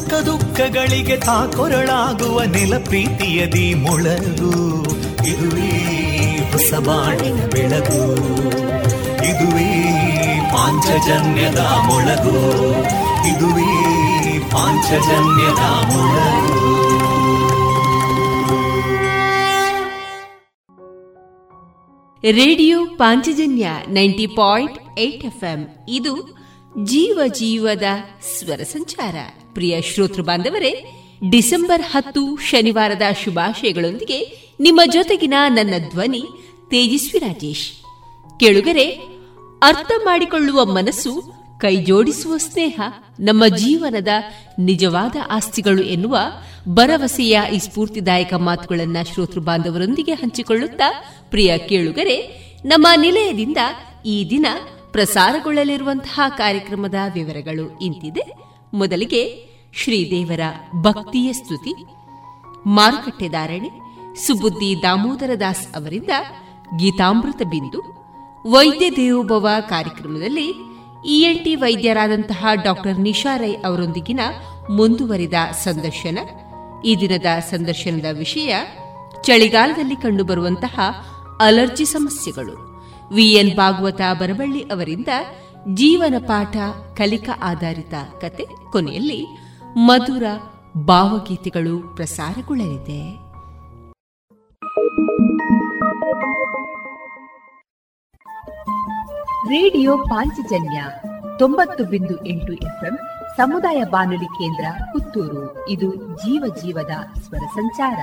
ಸುಖ ದುಃಖಗಳಿಗೆ ತಾಕೊರಳಾಗುವ ನೆಲ ಪ್ರೀತಿಯದಿ ಮೊಳಗು. ಇದುವೇ ಹೊಸ ಬಾಣಿನ ಬೆಳಗು. ಇದುವೇ ಪಾಂಚಜನ್ಯದ ಮೊಳಗು. ಇದುವೇ ಪಾಂಚಜನ್ಯದ ಮೊಳಗು. Radio Panchajanya ninety point eight FM. ಇದು ಜೀವ ಜೀವದ ಸ್ವರ ಸಂಚಾರ. ಪ್ರಿಯ ಶ್ರೋತೃ ಬಾಂಧವರೇ, ಡಿಸೆಂಬರ್ ಹತ್ತು ಶನಿವಾರದ ಶುಭಾಶಯಗಳೊಂದಿಗೆ ನಿಮ್ಮ ಜೊತೆಗಿನ ನನ್ನ ಧ್ವನಿ ತೇಜಸ್ವಿ ರಾಜೇಶ್. ಕೇಳುಗರೆ, ಅರ್ಥ ಮಾಡಿಕೊಳ್ಳುವ ಮನಸ್ಸು, ಕೈಜೋಡಿಸುವ ಸ್ನೇಹ, ನಮ್ಮ ಜೀವನದ ನಿಜವಾದ ಆಸ್ತಿಗಳು ಎನ್ನುವ ಭರವಸೆಯ ಈ ಸ್ಫೂರ್ತಿದಾಯಕ ಮಾತುಗಳನ್ನ ಶ್ರೋತೃ ಬಾಂಧವರೊಂದಿಗೆ ಹಂಚಿಕೊಳ್ಳುತ್ತಾ, ಪ್ರಿಯ ಕೇಳುಗರೆ, ನಮ್ಮ ನಿಲಯದಿಂದ ಈ ದಿನ ಪ್ರಸಾರಗೊಳ್ಳಲಿರುವಂತಹ ಕಾರ್ಯಕ್ರಮದ ವಿವರಗಳು ಇಂತಿದೆ. ಮೊದಲಿಗೆ ಶ್ರೀದೇವರ ಭಕ್ತಿಯ ಸ್ತುತಿ, ಮಾರುಕಟ್ಟೆ ಧಾರಣೆ, ಸುಬುದ್ದಿ ದಾಮೋದರ ದಾಸ್ ಅವರಿಂದ ಗೀತಾಮೃತ ಬಿಂದು, ವೈದ್ಯ ದೇವೋಭವ ಕಾರ್ಯಕ್ರಮದಲ್ಲಿ ಇಎನ್ಟಿ ವೈದ್ಯರಾದಂತಹ ಡಾಕ್ಟರ್ ನಿಶಾ ರೈ ಅವರೊಂದಿಗಿನ ಮುಂದುವರಿದ ಸಂದರ್ಶನ, ಈ ದಿನದ ಸಂದರ್ಶನದ ವಿಷಯ ಚಳಿಗಾಲದಲ್ಲಿ ಕಂಡುಬರುವಂತಹ ಅಲರ್ಜಿ ಸಮಸ್ಯೆಗಳು. ವಿಎನ್ ಭಾಗವತ ಬರಬಳ್ಳಿ ಅವರಿಂದ ಜೀವನ ಪಾಠ ಕಲಿಕಾ ಆಧಾರಿತ ಕತೆ ಕೊನೆಯಲ್ಲಿ ಮಧುರ ಭಾವಗೀತೆಗಳು ಪ್ರಸಾರಗೊಳ್ಳಲಿದೆ. ರೇಡಿಯೋ ಪಾಂಚಜನ್ಯ ತೊಂಬತ್ತು ಬಿಂದು ಎಂಟು ಎಫ್ಎಂ ಸಮುದಾಯ ಬಾನುಲಿ ಕೇಂದ್ರ ಪುತ್ತೂರು. ಇದು ಜೀವ ಜೀವದ ಸ್ವರ ಸಂಚಾರ.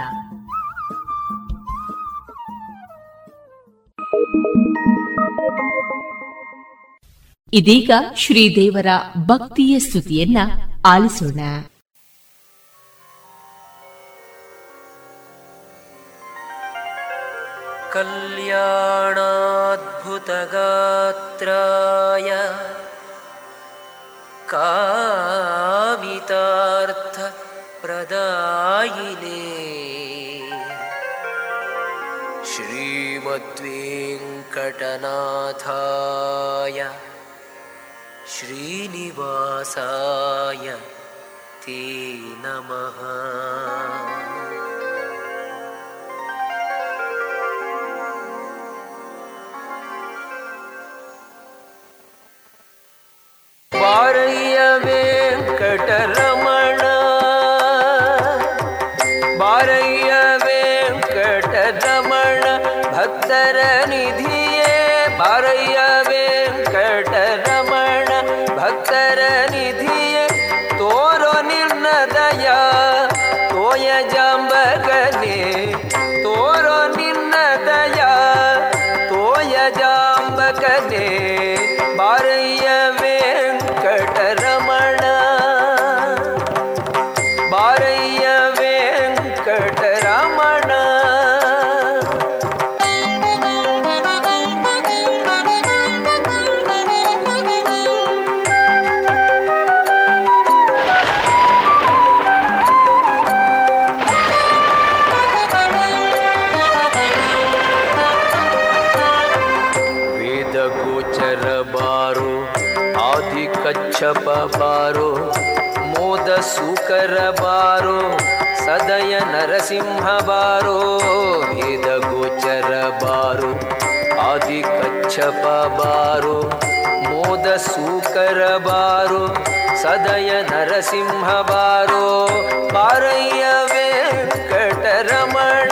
ಇದೀಗ ಶ್ರೀದೇವರ ಭಕ್ತಿಯ ಸ್ತುತಿಯನ್ನ ಆಲಿಸೋಣ कल्याणाद्भुतगात्राय कामितार्थप्रदायिने श्रीमद्वेङ्कटनाथाय श्रीनिवासाय ते नमः ಬಾರೋ, ಸದಯ ನರಸಿಂಹ ಬಾರೋ ವೇದಗೋಚರ ಬಾರೋ, ಆದಿ ಕಚ್ಚಪ ಬಾರೋ, ಮೋದ ಸೂಕರ ಬಾರೋ, ಸದಯ ನರಸಿಂಹ ಬಾರೋ, ಪಾರಯ್ಯ ವೆಂಕಟರಮಣ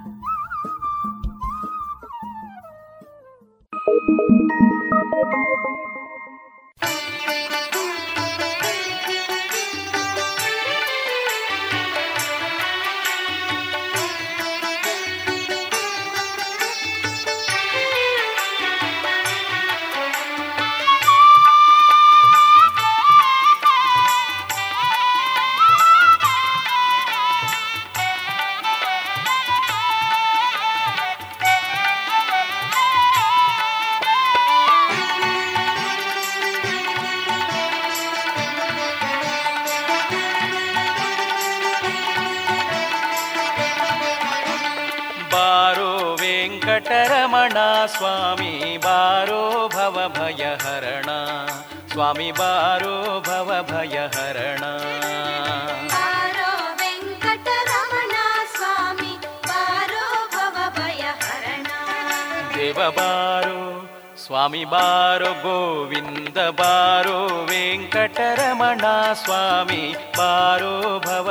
ಸ್ವಾಮಿ ಬಾರೋ ಗೋವಿಂದ ಬಾರೋ ವೆಂಕಟರಮಣ ಸ್ವಾಮಿ ಬಾರೋ ಭವ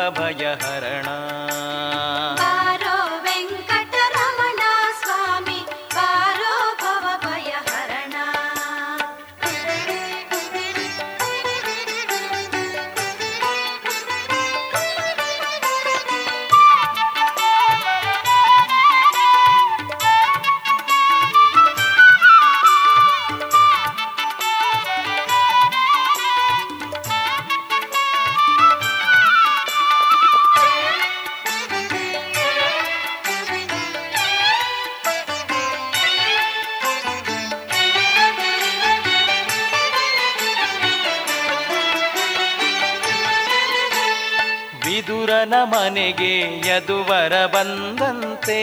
ಮನೆಗೆ ಯದುವರ ಬಂದಂತೆ.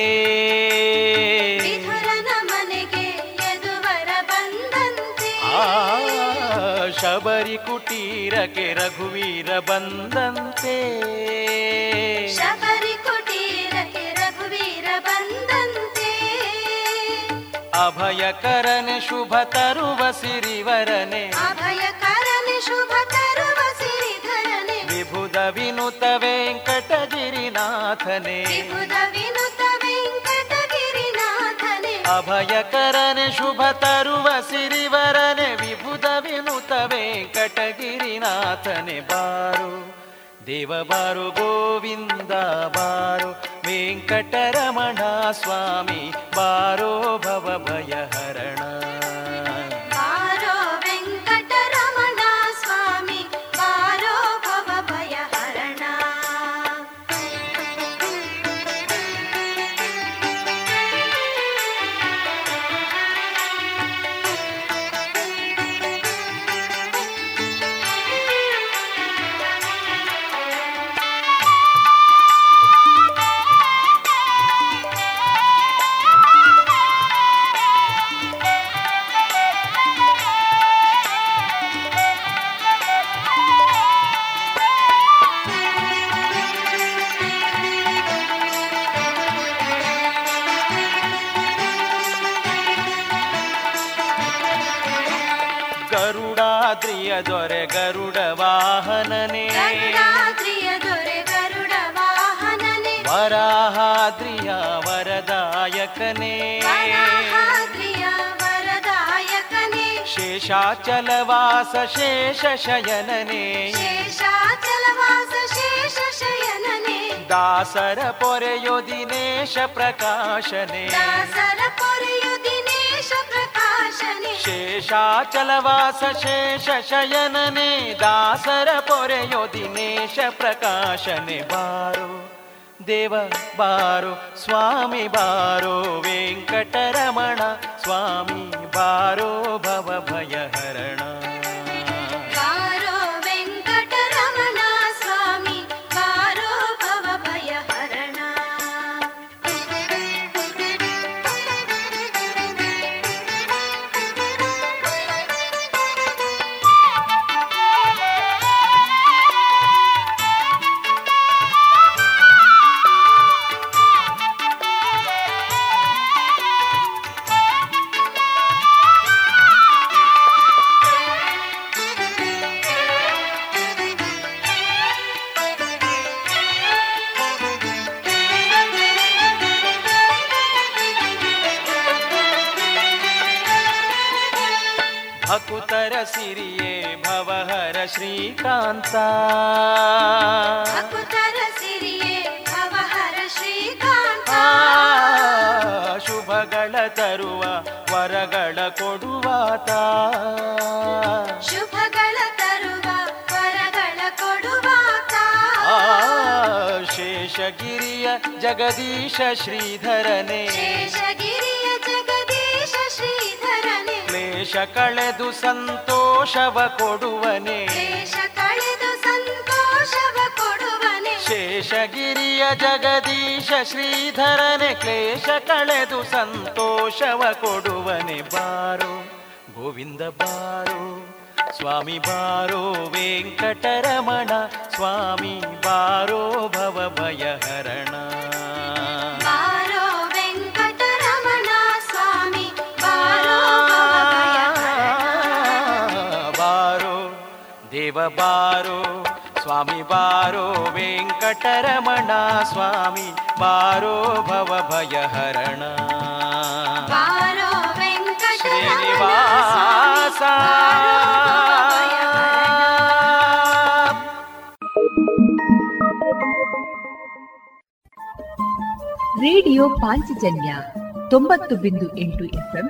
ಶಬರಿ ಕುಟೀರಕ್ಕೆ ರಘುವೀರ ಬಂದಂತೆ. ಶಬರಿ ಕುಟೀರಕ್ಕೆ ರಘುವೀರ ಬಂದಂತೆ. ಅಭಯಕರನೆ ಶುಭ ತರುವ ಸಿರಿವರನೆ. ಅಭಯಕರನೆ ವಿನುತ ವೆಂಕಟಗಿರಿನಾಥನೆ. ತ್ರಿಭುಜ ವಿನುತ ವೆಂಕಟಗಿರಿನಾಥನೆ. ಅಭಯಕರನೆ ಶುಭ ತರುವ ಸಿರಿವರನೆ ವಿಭುದ ವಿನುತ ವೆಂಕಟಗಿರಿನಾಥನೆ. ಬಾರು ದೇವ ಬಾರು ಗೋವಿಂದ ಬಾರು ವೆಂಕಟರಮಣ ಸ್ವಾಮಿ ಬಾರೋ ಭವ ಭಯ ಹರಣ ವಾಹನನೇ. ಗರುಡಾದ್ರಿಯ ದೊರೆ ಗರುಡ ವಾಹನನೆ. ವರಾಹಾದ್ರಿಯ ವರದಾಯಕನೇ. ವರಾಹಾದ್ರಿಯ ವರದಾಯಕನೇ. ಶೇಷಾಚಲವಾಸ ಶೇಷ ಶಯನನೇ ಶೇಷಾಚಲವಾಸ ಶೇಷ ಶಯನನೆ ದಾಸರ ಪೊರೆಯೋ ದಿನೇಶ ಪ್ರಕಾಶನೆ. ದಾಸರ ಪ್ರಕಾಶನೆ ಶೇಷಾಚಲವಾಸ ಶೇಷ ಶಯನನೇ, ದಾಸರ ಪೊರೆಯೋ ದಿನೇಶ ಪ್ರಕಾಶನೆ ಬಾರೋ. ದೇವ ಬಾರೋ, ಸ್ವಾಮಿ ಬಾರೋ, ವೆಂಕಟರಮಣ ಸ್ವಾಮಿ ಬಾರೋ, ಭವ ಭಯಹರಣ. ಬಾರೋ ಶ್ರೀಕಾಂತ. ಅಕುತರ ಸಿರಿಯೇ ಅವಹರ ಶ್ರೀಕಾಂತ. ಶುಭಗಳ ತರುವ ವರಗಳ ಕೊಡುವಾತ. ಶುಭಗಳ ತರುವ ವರಗಳ ಕೊಡುವಾತ. ಶೇಷಗಿರಿಯ ಜಗದೀಶ ಶ್ರೀಧರನೇ. ಕ್ಲೇಶ ಕಳೆದು ಸಂತೋಷವ ಕೊಡುವನೆ. ದೇಶ ಕಳೆದು ಸಂತೋಷವ ಕೊಡುವನೆ. ಶೇಷಗಿರಿಯ ಜಗದೀಶ ಶ್ರೀಧರನೆ ಕ್ಲೇಶ ಕಳೆದು ಸಂತೋಷವ ಕೊಡುವನೆ. ಬಾರೋ ಗೋವಿಂದ ಬಾರೋ ಸ್ವಾಮಿ ಬಾರೋ ವೆಂಕಟರಮಣ ಸ್ವಾಮಿ ಬಾರೋ ಭವ ಭಯಹರಣ. ಬಾರೋ ಬಾರೋ ಸ್ವಾಮಿ ಬಾರೋ ವೆಂಕಟರಮಣ ಸ್ವಾಮಿ ಬಾರೋ ಭವ ಭಯಹರಣ ಬಾರೋ ವೆಂಕಟರಮಣ ಶ್ರೀನಿವಾಸ ರೇಡಿಯೋ ಪಾಂಚಜನ್ಯ ತೊಂಬತ್ತು ಬಿಂದು ಎಂಟು ಎಫ್ಎಂ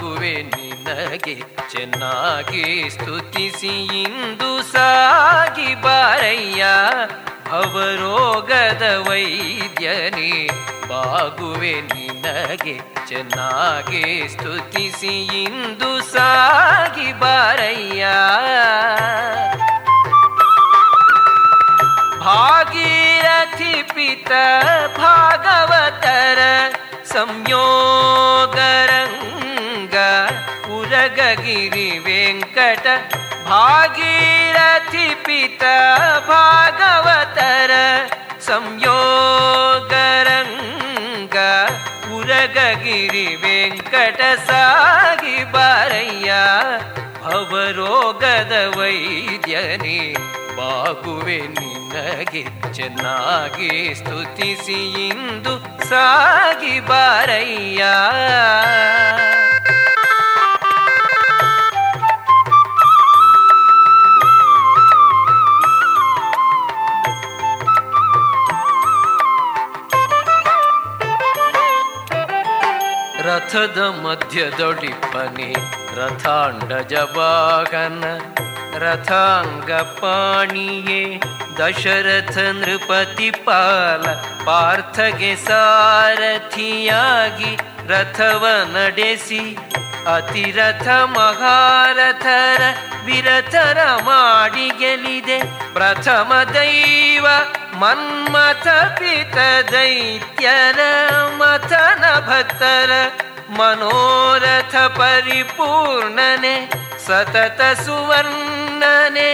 ಬಾಗುವೆ ನಿನಗೆ ಚೆನ್ನಾಗಿ ಸ್ತುತಿಸಿ, ಇಂದು ಸಾಗಿ ಬಾರಯ್ಯ. ಭವರೋಗದ ವೈದ್ಯನೇ, ಬಾಗುವೆ ನಿನಗೆ ಚೆನ್ನಾಗಿ ಸ್ತುತಿಸಿ, ಇಂದು ಸಾಗಿ ಬಾರಯ್ಯ. ಭಾಗೀರಥಿ ಪಿತ ಭಾಗವತರ ಸಂಯೋಗರಂಗ ಉರಗಗಿರಿ ವೆಂಕಟ ಭಾಗೀರಥಿ ಪಿತ ಭಾಗವತರ ಸಂಯೋಗರಂಗ ಉರಗಗಿರಿ ವೆಂಕಟ ಸಾಗಿ ಬಾರಯ್ಯ ಭವರೋಗದ ವೈದ್ಯನಿ ಬಾಗುವೆ ನಿನಗೆ ಚೆನ್ನಾಗಿ ಸ್ತುತಿಸಿ ಇಂದು ಸಾಗಿ ಬಾರಯ್ಯ. ರಥದ ಮಧ್ಯದೊಡಿಪ್ಪನೆ ರಥಾಂಡಜ ವಾಹನ ರಥಾಂಗ ಪಾಣಿಯೇ ದಶರಥ ನೃಪತಿ ಪಾಲ ಪಾರ್ಥಗೆ ಸಾರಥಿಯಾಗಿ ರಥವ ನಡೆಸಿ ಅತಿರಥ ಮಹಾರಥರ ವಿರಥರ ಮಾಡಿ ಗೆಲಿದೆ ಪ್ರಥಮ ದೈವ ಮನ್ಮಥ ಪಿತ ದೈತ್ಯರ ಮಥನ ಭಕ್ತರ ಮನೋರಥ ಪರಿಪೂರ್ಣನೆ, ಸತತ ಸುವರ್ಣನೆ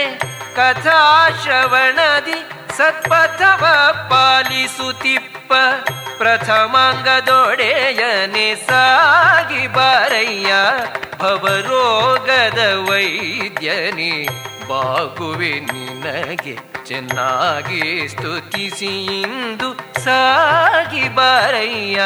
ಕಥಾ ಶ್ರವಣದಿ ಸತ್ಪಥವ ಪಾಲಿಸುತ್ತಿಪ್ಪ, ಪ್ರಥಮಾಂಗದೊಡೆಯನೆ ಸಾಗಿ ಬಾರಯ್ಯ, ಭವರೋಗದ ವೈದ್ಯನೆ, ಬಾಗುವೆ ನಿನಗೆ ಚೆನ್ನಾಗಿ ಸ್ತುತಿಸಿ ಇಂದು ಸಾಗಿ ಬಾರಯ್ಯ.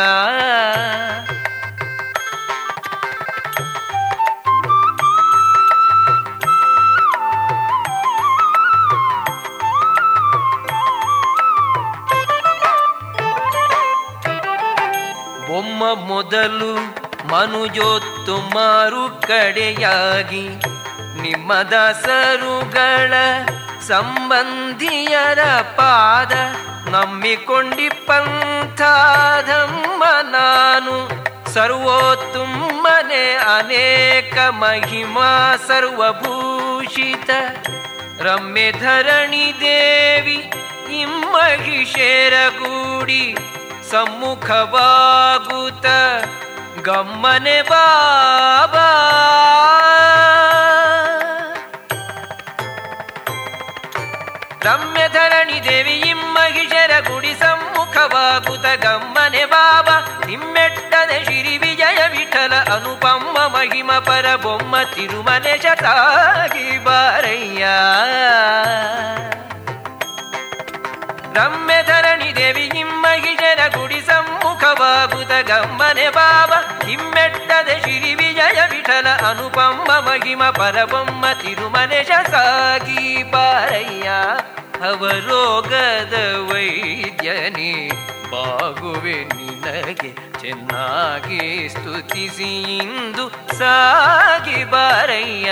ಬೊಮ್ಮ ಮೊದಲು ಮನುಜೋತ್ತು ಮಾರು ಕಡೆಯಾಗಿ. ನಿಮ್ಮ ದಾಸರುಗಳ ಸಂಬಂಧಿಯರ ಪಾದ ನಂಬಿಕೊಂಡಿಪ್ಪಂಥಾಧಮ್ಮ ನಾನು. ಸರ್ವೋತ್ತುಮ್ಮನೆ ಅನೇಕ ಮಹಿಮಾ ಸರ್ವಭೂಷಿತ. ರಮ್ಯ ಧರಣಿ ದೇವಿ ಇಮ್ಮಹಿಷೇರಗೂಡಿ ಸಮ್ಮುಖವಾಗುತ್ತ ಗಮ್ಮನೆ ಬಾಬಾ. ರಮ್ಯ ಧರಣಿ ದೇವಿ ಇಮ್ಮಹಿಷರ ಗುಡಿ ಸಮ್ಮುಖವಾಗುತ್ತ ಗಮ್ಮನೆ ಬಾಬಾ. ನಿಮ್ಮೆಟ್ಟನೆ ಶ್ರೀ ವಿಜಯ ವಿಠಲ ಅನುಪಮ್ಮ ಮಹಿಮ ಪರ ಬೊಮ್ಮ ತಿರುಮನೆ ಶತಾಗಿ ಬಾರಯ್ಯ. ರಮ್ಯ ಧರಣಿ ದೇವಿ ಹಿಮ್ಮಹಿಷರ ಗುಡಿ ಸಮ್ಮುಖವಾಗುತ್ತ ಗಮ್ಮನೆ ಬಾಬ ಹಿಮ್ಮೆಟ್ಟದ ಶ್ರೀ ವಿಜಯ ವಿಠಲ ಅನುಪಮ್ಮ ಮಹಿಮ ಪರಬೊಮ್ಮ ತಿರುಮನೆ ಸಾಗಿ ಪಾರಯ್ಯ. ಅವರೋಗದ ವೈದ್ಯನೇ, ಬಾಗುವೆ ನಿನಗೆ ಚೆನ್ನಾಗಿ ಸ್ತುತಿಸಿ ಇಂದು ಸಾಗಿ ಬಾರಯ್ಯ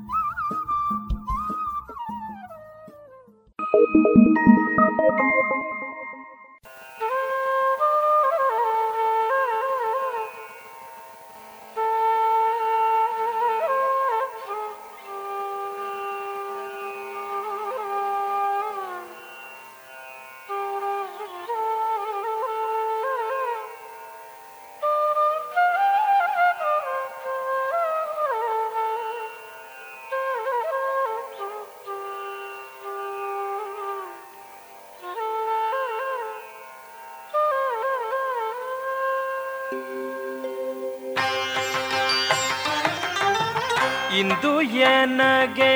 ಎನಗೆ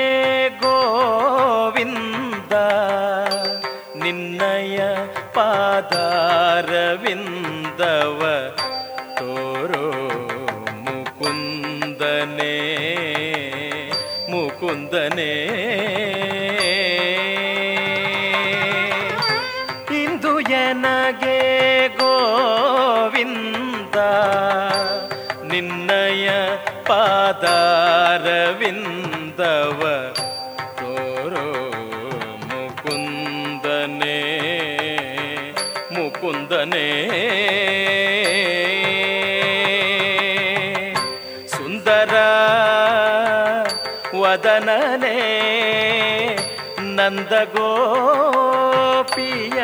ನಂದಗೋಪಿಯ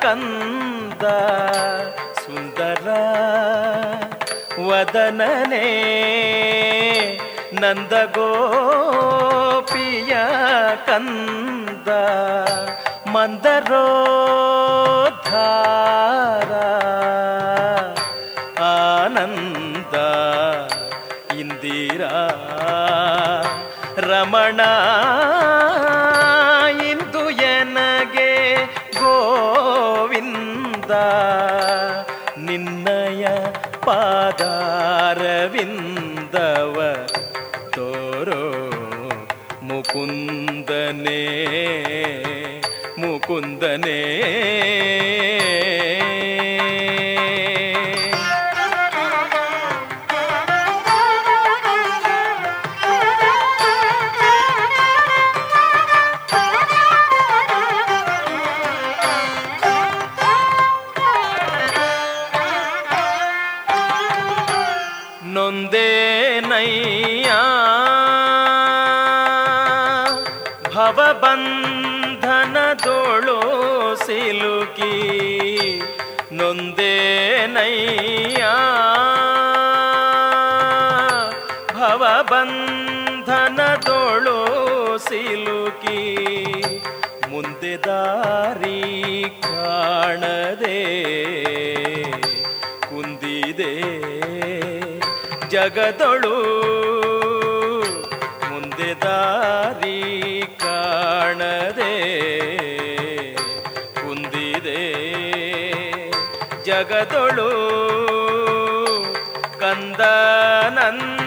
ಕಂದ ಸುಂದರ ವದನನೆ ನಂದ ಗೋಪಿಯ ಕಂದ ಮಂದರೋದ್ಧಾರ. ದಾರಿ ಕಾಣದೆ ಕುಂದಿದೆ ಜಗದೊಳು. ಮುಂದೆ ದಾರಿ ಕಾಣದೆ ಕುಂದಿದೆ ಜಗದೊಳು. ಕಂದನಂದ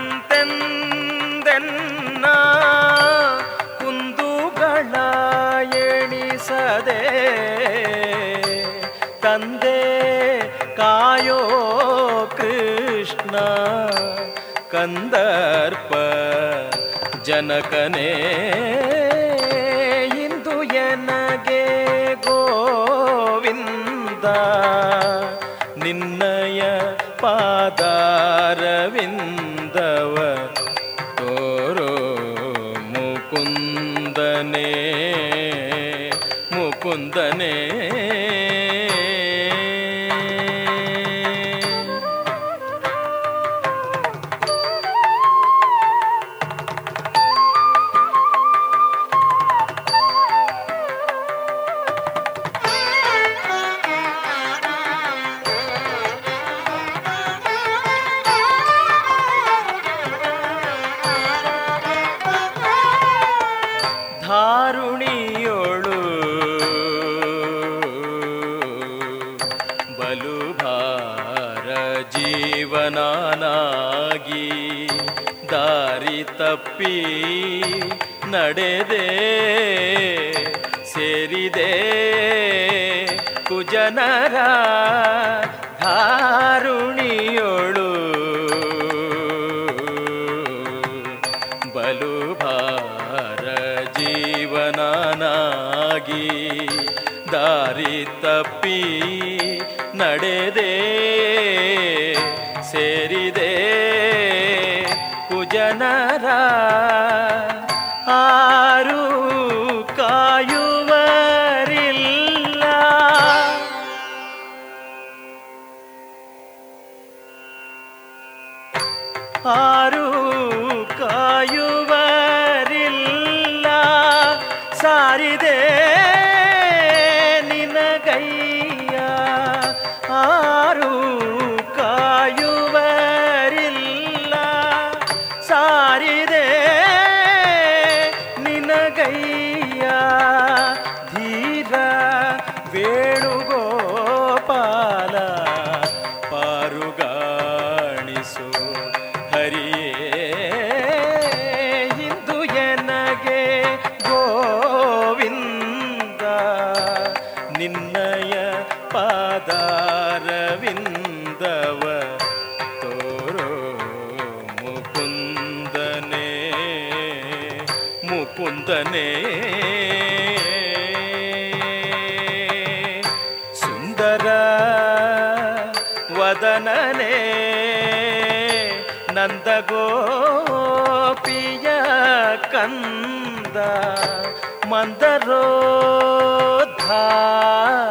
ಸಂದರ್ಪ ಜನಕನೇ ಇಂದು ಎನಗೆ ಗೋವಿಂದ ನಿನ್ನಯ ಪಾದಾರ. ಮಂದರೋದ್ಧಾರ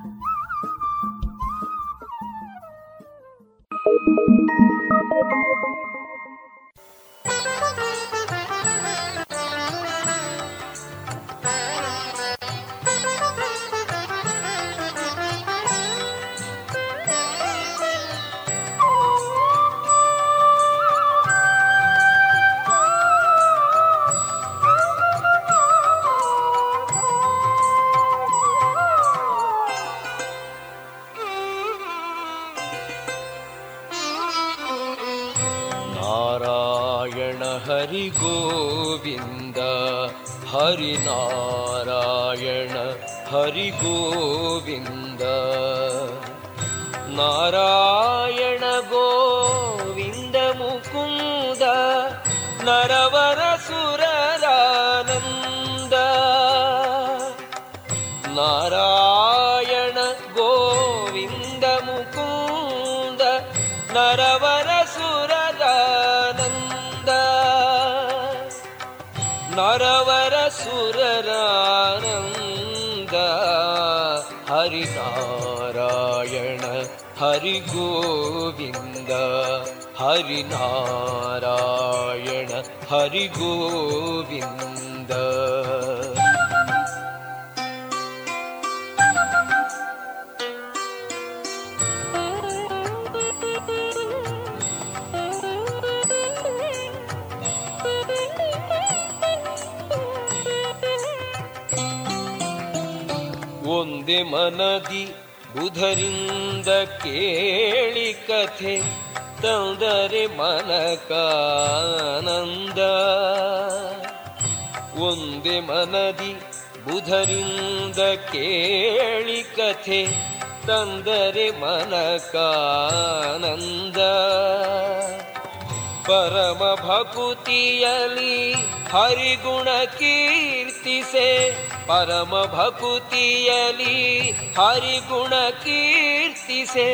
ಪರಮ ಭಕುತಿಯಲಿ ಹರಿಗುಣ ಕೀರ್ತಿಸೆ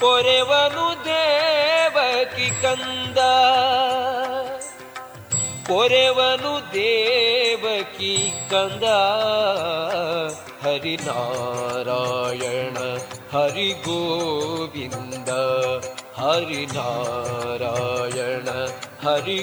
ಪೊರೆವನು ದೇವಕಿ ಕಂದ. ಪೊರೆವನು ದೇವಕಿ ಕಂದ. ಹರಿನಾರಾಯಣ ಹರಿ ಗೋವಿಂದ ಹರಿನಾರಾಯಣ ಹರಿ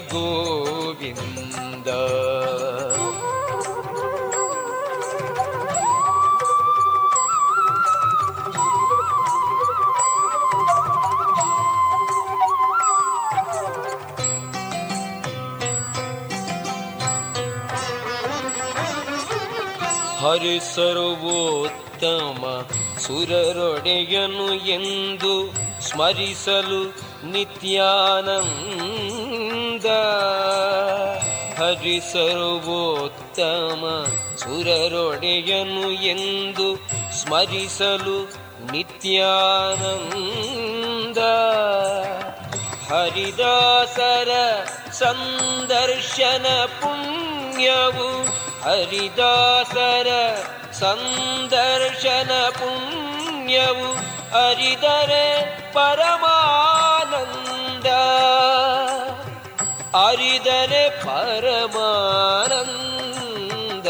ಹರಿ ಸರ್ವೋತ್ತಮ ಸುರರೊಡೆಯನು ಎಂದು ಸ್ಮರಿಸಲು ನಿತ್ಯಾನಂದ. ಹರಿ ಸರ್ವೋತ್ತಮ ಸುರರೊಡೆಯನು ಎಂದು ಸ್ಮರಿಸಲು ನಿತ್ಯಾನಂದ. ಹರಿದಾಸರ ಸಂದರ್ಶನ ಪುಣ್ಯವು ಹರಿದಾಸರ ಸಂದರ್ಶನ ಪುಣ್ಯವು ಅರಿದರೆ ಪರಮಾನಂದ. ಅರಿದರೆ ಪರಮಾನಂದ.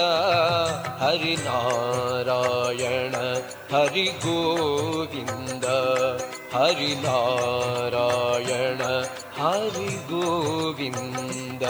ಹರಿನಾರಾಯಣ ಹರಿ ಗೋವಿಂದ ಹರಿನಾರಾಯಣ ಹರಿ ಗೋವಿಂದ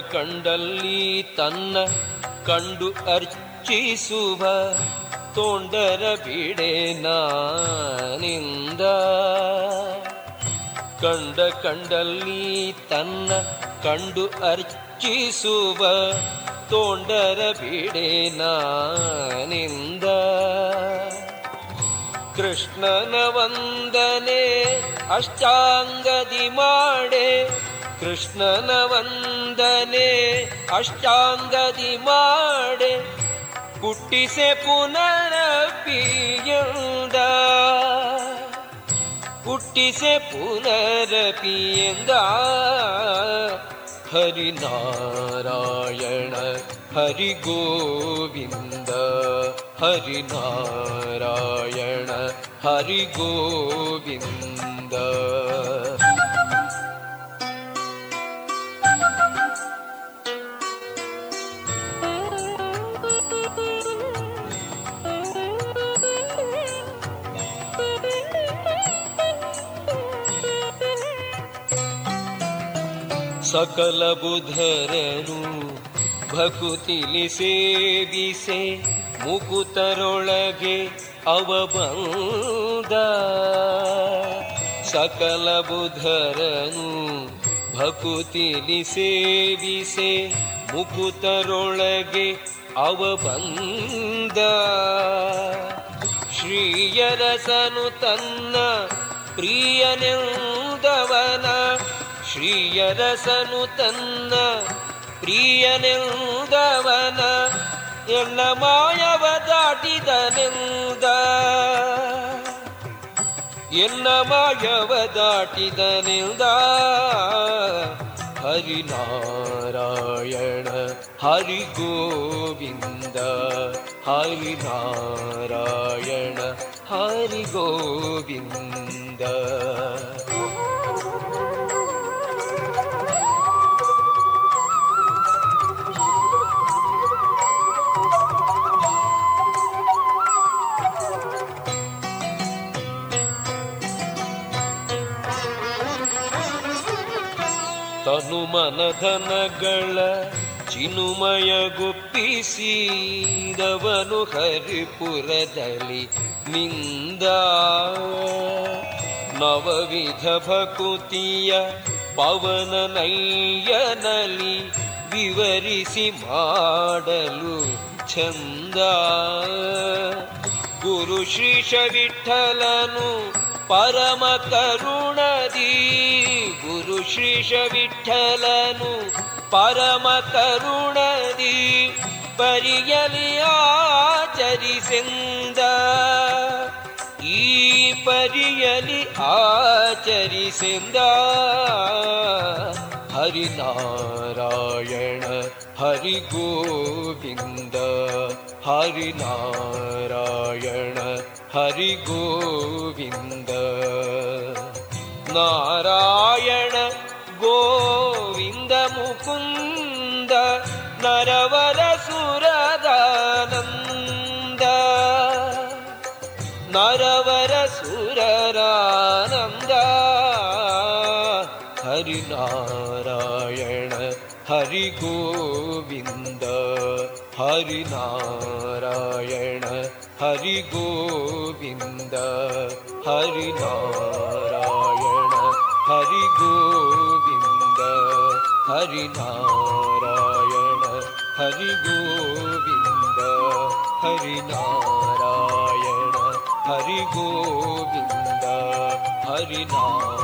ಕಂಡಲ್ಲಿ ತನ್ನ ಕಂಡು ಅರ್ಚಿಸುವ ತೋಂಡರ ಬಿಡೆ ನಾನಿಂದ. ಕಂಡ ಕಂಡಲ್ಲಿ ತನ್ನ ಕಂಡು ಅರ್ಚಿಸುವ ತೋಂಡರ ಬಿಡೆ ನಾನಿಂದ. ಕೃಷ್ಣನ ವಂದನೆ ಅಷ್ಟಾಂಗದಿ ಮಾಡೆ ಕೃಷ್ಣನ ವಂದನೆ ಅಷ್ಟಾಂಗದಿ ಮಾಡೆ ಹುಟ್ಟಿಸೆ ಪುನರಪಿಯಂದ. ಹುಟ್ಟಿಸೆ ಪುನರಪಿಯಂದ. ಹರಿನಾರಾಯಣ ಹರಿ ಗೋವಿಂದ ಹರಿನಾರಾಯಣ ಹರಿ ಗೋವಿಂದ ಸಕಲ ಬುಧರನು ಭಕುತಿಲಿ ಸೇವಿಸೆ ಮುಕುತರೊಳಗೆ ಅವ ಬಂದ ಸಕಲ ಬುಧರನು ಭಕುತಿಲಿ ಸೇವಿಸೆ ಮುಕುತರೊಳಗೆ ಅವ ಬಂದ ಶ್ರೀಯರಸನು ತನ್ನ ಪ್ರಿಯನೆಂದವನ ಶ್ರೀಯರಸನು ತನ್ನ ಪ್ರಿಯನೆಂದವನ ಎಲ್ಲ ಮಾಯವ ದಾಟಿದನೆಂದ. ಎಲ್ಲ ಮಾಯವ ದಾಟಿದನೆಂದ. ಹರಿನಾರಾಯಣ ಹರಿ ಗೋವಿಂದ ಹರಿನಾರಾಯಣ ಹರಿ ಗೋವಿಂದ ತನು ಮನಧನಗಳ ಚಿನುಮಯ ಗುಪ್ಪಿಸಿದವನು ಹರಿಪುರದಲ್ಲಿ ನಿಂದ. ನವವಿಧ ಭಕುತಿಯ ಪವನ ನೈಯನಲಿ ವಿವರಿಸಿ ಮಾಡಲು ಚಂದ ಗುರು ಶ್ರೀ ಶವಿಠಲನು ಪರಮ ಕರುಣದಿ ವಿಠಲನು ಪರಮ ಕರುಣದಿ ಪರಿಯಲಿ ಆಚರಿಸಿಂದ. ಈ ಪರಿಯಲಿ ಆಚರಿಸಿಂದ. ಹರಿನಾರಾಯಣ ಹರಿ ಗೋವಿಂದ ಹರಿನಾರಾಯಣ ಹರಿ ಗೋವಿಂದ ನಾರಾಯಣ ಗೋವಿಂದ ಮುಕುಂದ ನರವರ ಸುರದಾನಂದ. ನರವರ ಸುರರಾನಂದ ಹರಿನಾರಾಯಣ ಹರಿ ಗೋವಿಂದ ಹರಿನಾರಾಯಣ ಹರಿ ಗೋವಿಂದ ಹರಿನಾರಾಯಣ. ಹರಿ ಗೋವಿಂದ ಹರಿನಾರಾಯಣ ಹರಿ ಗೋವಿಂದ ಹರಿನಾರಾಯಣ ಹರಿ ಗೋವಿಂದ ಹರಿನಾರಾಯಣ.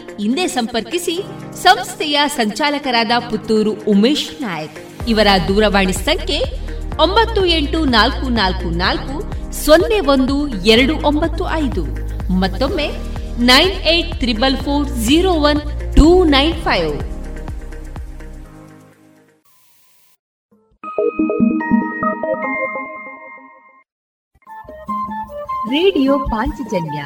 ಹಿಂದೆ ಸಂಪರ್ಕಿಸಿ ಸಂಸ್ಥೆಯ ಸಂಚಾಲಕರಾದ ಪುತ್ತೂರು ಉಮೇಶ್ ನಾಯಕ್. ಇವರ ದೂರವಾಣಿ ಸಂಖ್ಯೆ ಒಂಬತ್ತು ಎಂಟು ನಾಲ್ಕು ನಾಲ್ಕು ನಾಲ್ಕು ಸೊನ್ನೆ ಒಂದು ಎರಡು ಒಂಬತ್ತು ಐದು. ಮತ್ತೊಮ್ಮೆ nine eight triple four zero one two nine five. Radio Panchajanya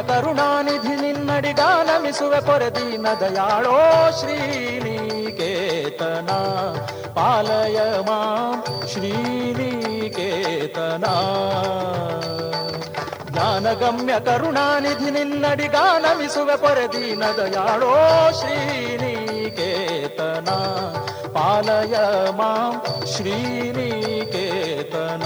Karunanidhi ನಿನ್ನಡಿಗಾನಮಿಸುವೆ ಪೊರೆದೀನ ದಯಾಳೋ ಶ್ರೀನಿಕೇತನ ಪಾಲಯ ಮಾಂ ಶ್ರೀನಿಕೇತನ ಜ್ಞಾನಗಮ್ಯ ಕರುಣಾನಿಧಿ ನಿನ್ನಡಿಗಾನಮಿಸುವೆ ಪೊರೆದೀನ ದಯಾಳೋ ಶ್ರೀನಿಕೇತನ ಪಾಲಯ ಮಾಂ ಶ್ರೀನಿಕೇತನ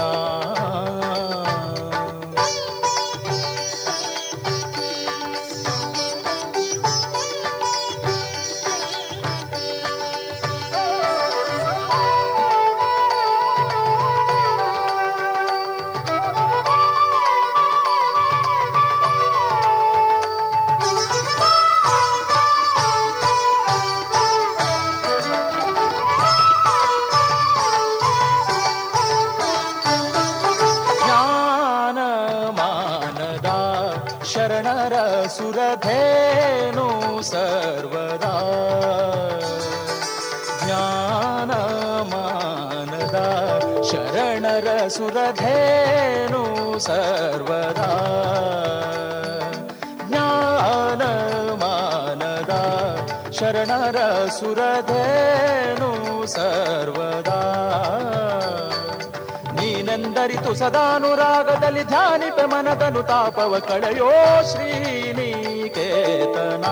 ಸರ್ವದಾ ಜ್ಞಾನ ಮಾನದ ಶರಣರ ಸುರಧೇನು ಸರ್ವದಾ. ನೀನೆಂದರಿತು ಸದಾನುರಾಗದಲ್ಲಿ ಧ್ಯಾನಿಪೆ ಮನದನು ತಾಪವ ಕಳೆಯೋ ಶ್ರೀನಿಕೇತನ.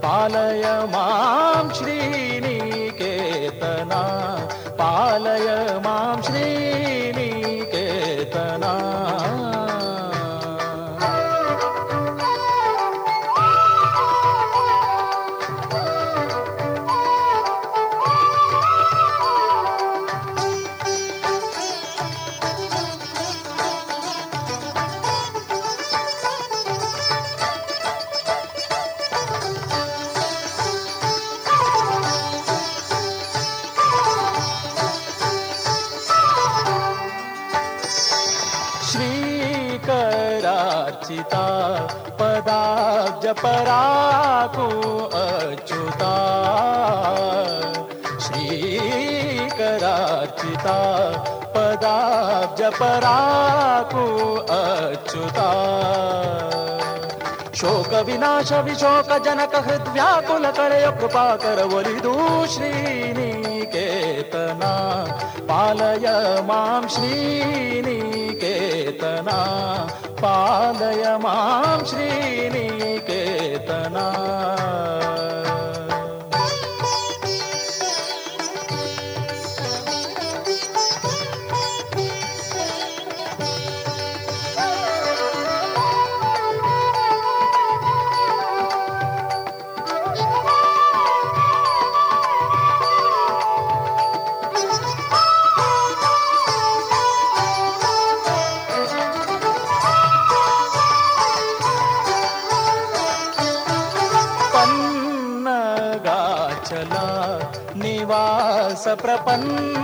ಪಾಲಯ ಮಾಂ ಶ್ರೀನಿಕೇತನ. ಪಾಲಯ ಮಾಂ ಶ್ರೀನಿಕೇತನ ना पराको अच्युता। परा को अच्युता। शोकविनाश विशोकजनक हृद्व्याकुलकरय कृपाकर वलिदू श्रीनिकेतना। पालय मां श्रीनिकेतना। पालय मां श्रीनिकेतना। பன்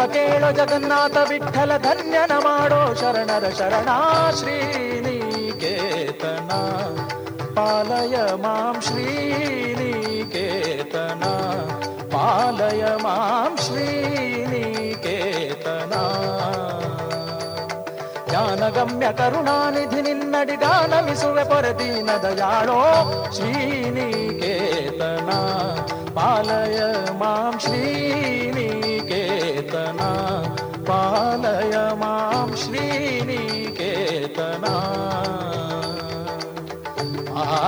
ಭಿನ್ನಪ ಕೇಳೋ ಜಗನ್ನಾಥ ವಿಠಲ ಧನ್ಯನ ಮಾಡೋ ಶರಣರ ಶರಣ ಶ್ರೀನಿಕೇತನ ಪಾಲಯ ಮಾಂ ಶ್ರೀನಿಕೇತನ ಪಾಲಯ ಮಾಂ ಶ್ರೀನಿಕೇತನ ಜ್ಞಾನಗಮ್ಯ ಕರುಣಾನಿಧಿ ನಿನ್ನಡಿಗಾನಮಿಸುವೆ ಪರದೀನ ದಯಾಳೋ ಶ್ರೀನಿಕೇತನ ಪಾಲಯ ಮಾಂ ಶ್ರೀನಿಕೇತನ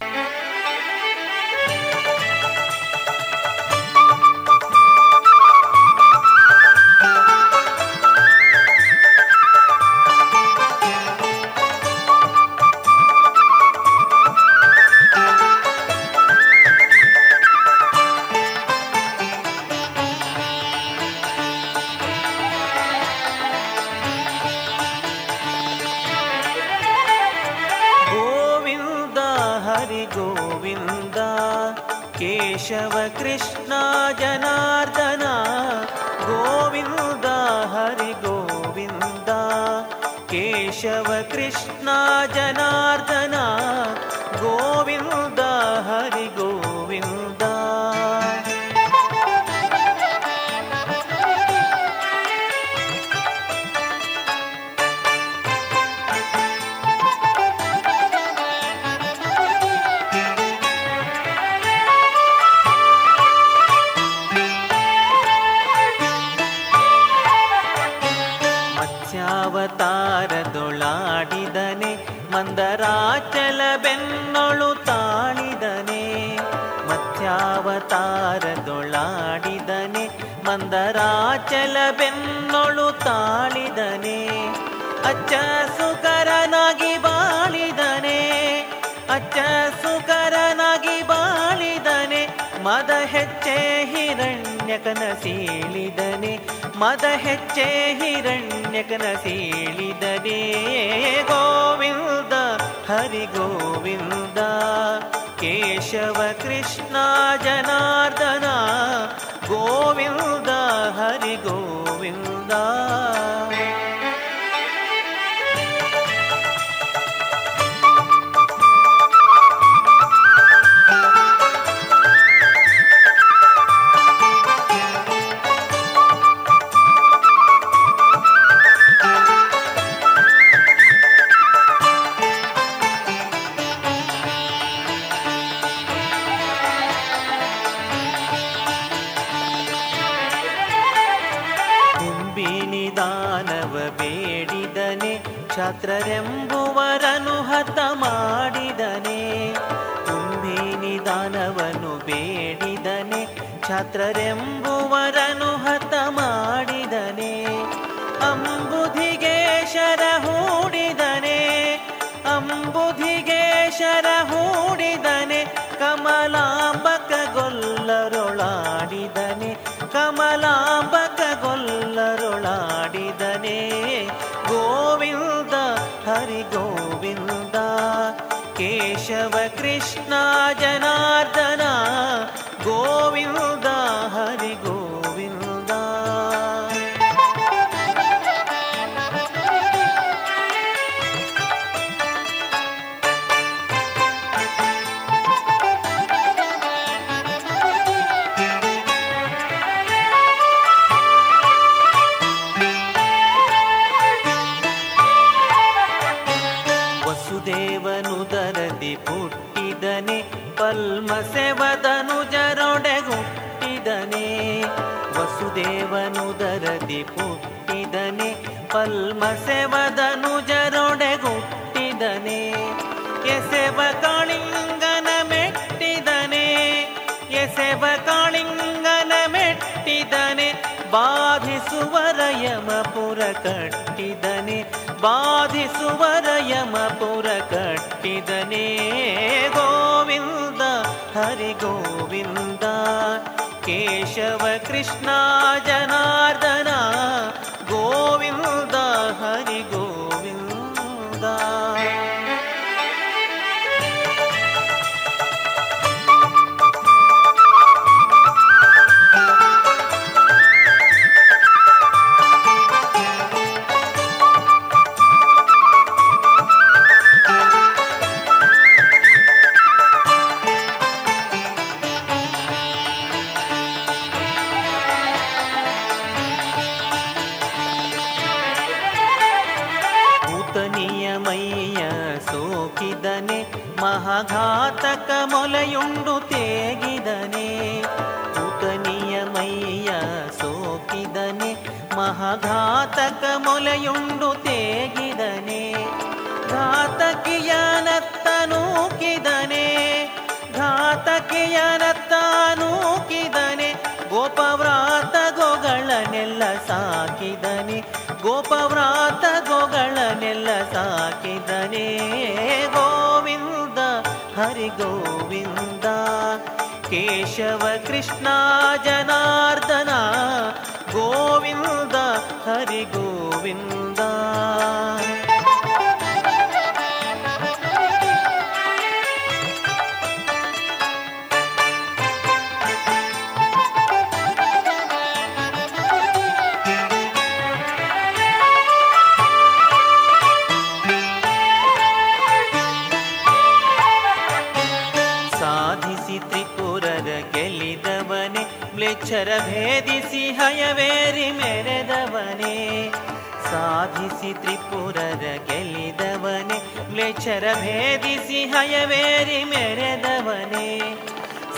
ಗೋವಿಂದ ಜನಾರ್ದನ ಗೋವಿಂದ ಹರಿ ಗೋವಿಂದ ಕೇಶವ ಕೃಷ್ಣ ಜನಾರ್ದನ ಗೋವಿಂದ ಹರಿ ಗೋವಿಂದ ಬೆನ್ನೊಳು ತಾಳಿದನೆ. ಅಚ್ಚ ಸುಕರನಾಗಿ ಬಾಳಿದನೆ. ಅಚ್ಚ ಸುಕರನಾಗಿ ಬಾಳಿದನೆ. ಮದ ಹೆಚ್ಚೆ ಹಿರಣ್ಯಕನ ಸೀಳಿದನೆ. ಮದ ಹೆಚ್ಚೆ ಹಿರಣ್ಯಕನ ಕನಸೀಳಿದನೆ ಗೋವಿಂದ, ಹರಿ ಗೋವಿಂದ. ಕೇಶವ ಕೃಷ್ಣ, ಜನಾರ್ದನ. ಗೋವಿಂದ, ಹರಿ ಗೋವಿಂದ. सदा कृष्णा जनार्दना। ಕಟ್ಟಿದನೆ ಬಾಧಿಸುವರ ಯಮಪುರ ಕಟ್ಟಿದನೆ. ಗೋವಿಂದ ಹರಿ ಗೋವಿಂದ ಕೇಶವ ಕೃಷ್ಣ ಜನಾರ್ದನ ಮೊಲೆಯುಂಡು ತೇಗಿದನೆ ಪುತನಿಯ ಮೈಯ ಸೋಕಿದನೆ, ಮಹಾಘಾತಕ ಮೊಲೆಯುಂಡು ತೇಗಿದನೆ ಘಾತಕಿಯನತ್ತ ನೂಕಿದನೆ ಘಾತಕಿಯನತ್ತ ನೂಕಿದನೆ ಗೋಪವ್ರಾತ ಗೋಗಳನೆಲ್ಲ ಸಾಕಿದನೆ ಗೋಪವ್ರಾತ ಗೋಗಳನೆಲ್ಲ ಸಾಕಿದನೆ, ಗೋವಿಂದ हरिगोविन्द केशव कृष्णा जनार्दना गोविन्द हरिगोविन्द ಮ್ಲೇಚ್ಛರ ಭೇದಿಸಿ ಹಯವೇರಿ ಮೆರೆದವನೇ, ಸಾಧಿಸಿ ತ್ರಿಪುರರ ಗೆಲ್ಲಿದವನೇ, ಮ್ಲೇಚ್ಛರ ಭೇದಿಸಿ ಹಯವೇರಿ ಮೆರೆದವನೇ,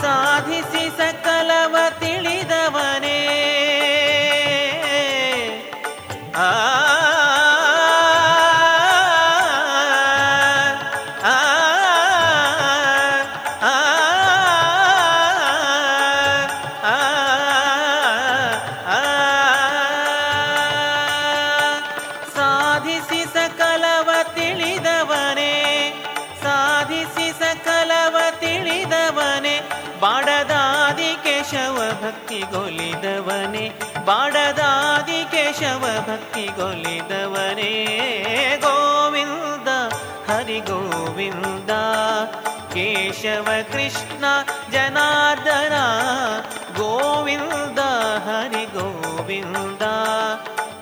ಸಾಧಿಸಿ ಸಕಲವ ತಿಳಿದವನೇ. ಆ ಬಾಡದಾದಿ ಕೇಶವ ಭಕ್ತಿಗೊಲಿದವನೇ ಗೋವಿಂದ ಹರಿ ಗೋವಿಂದ ಕೇಶವ ಕೃಷ್ಣ, ಜನಾರ್ದನ, ಗೋವಿಂದ ಹರಿ ಗೋವಿಂದ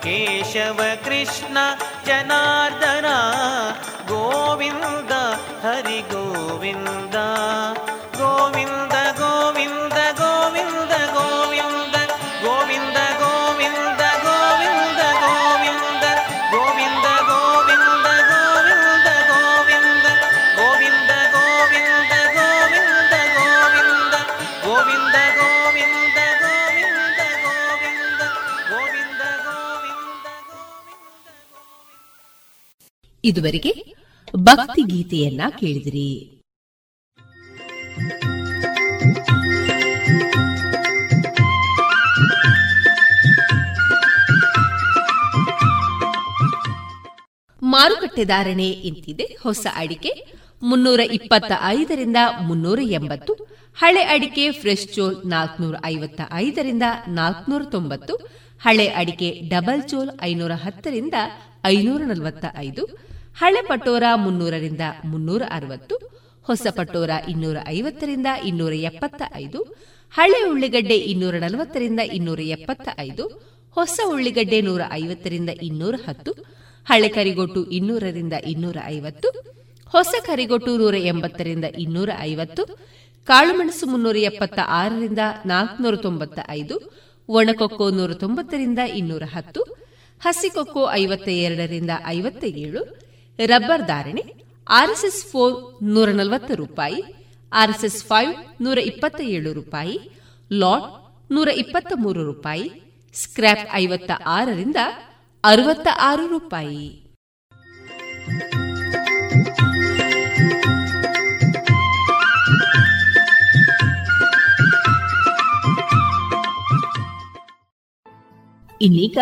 ಕೇಶವ ಕೃಷ್ಣ, ಜನಾರ್ದನ, ಗೋವಿಂದ ಹರಿ ಗೋವಿಂದ ಗೋವಿಂದ ಗೋವಿಂದ ಗೋವಿಂದ ಇದುವರೆಗೆ ಭಕ್ತಿ ಗೀತೆಯನ್ನ ಕೇಳಿದಿರಿ. ಮಾರುಕಟ್ಟೆ ಧಾರಣೆ ಇಂತಿದೆ. ಹೊಸ ಅಡಿಕೆ ಮುನ್ನೂರ ಇಪ್ಪತ್ತ ಐದರಿಂದ ಮುನ್ನೂರ ಎಂಬತ್ತು, ಹಳೆ ಅಡಿಕೆ ಫ್ರೆಶ್ ಚೋಲ್ ನಾಲ್ಕನೂರ ಐವತ್ತ ಐದರಿಂದ ನಾಲ್ಕನೂರ ತೊಂಬತ್ತು, ಹಳೆ ಅಡಿಕೆ ಡಬಲ್ ಚೋಲ್ ಐನೂರ ಹತ್ತರಿಂದ ಐನೂರ ನಲವತ್ತ ಐದು ಹಳೆ ಪಟೋರ ಮುನ್ನೂರರಿಂದ ಮುನ್ನೂರ ಅರವತ್ತು, ಹೊಸ ಪಟೋರ ಇನ್ನೂರ ಐವತ್ತರಿಂದ ಇನ್ನೂರ ಎಪ್ಪತ್ತ ಐದು ಹಳೆ ಉಳ್ಳಿಗಡ್ಡೆ ಇನ್ನೂರ ನಲವತ್ತರಿಂದ ಇನ್ನೂರ ಎಪ್ಪತ್ತ ಐದು ಹೊಸ ಉಳ್ಳಿಗಡ್ಡೆ ನೂರ ಐವತ್ತರಿಂದ ಇನ್ನೂರ ಹತ್ತು, ಹಳೆ ಕರಿಗೊಟ್ಟು ಇನ್ನೂರರಿಂದ ಇನ್ನೂರ ಐವತ್ತು, ಹೊಸ ಕರಿಗೊಟ್ಟು ನೂರ ಎಂಬತ್ತರಿಂದ ಇನ್ನೂರ ಐವತ್ತು ಕಾಳುಮೆಣಸು ಮುನ್ನೂರ ಎಪ್ಪತ್ತ ಆರರಿಂದ ನಾಲ್ಕುನೂರ ತೊಂಬತ್ತ ಐದು ಒಣಕೊಕ್ಕೋ ನೂರ ತೊಂಬತ್ತರಿಂದ ಇನ್ನೂರ ಹತ್ತು ಹಸಿಕೊಕ್ಕೋ ಐವತ್ತ ಎರಡರಿಂದ ಐವತ್ತ ಏಳು ರಬ್ಬರ್ ಧಾರಣೆ, ಆರ್ಎಸ್ಎಸ್ ಫೋರ್ ನೂರ ನಲವತ್ತು ರೂಪಾಯಿ, ಆರ್ಎಸ್ಎಸ್ ಫೈವ್ ನೂರ ಇಪ್ಪತ್ತ ಏಳು ರೂಪಾಯಿ, ಲಾಟ್ ನೂರ ಇಪ್ಪತ್ತ ಮೂರು ರೂಪಾಯಿ, ಸ್ಕ್ರ್ಯಾಪ್ ಐವತ್ತ ಆರರಿಂದ ಅರವತ್ತ ಆರು ರೂಪಾಯಿ. ಇನ್ನೀಗ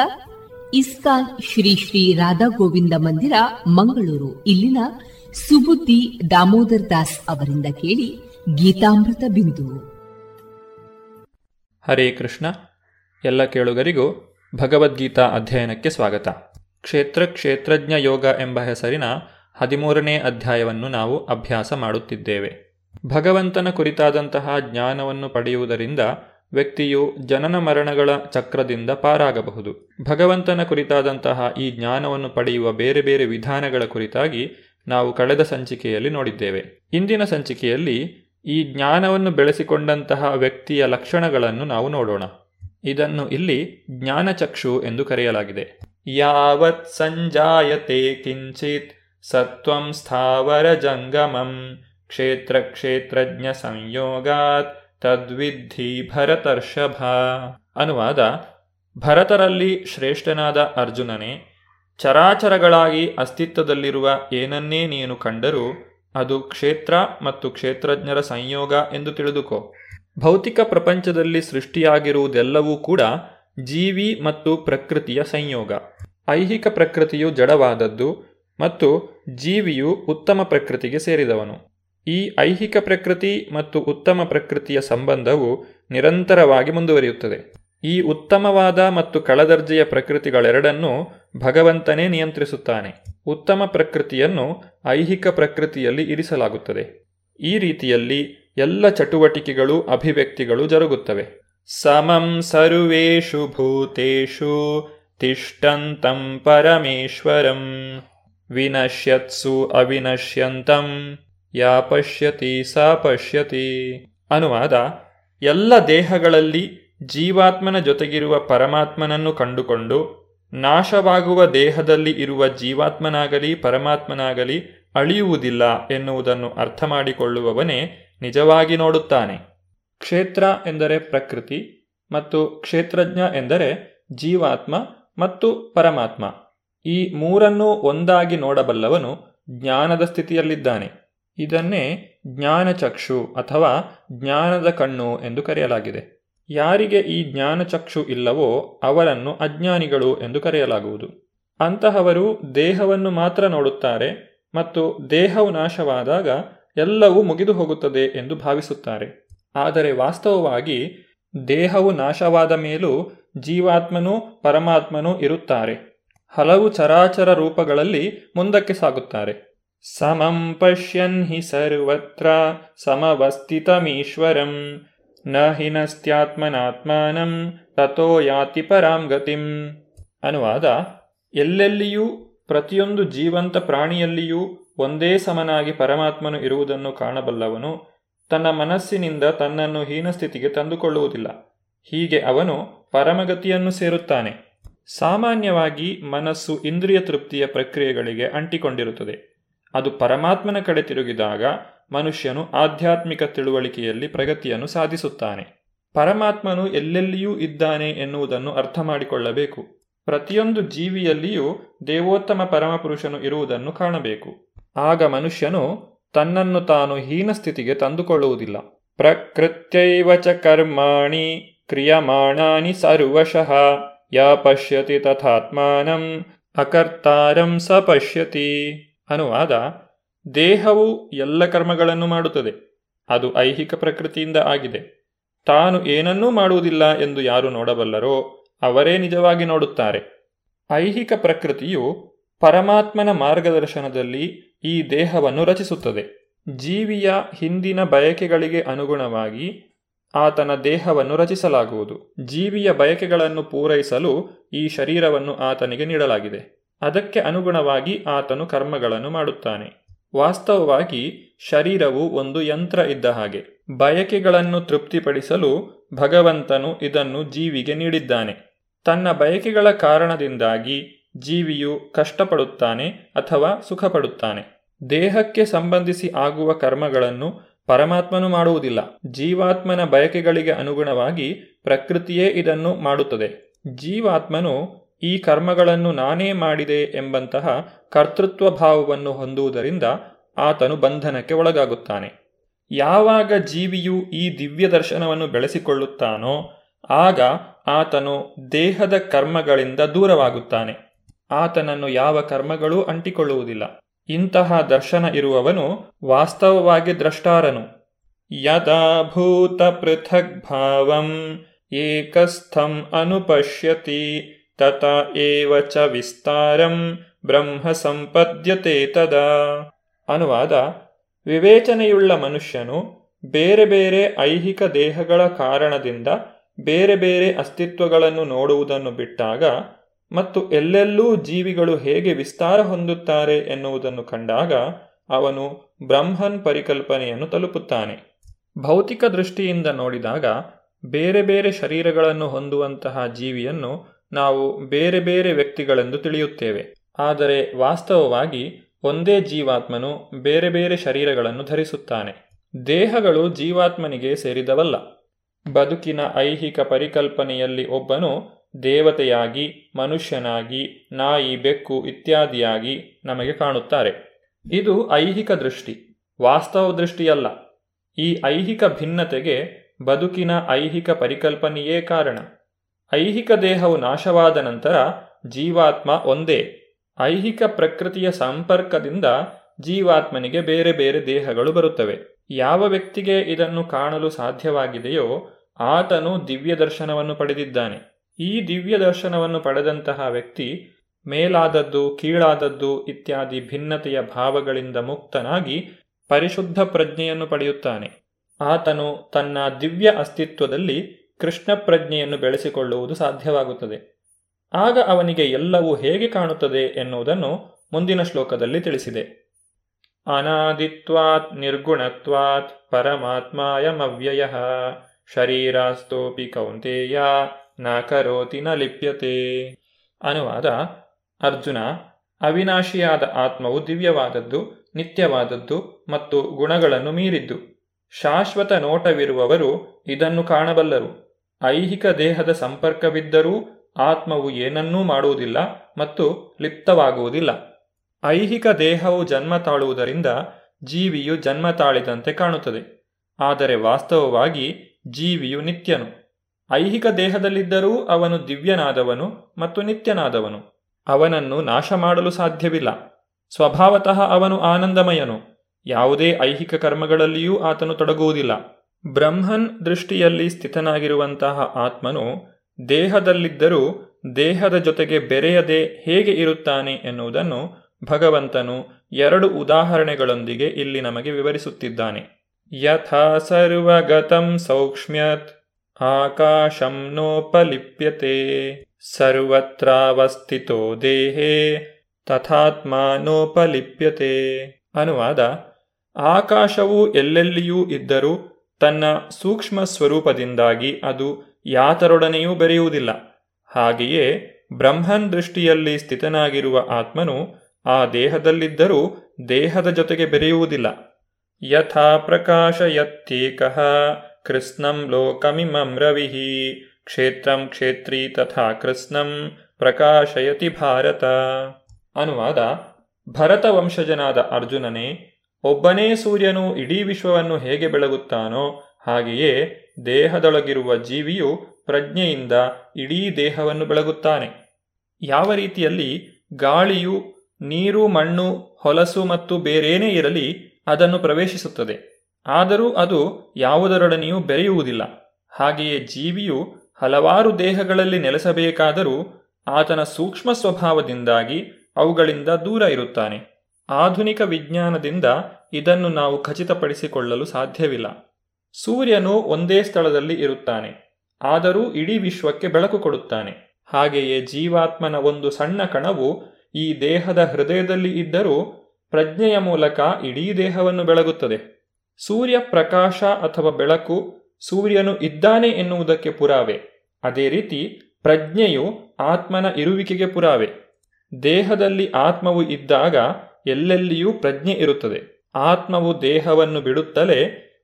ಇಸ್ಕಾನ್ ಶ್ರೀ ಶ್ರೀ ರಾಧಾ ಗೋವಿಂದ ಮಂದಿರ, ಮಂಗಳೂರು. ಇಲ್ಲಿನ ಸುಬುದ್ದಿ ದಾಮೋದರ್ ದಾಸ್ ಅವರಿಂದ ಕೇಳಿ ಗೀತಾಮೃತ ಬಿಂದು. ಹರೇ ಕೃಷ್ಣ. ಎಲ್ಲ ಕೇಳುಗರಿಗೂ ಭಗವದ್ಗೀತಾ ಅಧ್ಯಯನಕ್ಕೆ ಸ್ವಾಗತ. ಕ್ಷೇತ್ರ ಕ್ಷೇತ್ರಜ್ಞ ಯೋಗ ಎಂಬ ಹೆಸರಿನ ಹದಿಮೂರನೇ ಅಧ್ಯಾಯವನ್ನು ನಾವು ಅಭ್ಯಾಸ ಮಾಡುತ್ತಿದ್ದೇವೆ. ಭಗವಂತನ ಕುರಿತಾದಂತಹ ಜ್ಞಾನವನ್ನು ಪಡೆಯುವುದರಿಂದ ವ್ಯಕ್ತಿಯು ಜನನ ಮರಣಗಳ ಚಕ್ರದಿಂದ ಪಾರಾಗಬಹುದು. ಭಗವಂತನ ಕುರಿತಾದಂತಹ ಈ ಜ್ಞಾನವನ್ನು ಪಡೆಯುವ ಬೇರೆ ಬೇರೆ ವಿಧಾನಗಳ ಕುರಿತಾಗಿ ನಾವು ಕಳೆದ ಸಂಚಿಕೆಯಲ್ಲಿ ನೋಡಿದ್ದೇವೆ. ಇಂದಿನ ಸಂಚಿಕೆಯಲ್ಲಿ ಈ ಜ್ಞಾನವನ್ನು ಬೆಳೆಸಿಕೊಂಡಂತಹ ವ್ಯಕ್ತಿಯ ಲಕ್ಷಣಗಳನ್ನು ನಾವು ನೋಡೋಣ. ಇದನ್ನು ಇಲ್ಲಿ ಜ್ಞಾನಚಕ್ಷು ಎಂದು ಕರೆಯಲಾಗಿದೆ. ಯಾವತ್ ಸಂಜಾಯತೆ ಕಿಂಚಿತ್ ಸತ್ವಂ ಸ್ಥಾವರ ಜಂಗಮಂ ಕ್ಷೇತ್ರ ಕ್ಷೇತ್ರಜ್ಞ ಸಂಯೋಗಾತ್ ತದ್ವಿಧಿ ಭರತರ್ಷಭ. ಅನುವಾದ, ಭರತರಲ್ಲಿ ಶ್ರೇಷ್ಠನಾದ ಅರ್ಜುನನೇ, ಚರಾಚರಗಳಾಗಿ ಅಸ್ತಿತ್ವದಲ್ಲಿರುವ ಏನನ್ನೇ ನೀನು ಕಂಡರೂ ಅದು ಕ್ಷೇತ್ರ ಮತ್ತು ಕ್ಷೇತ್ರಜ್ಞರ ಸಂಯೋಗ ಎಂದು ತಿಳಿದುಕೋ. ಭೌತಿಕ ಪ್ರಪಂಚದಲ್ಲಿ ಸೃಷ್ಟಿಯಾಗಿರುವುದೆಲ್ಲವೂ ಕೂಡ ಜೀವಿ ಮತ್ತು ಪ್ರಕೃತಿಯ ಸಂಯೋಗ. ಐಹಿಕ ಪ್ರಕೃತಿಯು ಜಡವಾದದ್ದು ಮತ್ತು ಜೀವಿಯು ಉತ್ತಮ ಪ್ರಕೃತಿಗೆ ಸೇರಿದವನು. ಈ ಐಹಿಕ ಪ್ರಕೃತಿ ಮತ್ತು ಉತ್ತಮ ಪ್ರಕೃತಿಯ ಸಂಬಂಧವು ನಿರಂತರವಾಗಿ ಮುಂದುವರಿಯುತ್ತದೆ. ಈ ಉತ್ತಮವಾದ ಮತ್ತು ಕಳದರ್ಜೆಯ ಪ್ರಕೃತಿಗಳೆರಡನ್ನೂ ಭಗವಂತನೇ ನಿಯಂತ್ರಿಸುತ್ತಾನೆ. ಉತ್ತಮ ಪ್ರಕೃತಿಯನ್ನು ಐಹಿಕ ಪ್ರಕೃತಿಯಲ್ಲಿ ಇರಿಸಲಾಗುತ್ತದೆ. ಈ ರೀತಿಯಲ್ಲಿ ಎಲ್ಲ ಚಟುವಟಿಕೆಗಳು, ಅಭಿವ್ಯಕ್ತಿಗಳು ಜರುಗುತ್ತವೆ. ಸಮಂ ಸರ್ವೇಷು ಭೂತೇಷು ತಿಷ್ಟಂತಂ ಪರಮೇಶ್ವರಂ ವಿನಶ್ಯತ್ಸು ಅವಿನಶ್ಯಂತಂ ಯಾ ಪಶ್ಯತಿ, ಸ ಪಶ್ಯತಿ. ಅನುವಾದ ಎಲ್ಲ ದೇಹಗಳಲ್ಲಿ ಜೀವಾತ್ಮನ ಜೊತೆಗಿರುವ ಪರಮಾತ್ಮನನ್ನು ಕಂಡುಕೊಂಡು ನಾಶವಾಗುವ ದೇಹದಲ್ಲಿ ಇರುವ ಜೀವಾತ್ಮನಾಗಲಿ, ಪರಮಾತ್ಮನಾಗಲಿ ಅಳಿಯುವುದಿಲ್ಲ ಎನ್ನುವುದನ್ನು ಅರ್ಥ ಮಾಡಿಕೊಳ್ಳುವವನೇ ನಿಜವಾಗಿ ನೋಡುತ್ತಾನೆ. ಕ್ಷೇತ್ರ ಎಂದರೆ ಪ್ರಕೃತಿ ಮತ್ತು ಕ್ಷೇತ್ರಜ್ಞ ಎಂದರೆ ಜೀವಾತ್ಮ ಮತ್ತು ಪರಮಾತ್ಮ. ಈ ಮೂರನ್ನೂ ಒಂದಾಗಿ ನೋಡಬಲ್ಲವನು ಜ್ಞಾನದ ಸ್ಥಿತಿಯಲ್ಲಿದ್ದಾನೆ. ಇದನ್ನೇ ಜ್ಞಾನಚಕ್ಷು ಅಥವಾ ಜ್ಞಾನದ ಕಣ್ಣು ಎಂದು ಕರೆಯಲಾಗಿದೆ. ಯಾರಿಗೆ ಈ ಜ್ಞಾನಚಕ್ಷು ಇಲ್ಲವೋ ಅವರನ್ನು ಅಜ್ಞಾನಿಗಳು ಎಂದು ಕರೆಯಲಾಗುವುದು. ಅಂತಹವರು ದೇಹವನ್ನು ಮಾತ್ರ ನೋಡುತ್ತಾರೆ ಮತ್ತು ದೇಹವು ನಾಶವಾದಾಗ ಎಲ್ಲವೂ ಮುಗಿದು ಹೋಗುತ್ತದೆ ಎಂದು ಭಾವಿಸುತ್ತಾರೆ. ಆದರೆ ವಾಸ್ತವವಾಗಿ ದೇಹವು ನಾಶವಾದ ಮೇಲೂ ಜೀವಾತ್ಮನೂ ಪರಮಾತ್ಮನೂ ಇರುತ್ತಾರೆ. ಹಲವು ಚರಾಚರ ರೂಪಗಳಲ್ಲಿ ಮುಂದಕ್ಕೆ ಸಾಗುತ್ತಾರೆ. ಸಮಂ ಪಶ್ಯನ್ ಹಿ ಸರ್ವತ್ರ ಸಮವಸ್ಥಿತಮೀಶ್ವರಂ ನ ಹಿನಸ್ತ್ಯಾತ್ಮನಾತ್ಮಾನಂ ತಥೋ ಯಾತಿ ಪರಾಂ ಗತಿಂ ಅನುವಾದ ಎಲ್ಲೆಲ್ಲಿಯೂ ಪ್ರತಿಯೊಂದು ಜೀವಂತ ಪ್ರಾಣಿಯಲ್ಲಿಯೂ ಒಂದೇ ಸಮನಾಗಿ ಪರಮಾತ್ಮನು ಇರುವುದನ್ನು ಕಾಣಬಲ್ಲವನು. ತನ್ನ ಮನಸ್ಸಿನಿಂದ ತನ್ನನ್ನು ಹೀನಸ್ಥಿತಿಗೆ ತಂದುಕೊಳ್ಳುವುದಿಲ್ಲ. ಹೀಗೆ ಅವನು ಪರಮಗತಿಯನ್ನು ಸೇರುತ್ತಾನೆ. ಸಾಮಾನ್ಯವಾಗಿ ಮನಸ್ಸು ಇಂದ್ರಿಯ ತೃಪ್ತಿಯ ಪ್ರಕ್ರಿಯೆಗಳಿಗೆ ಅಂಟಿಕೊಂಡಿರುತ್ತದೆ. ಅದು ಪರಮಾತ್ಮನ ಕಡೆ ತಿರುಗಿದಾಗ ಮನುಷ್ಯನು ಆಧ್ಯಾತ್ಮಿಕ ತಿಳುವಳಿಕೆಯಲ್ಲಿ ಪ್ರಗತಿಯನ್ನು ಸಾಧಿಸುತ್ತಾನೆ. ಪರಮಾತ್ಮನು ಎಲ್ಲೆಲ್ಲಿಯೂ ಇದ್ದಾನೆ ಎನ್ನುವುದನ್ನು ಅರ್ಥ ಮಾಡಿಕೊಳ್ಳಬೇಕು. ಪ್ರತಿಯೊಂದು ಜೀವಿಯಲ್ಲಿಯೂ ದೇವೋತ್ತಮ ಪರಮಪುರುಷನು ಇರುವುದನ್ನು ಕಾಣಬೇಕು. ಆಗ ಮನುಷ್ಯನು ತನ್ನನ್ನು ತಾನು ಹೀನ ಸ್ಥಿತಿಗೆ ತಂದುಕೊಳ್ಳುವುದಿಲ್ಲ. ಪ್ರಕೃತ್ಯೈವ ಕರ್ಮಾಣಿ ಕ್ರಿಯಮಾಣಾನಿ ಸರ್ವಶಃ ಯ ಪಶ್ಯತಿ ತಥಾತ್ಮಾನಂ ಅಕರ್ತಾರಂ ಸ ಪಶ್ಯತಿ. ಅನುವಾದ ದೇಹವು ಎಲ್ಲ ಕರ್ಮಗಳನ್ನು ಮಾಡುತ್ತದೆ. ಅದು ಐಹಿಕ ಪ್ರಕೃತಿಯಿಂದ ಆಗಿದೆ. ತಾನು ಏನನ್ನೂ ಮಾಡುವುದಿಲ್ಲ ಎಂದು ಯಾರು ನೋಡಬಲ್ಲರೋ ಅವರೇ ನಿಜವಾಗಿ ನೋಡುತ್ತಾರೆ. ಐಹಿಕ ಪ್ರಕೃತಿಯು ಪರಮಾತ್ಮನ ಮಾರ್ಗದರ್ಶನದಲ್ಲಿ ಈ ದೇಹವನ್ನು ರಚಿಸುತ್ತದೆ. ಜೀವಿಯ ಹಿಂದಿನ ಬಯಕೆಗಳಿಗೆ ಅನುಗುಣವಾಗಿ ಆತನ ದೇಹವನ್ನು ರಚಿಸಲಾಗುವುದು. ಜೀವಿಯ ಬಯಕೆಗಳನ್ನು ಪೂರೈಸಲು ಈ ಶರೀರವನ್ನು ಆತನಿಗೆ ನೀಡಲಾಗಿದೆ. ಅದಕ್ಕೆ ಅನುಗುಣವಾಗಿ ಆತನು ಕರ್ಮಗಳನ್ನು ಮಾಡುತ್ತಾನೆ. ವಾಸ್ತವವಾಗಿ ಶರೀರವು ಒಂದು ಯಂತ್ರ ಇದ್ದ ಹಾಗೆ. ಬಯಕೆಗಳನ್ನು ತೃಪ್ತಿಪಡಿಸಲು ಭಗವಂತನು ಇದನ್ನು ಜೀವಿಗೆ ನೀಡಿದ್ದಾನೆ. ತನ್ನ ಬಯಕೆಗಳ ಕಾರಣದಿಂದಾಗಿ ಜೀವಿಯು ಕಷ್ಟಪಡುತ್ತಾನೆ ಅಥವಾ ಸುಖಪಡುತ್ತಾನೆ. ದೇಹಕ್ಕೆ ಸಂಬಂಧಿಸಿ ಆಗುವ ಕರ್ಮಗಳನ್ನು ಪರಮಾತ್ಮನು ಮಾಡುವುದಿಲ್ಲ. ಜೀವಾತ್ಮನ ಬಯಕೆಗಳಿಗೆ ಅನುಗುಣವಾಗಿ ಪ್ರಕೃತಿಯೇ ಇದನ್ನು ಮಾಡುತ್ತದೆ. ಜೀವಾತ್ಮನು ಈ ಕರ್ಮಗಳನ್ನು ನಾನೇ ಮಾಡಿದೆ ಎಂಬಂತಹ ಕರ್ತೃತ್ವ ಭಾವವನ್ನು ಹೊಂದುವುದರಿಂದ ಆತನು ಬಂಧನಕ್ಕೆ ಒಳಗಾಗುತ್ತಾನೆ. ಯಾವಾಗ ಜೀವಿಯು ಈ ದಿವ್ಯ ದರ್ಶನವನ್ನು ಬೆಳೆಸಿಕೊಳ್ಳುತ್ತಾನೋ, ಆಗ ಆತನು ದೇಹದ ಕರ್ಮಗಳಿಂದ ದೂರವಾಗುತ್ತಾನೆ. ಆತನನ್ನು ಯಾವ ಕರ್ಮಗಳೂ ಅಂಟಿಕೊಳ್ಳುವುದಿಲ್ಲ. ಇಂತಹ ದರ್ಶನ ಇರುವವನು ವಾಸ್ತವವಾಗಿ ದ್ರಷ್ಟಾರನು. ಯದಾ ಭೂತ ಭಾವಂ ಏಕಸ್ಥಂ ಅನುಪಶ್ಯತಿ ತತ ವಿಸ್ತಾರಂ ಬ್ರಹ್ಮ ಸಂಪದ್ಯತೆ ತದಾ ಅನುವಾದ ವಿವೇಚನೆಯುಳ್ಳ ಮನುಷ್ಯನು ಬೇರೆ ಬೇರೆ ಐಹಿಕ ದೇಹಗಳ ಕಾರಣದಿಂದ ಬೇರೆ ಬೇರೆ ಅಸ್ತಿತ್ವಗಳನ್ನು ನೋಡುವುದನ್ನು ಬಿಟ್ಟಾಗ ಮತ್ತು ಎಲ್ಲೆಲ್ಲೂ ಜೀವಿಗಳು ಹೇಗೆ ವಿಸ್ತಾರ ಹೊಂದುತ್ತಾರೆ ಎನ್ನುವುದನ್ನು ಕಂಡಾಗ ಅವನು ಬ್ರಹ್ಮನ್ ಪರಿಕಲ್ಪನೆಯನ್ನು ತಲುಪುತ್ತಾನೆ. ಭೌತಿಕ ದೃಷ್ಟಿಯಿಂದ ನೋಡಿದಾಗ ಬೇರೆ ಬೇರೆ ಶರೀರಗಳನ್ನು ಹೊಂದುವಂತಹ ಜೀವಿಯನ್ನು ನಾವು ಬೇರೆ ಬೇರೆ ವ್ಯಕ್ತಿಗಳೆಂದು ತಿಳಿಯುತ್ತೇವೆ. ಆದರೆ ವಾಸ್ತವವಾಗಿ ಒಂದೇ ಜೀವಾತ್ಮನು ಬೇರೆ ಬೇರೆ ಶರೀರಗಳನ್ನು ಧರಿಸುತ್ತಾನೆ. ದೇಹಗಳು ಜೀವಾತ್ಮನಿಗೆ ಸೇರಿದವಲ್ಲ. ಬದುಕಿನ ಐಹಿಕ ಪರಿಕಲ್ಪನೆಯಲ್ಲಿ ಒಬ್ಬನು ದೇವತೆಯಾಗಿ, ಮನುಷ್ಯನಾಗಿ, ನಾಯಿ, ಬೆಕ್ಕು ಇತ್ಯಾದಿಯಾಗಿ ನಮಗೆ ಕಾಣುತ್ತಾರೆ. ಇದು ಐಹಿಕ ದೃಷ್ಟಿ, ವಾಸ್ತವ ದೃಷ್ಟಿಯಲ್ಲ. ಈ ಐಹಿಕ ಭಿನ್ನತೆಗೆ ಬದುಕಿನ ಐಹಿಕ ಪರಿಕಲ್ಪನೆಯೇ ಕಾರಣ. ಐಹಿಕ ದೇಹವು ನಾಶವಾದ ನಂತರ ಜೀವಾತ್ಮ ಒಂದೇ. ಐಹಿಕ ಪ್ರಕೃತಿಯ ಸಂಪರ್ಕದಿಂದ ಜೀವಾತ್ಮನಿಗೆ ಬೇರೆ ಬೇರೆ ದೇಹಗಳು ಬರುತ್ತವೆ. ಯಾವ ವ್ಯಕ್ತಿಗೆ ಇದನ್ನು ಕಾಣಲು ಸಾಧ್ಯವಾಗಿದೆಯೋ ಆತನು ದಿವ್ಯ ದರ್ಶನವನ್ನು ಪಡೆದಿದ್ದಾನೆ. ಈ ದಿವ್ಯ ದರ್ಶನವನ್ನು ಪಡೆದಂತಹ ವ್ಯಕ್ತಿ ಮೇಲಾದದ್ದು, ಕೀಳಾದದ್ದು ಇತ್ಯಾದಿ ಭಿನ್ನತೆಯ ಭಾವಗಳಿಂದ ಮುಕ್ತನಾಗಿ ಪರಿಶುದ್ಧ ಪ್ರಜ್ಞೆಯನ್ನು ಪಡೆಯುತ್ತಾನೆ. ಆತನು ತನ್ನ ದಿವ್ಯ ಅಸ್ತಿತ್ವದಲ್ಲಿ ಕೃಷ್ಣ ಪ್ರಜ್ಞೆಯನ್ನು ಬೆಳೆಸಿಕೊಳ್ಳುವುದು ಸಾಧ್ಯವಾಗುತ್ತದೆ. ಆಗ ಅವನಿಗೆ ಎಲ್ಲವೂ ಹೇಗೆ ಕಾಣುತ್ತದೆ ಎನ್ನುವುದನ್ನು ಮುಂದಿನ ಶ್ಲೋಕದಲ್ಲಿ ತಿಳಿಸಿದೆ. ಅನಾದಿತ್ವಾತ್ ನಿರ್ಗುಣತ್ವಾತ್ ಪರಮಾತ್ಮಾಯಮವ್ಯಯ. ಶರೀರಾಸ್ತೋಪಿ ಕೌಂತೆಯ ನ ಕರೋತಿ ನ ಲಿಪ್ಯತೆ. ಅನುವಾದ ಅರ್ಜುನ. ಅವಿನಾಶಿಯಾದ ಆತ್ಮವು ದಿವ್ಯವಾದದ್ದು, ನಿತ್ಯವಾದದ್ದು ಮತ್ತು ಗುಣಗಳನ್ನು ಮೀರಿದ್ದು. ಶಾಶ್ವತ ನೋಟವಿರುವವರು ಇದನ್ನು ಕಾಣಬಲ್ಲರು. ಐಹಿಕ ದೇಹದ ಸಂಪರ್ಕವಿದ್ದರೂ ಆತ್ಮವು ಏನನ್ನೂ ಮಾಡುವುದಿಲ್ಲ ಮತ್ತು ಲಿಪ್ತವಾಗುವುದಿಲ್ಲ. ಐಹಿಕ ದೇಹವು ಜನ್ಮ ತಾಳುವುದರಿಂದ ಜೀವಿಯು ಜನ್ಮ ತಾಳಿದಂತೆ ಕಾಣುತ್ತದೆ. ಆದರೆ ವಾಸ್ತವವಾಗಿ ಜೀವಿಯು ನಿತ್ಯನು. ಐಹಿಕ ದೇಹದಲ್ಲಿದ್ದರೂ ಅವನು ದಿವ್ಯನಾದವನು ಮತ್ತು ನಿತ್ಯನಾದವನು. ಅವನನ್ನು ನಾಶ ಮಾಡಲು ಸಾಧ್ಯವಿಲ್ಲ. ಸ್ವಭಾವತಃ ಅವನು ಆನಂದಮಯನು. ಯಾವುದೇ ಐಹಿಕ ಕರ್ಮಗಳಲ್ಲಿಯೂ ಆತನು ತೊಡಗುವುದಿಲ್ಲ. ಬ್ರಹ್ಮನ್ ದೃಷ್ಟಿಯಲ್ಲಿ ಸ್ಥಿತನಾಗಿರುವಂತಹ ಆತ್ಮನು ದೇಹದಲ್ಲಿದ್ದರೂ ದೇಹದ ಜೊತೆಗೆ ಬೆರೆಯದೆ ಹೇಗೆ ಇರುತ್ತಾನೆ ಎನ್ನುವುದನ್ನು ಭಗವಂತನು ಎರಡು ಉದಾಹರಣೆಗಳೊಂದಿಗೆ ಇಲ್ಲಿ ನಮಗೆ ವಿವರಿಸುತ್ತಿದ್ದಾನೆ. ಯಥಾ ಸರ್ವಗತಂ ಸೌಕ್ಷ್ಮ್ಯತ್ ಆಕಾಶಂ ನೋಪಲಿಪ್ಯತೆ ಸರ್ವತ್ರಾವಸ್ಥಿತೋ ದೇಹೇ ತಥಾತ್ಮಾನೋಪಲಿಪ್ಯತೆ ಅನುವಾದ ಆಕಾಶವು ಎಲ್ಲೆಲ್ಲಿಯೂ ಇದ್ದರೂ ತನ್ನ ಸೂಕ್ಷ್ಮ ಸ್ವರೂಪದಿಂದಾಗಿ ಅದು ಯಾತರೊಡನೆಯೂ ಬೆರೆಯುವುದಿಲ್ಲ. ಹಾಗೆಯೇ ಬ್ರಹ್ಮನ್ ದೃಷ್ಟಿಯಲ್ಲಿ ಸ್ಥಿತನಾಗಿರುವ ಆತ್ಮನು ಆ ದೇಹದಲ್ಲಿದ್ದರೂ ದೇಹದ ಜೊತೆಗೆ ಬೆರೆಯುವುದಿಲ್ಲ. ಯಥಾ ಪ್ರಕಾಶಯತ್ಯೇಕಃ ಕೃಷ್ಣಂ ಲೋಕಮಿಮಂ ರವಿಹಿ ಕ್ಷೇತ್ರಂ ಕ್ಷೇತ್ರೀ ತಥಾ ಕೃಷ್ಣಂ ಪ್ರಕಾಶಯತಿ ಭಾರತ. ಅನುವಾದ ಭರತ ವಂಶಜನಾದ ಅರ್ಜುನನೇ ಒಬ್ಬನೇ ಸೂರ್ಯನು ಇಡೀ ವಿಶ್ವವನ್ನು ಹೇಗೆ ಬೆಳಗುತ್ತಾನೋ ಹಾಗೆಯೇ ದೇಹದೊಳಗಿರುವ ಜೀವಿಯು ಪ್ರಜ್ಞೆಯಿಂದ ಇಡೀ ದೇಹವನ್ನು ಬೆಳಗುತ್ತಾನೆ. ಯಾವ ರೀತಿಯಲ್ಲಿ ಗಾಳಿಯು, ನೀರು, ಮಣ್ಣು, ಹೊಲಸು ಮತ್ತು ಬೇರೇನೇ ಇರಲಿ ಅದನ್ನು ಪ್ರವೇಶಿಸುತ್ತದೆ. ಆದರೂ ಅದು ಯಾವುದರೊಡನೆಯೂ ಬೆರೆಯುವುದಿಲ್ಲ. ಹಾಗೆಯೇ ಜೀವಿಯು ಹಲವಾರು ದೇಹಗಳಲ್ಲಿ ನೆಲೆಸಬೇಕಾದರೂ ಆತನ ಸೂಕ್ಷ್ಮ ಸ್ವಭಾವದಿಂದಾಗಿ ಅವುಗಳಿಂದ ದೂರ ಇರುತ್ತಾನೆ. ಆಧುನಿಕ ವಿಜ್ಞಾನದಿಂದ ಇದನ್ನು ನಾವು ಖಚಿತಪಡಿಸಿಕೊಳ್ಳಲು ಸಾಧ್ಯವಿಲ್ಲ. ಸೂರ್ಯನು ಒಂದೇ ಸ್ಥಳದಲ್ಲಿ ಇರುತ್ತಾನೆ, ಆದರೂ ಇಡೀ ವಿಶ್ವಕ್ಕೆ ಬೆಳಕು ಕೊಡುತ್ತಾನೆ. ಹಾಗೆಯೇ ಜೀವಾತ್ಮನ ಒಂದು ಸಣ್ಣ ಕಣವು ಈ ದೇಹದ ಹೃದಯದಲ್ಲಿ ಇದ್ದರೂ ಪ್ರಜ್ಞೆಯ ಮೂಲಕ ಇಡೀ ದೇಹವನ್ನು ಬೆಳಗುತ್ತದೆ. ಸೂರ್ಯ ಪ್ರಕಾಶ ಅಥವಾ ಬೆಳಕು ಸೂರ್ಯನು ಇದ್ದಾನೆ ಎನ್ನುವುದಕ್ಕೆ ಪುರಾವೆ. ಅದೇ ರೀತಿ ಪ್ರಜ್ಞೆಯು ಆತ್ಮನ ಇರುವಿಕೆಗೆ ಪುರಾವೆ. ದೇಹದಲ್ಲಿ ಆತ್ಮವು ಇದ್ದಾಗ ಎಲ್ಲೆಲ್ಲಿಯೂ ಪ್ರಜ್ಞೆ ಇರುತ್ತದೆ. ಆತ್ಮವು ದೇಹವನ್ನು ಬಿಡುತ್ತಲೇ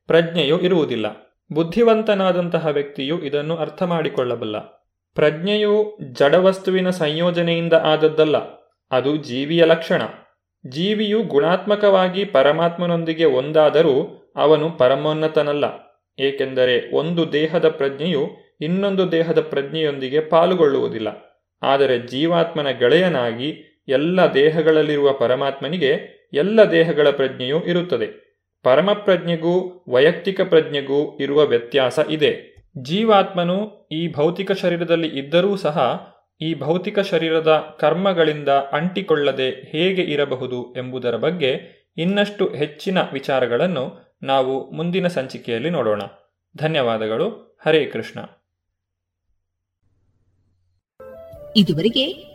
ಪ್ರಜ್ಞೆಯು ಇರುವುದಿಲ್ಲ. ಬುದ್ಧಿವಂತನಾದಂತಹ ವ್ಯಕ್ತಿಯು ಇದನ್ನು ಅರ್ಥ ಮಾಡಿಕೊಳ್ಳಬಲ್ಲ ಪ್ರಜ್ಞೆಯು ಜಡವಸ್ತುವಿನ ಸಂಯೋಜನೆಯಿಂದ ಆದದ್ದಲ್ಲ, ಅದು ಜೀವಿಯ ಲಕ್ಷಣ. ಜೀವಿಯು ಗುಣಾತ್ಮಕವಾಗಿ ಪರಮಾತ್ಮನೊಂದಿಗೆ ಒಂದಾದರೂ ಅವನು ಪರಮೋನ್ನತನಲ್ಲ, ಏಕೆಂದರೆ ಒಂದು ದೇಹದ ಪ್ರಜ್ಞೆಯು ಇನ್ನೊಂದು ದೇಹದ ಪ್ರಜ್ಞೆಯೊಂದಿಗೆ ಪಾಲುಗೊಳ್ಳುವುದಿಲ್ಲ. ಆದರೆ ಜೀವಾತ್ಮನ ಗೆಳೆಯನಾಗಿ ಎಲ್ಲ ದೇಹಗಳಲ್ಲಿರುವ ಪರಮಾತ್ಮನಿಗೆ ಎಲ್ಲ ದೇಹಗಳ ಪ್ರಜ್ಞೆಯೂ ಇರುತ್ತದೆ. ಪರಮಪ್ರಜ್ಞೆಗೂ ವೈಯಕ್ತಿಕ ಪ್ರಜ್ಞೆಗೂ ಇರುವ ವ್ಯತ್ಯಾಸ ಇದೆ. ಜೀವಾತ್ಮನು ಈ ಭೌತಿಕ ಶರೀರದಲ್ಲಿ ಇದ್ದರೂ ಸಹ ಈ ಭೌತಿಕ ಶರೀರದ ಕರ್ಮಗಳಿಂದ ಅಂಟಿಕೊಳ್ಳದೆ ಹೇಗೆ ಇರಬಹುದು ಎಂಬುದರ ಬಗ್ಗೆ ಇನ್ನಷ್ಟು ಹೆಚ್ಚಿನ ವಿಚಾರಗಳನ್ನು ನಾವು ಮುಂದಿನ ಸಂಚಿಕೆಯಲ್ಲಿ ನೋಡೋಣ. ಧನ್ಯವಾದಗಳು. ಹರೇ ಕೃಷ್ಣ. ಇದುವರೆಗೆ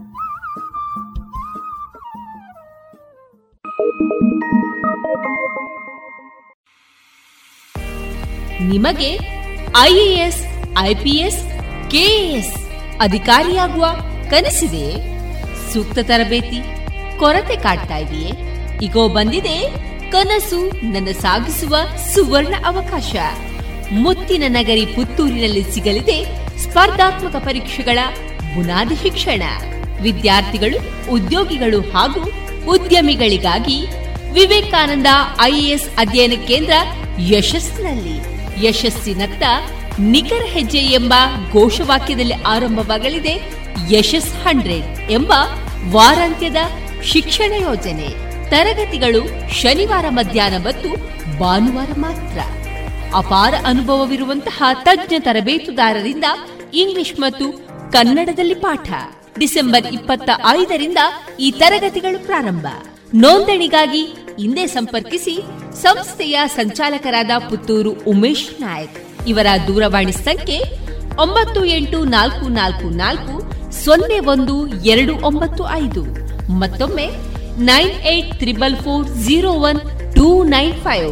ನಿಮಗೆ ಐಎಎಸ್, ಐಪಿಎಸ್, ಕೆಎಎಸ್ ಅಧಿಕಾರಿಯಾಗುವ ಕನಸಿದೆ? ಸೂಕ್ತ ತರಬೇತಿ, ಕೊರತೆ ಕಾಡ್ತಾ ಇದೆಯೇ? ಈಗೋ ಬಂದಿದೆ ಕನಸು ನನ್ನ ಸಾಗಿಸುವ ಸುವರ್ಣ ಅವಕಾಶ. ಮುತ್ತಿನ ನಗರಿ ಪುತ್ತೂರಿನಲ್ಲಿ ಸಿಗಲಿದೆ ಸ್ಪರ್ಧಾತ್ಮಕ ಪರೀಕ್ಷೆಗಳ ಬುನಾದಿ ಶಿಕ್ಷಣ. ವಿದ್ಯಾರ್ಥಿಗಳು, ಉದ್ಯೋಗಿಗಳು ಹಾಗೂ ಉದ್ಯಮಿಗಳಿಗಾಗಿ ವಿವೇಕಾನಂದ ಐಎಎಸ್ ಅಧ್ಯಯನ ಕೇಂದ್ರ ಯಶಸ್ಸಿನಲ್ಲಿ. ಯಶಸ್ಸಿನತ್ತ ನಿಖರ ಹೆಜ್ಜೆ ಎಂಬ ಘೋಷವಾಕ್ಯದಲ್ಲಿ ಆರಂಭವಾಗಲಿದೆ ಯಶಸ್ ಹಂಡ್ರೆಡ್ ಎಂಬ ವಾರಾಂತ್ಯದ ಶಿಕ್ಷಣ ಯೋಜನೆ. ತರಗತಿಗಳು ಶನಿವಾರ ಮಧ್ಯಾಹ್ನ ಮತ್ತು ಭಾನುವಾರ ಮಾತ್ರ. ಅಪಾರ ಅನುಭವವಿರುವಂತಹ ತಜ್ಞ ತರಬೇತುದಾರರಿಂದ ಇಂಗ್ಲಿಷ್ ಮತ್ತು ಕನ್ನಡದಲ್ಲಿ ಪಾಠ. ಡಿಸೆಂಬರ್ ಇಪ್ಪತ್ತ ಐದರಿಂದ ಈ ತರಗತಿಗಳು ಪ್ರಾರಂಭ. ನೋಂದಣಿಗಾಗಿ ಹಿಂದೆ ಸಂಪರ್ಕಿಸಿ ಸಂಸ್ಥೆಯ ಸಂಚಾಲಕರಾದ ಪುತ್ತೂರು ಉಮೇಶ್ ನಾಯಕ್. ಇವರ ದೂರವಾಣಿ ಸಂಖ್ಯೆ ಒಂಬತ್ತು ಎಂಟು ನಾಲ್ಕು ನಾಲ್ಕು ನಾಲ್ಕು ಸೊನ್ನೆ ಒಂದು ಎರಡು ಒಂಬತ್ತು ಐದು. ಮತ್ತೊಮ್ಮೆ nine eight triple four zero one two nine five.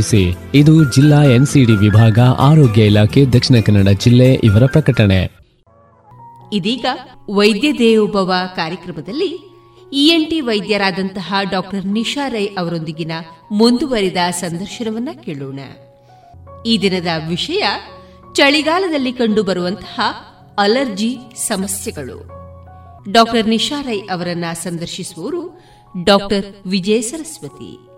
ಇದು ಜಿಲ್ಲಾ ಎನ್ಸಿಡಿ ವಿಭಾಗ ಆರೋಗ್ಯ ಇಲಾಖೆ ದಕ್ಷಿಣ ಕನ್ನಡ ಜಿಲ್ಲೆ ಇವರ ಪ್ರಕಟಣೆ. ಇದೀಗ ವೈದ್ಯ ದೇವೋಭವ ಕಾರ್ಯಕ್ರಮದಲ್ಲಿ ಇಎನ್ಟಿ ವೈದ್ಯರಾದಂತಹ ಡಾಕ್ಟರ್ ನಿಶಾ ರೈ ಅವರೊಂದಿಗಿನ ಮುಂದುವರಿದ ಸಂದರ್ಶನವನ್ನ ಕೇಳೋಣ. ಈ ದಿನದ ವಿಷಯ, ಚಳಿಗಾಲದಲ್ಲಿ ಕಂಡುಬರುವಂತಹ ಅಲರ್ಜಿ ಸಮಸ್ಯೆಗಳು. ಡಾಕ್ಟರ್ ನಿಶಾ ರೈ ಅವರನ್ನ ಸಂದರ್ಶಿಸುವವರು ಡಾಕ್ಟರ್ ವಿಜಯ ಸರಸ್ವತಿ.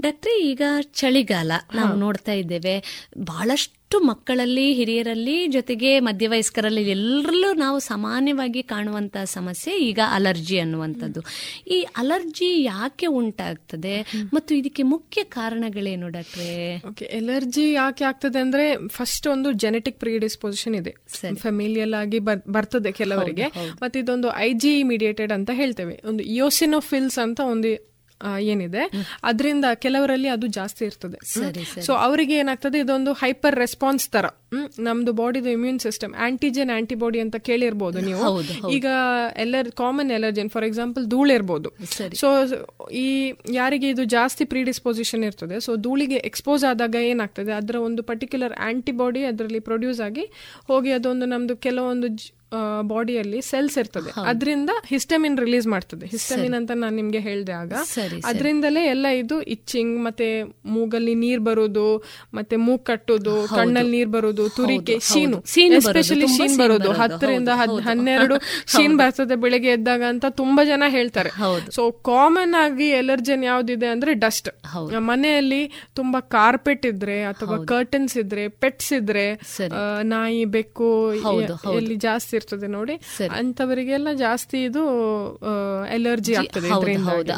ಡಾಕ್ಟ್ರೆ ಈಗ ಚಳಿಗಾಲ ನಾವು ನೋಡ್ತಾ ಇದ್ದೇವೆ. ಬಹಳಷ್ಟು ಮಕ್ಕಳಲ್ಲಿ ಹಿರಿಯರಲ್ಲಿ ಜೊತೆಗೆ ಮಧ್ಯವಯಸ್ಕರಲ್ಲಿ ಎಲ್ಲರಲ್ಲೂ ನಾವು ಸಾಮಾನ್ಯವಾಗಿ ಕಾಣುವಂತಹ ಸಮಸ್ಯೆ ಈಗ ಅಲರ್ಜಿ ಅನ್ನುವಂಥದ್ದು. ಈ ಅಲರ್ಜಿ ಯಾಕೆ ಉಂಟಾಗ್ತದೆ? ಮತ್ತು ಇದಕ್ಕೆ ಮುಖ್ಯ ಕಾರಣಗಳೇನು ಡಾಕ್ಟ್ರೆ? ಓಕೆ ಎಲರ್ಜಿ ಯಾಕೆ ಆಗ್ತದೆ ಅಂದ್ರೆ ಫಸ್ಟ್ ಒಂದು ಜೆನೆಟಿಕ್ ಪ್ರಿಡಿಸ್ಪೊಸಿಷನ್ ಇದೆ. ಫೆಮಿಲಿಯಲ್ ಆಗಿ ಬರ್ತದೆ ಕೆಲವರಿಗೆ. ಮತ್ತೆ ಇದೊಂದು ಐ ಜಿ ಮೀಡಿಯೇಟೆಡ್ ಅಂತ ಹೇಳ್ತೇವೆ. ಒಂದು ಯೋಸಿನೋಫಿಲ್ಸ್ ಅಂತ ಒಂದು ಏನಿದೆ. ಅದರಿಂದ ಕೆಲವರಲ್ಲಿ ಅದು ಜಾಸ್ತಿ ಇರ್ತದೆ. ಸೊ ಅವರಿಗೆ ಏನಾಗ್ತದೆ ಇದೊಂದು ಹೈಪರ್ ರೆಸ್ಪಾನ್ಸ್ ತರ. ನಮ್ದು ಬಾಡಿದು ಇಮ್ಯೂನ್ ಸಿಸ್ಟಮ್ ಆಂಟಿಜೆನ್ ಆಂಟಿಬಾಡಿ ಅಂತ ಕೇಳಿರ್ಬೋದು ನೀವು. ಈಗ ಎಲ್ಲರ್ ಕಾಮನ್ ಎಲರ್ಜಿನ್ ಫಾರ್ ಎಕ್ಸಾಂಪಲ್ ಧೂಳು ಇರ್ಬೋದು. ಸೊ ಈ ಯಾರಿಗೆ ಇದು ಜಾಸ್ತಿ ಪ್ರೀಡಿಸ್ಪೋಸಿಷನ್ ಇರ್ತದೆ ಸೊ ಧೂಳಿಗೆ ಎಕ್ಸ್ಪೋಸ್ ಆದಾಗ ಏನಾಗ್ತದೆ ಅದರ ಒಂದು ಪರ್ಟಿಕ್ಯುಲರ್ ಆಂಟಿಬಾಡಿ ಅದರಲ್ಲಿ ಪ್ರೊಡ್ಯೂಸ್ ಆಗಿ ಹೋಗಿ ಅದೊಂದು ನಮ್ದು ಕೆಲವೊಂದು ಬಾಡಿಯಲ್ಲಿ ಸೆಲ್ಸ್ ಇರ್ತದೆ. ಅದರಿಂದ ಹಿಸ್ಟಮಿನ್ ರಿಲೀಸ್ ಮಾಡ್ತದೆ. ಹಿಸ್ಟಮಿನ್ ಅಂತ ನಾನು ನಿಮ್ಗೆ ಹೇಳಿದೆ ಆಗ. ಅದರಿಂದಲೇ ಎಲ್ಲ ಇದು ಇಚ್ಚಿಂಗ್ ಮತ್ತೆ ಮೂಗಲ್ಲಿ ನೀರ್ ಬರೋದು ಮತ್ತೆ ಮೂಗ್ ಕಟ್ಟೋದು ಕಣ್ಣಲ್ಲಿ ನೀರ್ ಬರೋದು ತುರಿಕೆ ಶೀನು. ಎಸ್ಪೆಷಲಿ ಶೀನ್ ಬರೋದು. ಹತ್ತರಿಂದ ಹನ್ನೆರಡು ಶೀನ್ ಬರ್ತದೆ ಬೆಳಿಗ್ಗೆ ಎದ್ದಾಗ ಅಂತ ತುಂಬಾ ಜನ ಹೇಳ್ತಾರೆ. ಸೊ ಕಾಮನ್ ಆಗಿ ಎಲರ್ಜನ್ ಯಾವ್ದಿದೆ ಅಂದ್ರೆ ಡಸ್ಟ್ ಮನೆಯಲ್ಲಿ ತುಂಬಾ ಕಾರ್ಪೆಟ್ ಇದ್ರೆ ಅಥವಾ ಕರ್ಟನ್ಸ್ ಇದ್ರೆ ಪೆಟ್ಸ್ ಇದ್ರೆ ನಾಯಿ ಬೆಕ್ಕು ಎಲ್ಲಿ ಜಾಸ್ತಿ ಇರ್ತದೆ ನೋಡಿ. ಅಂತವರಿಗೆಲ್ಲ ಜಾಸ್ತಿ ಇದು ಎಲರ್ಜಿ ಆಗ್ತದೆ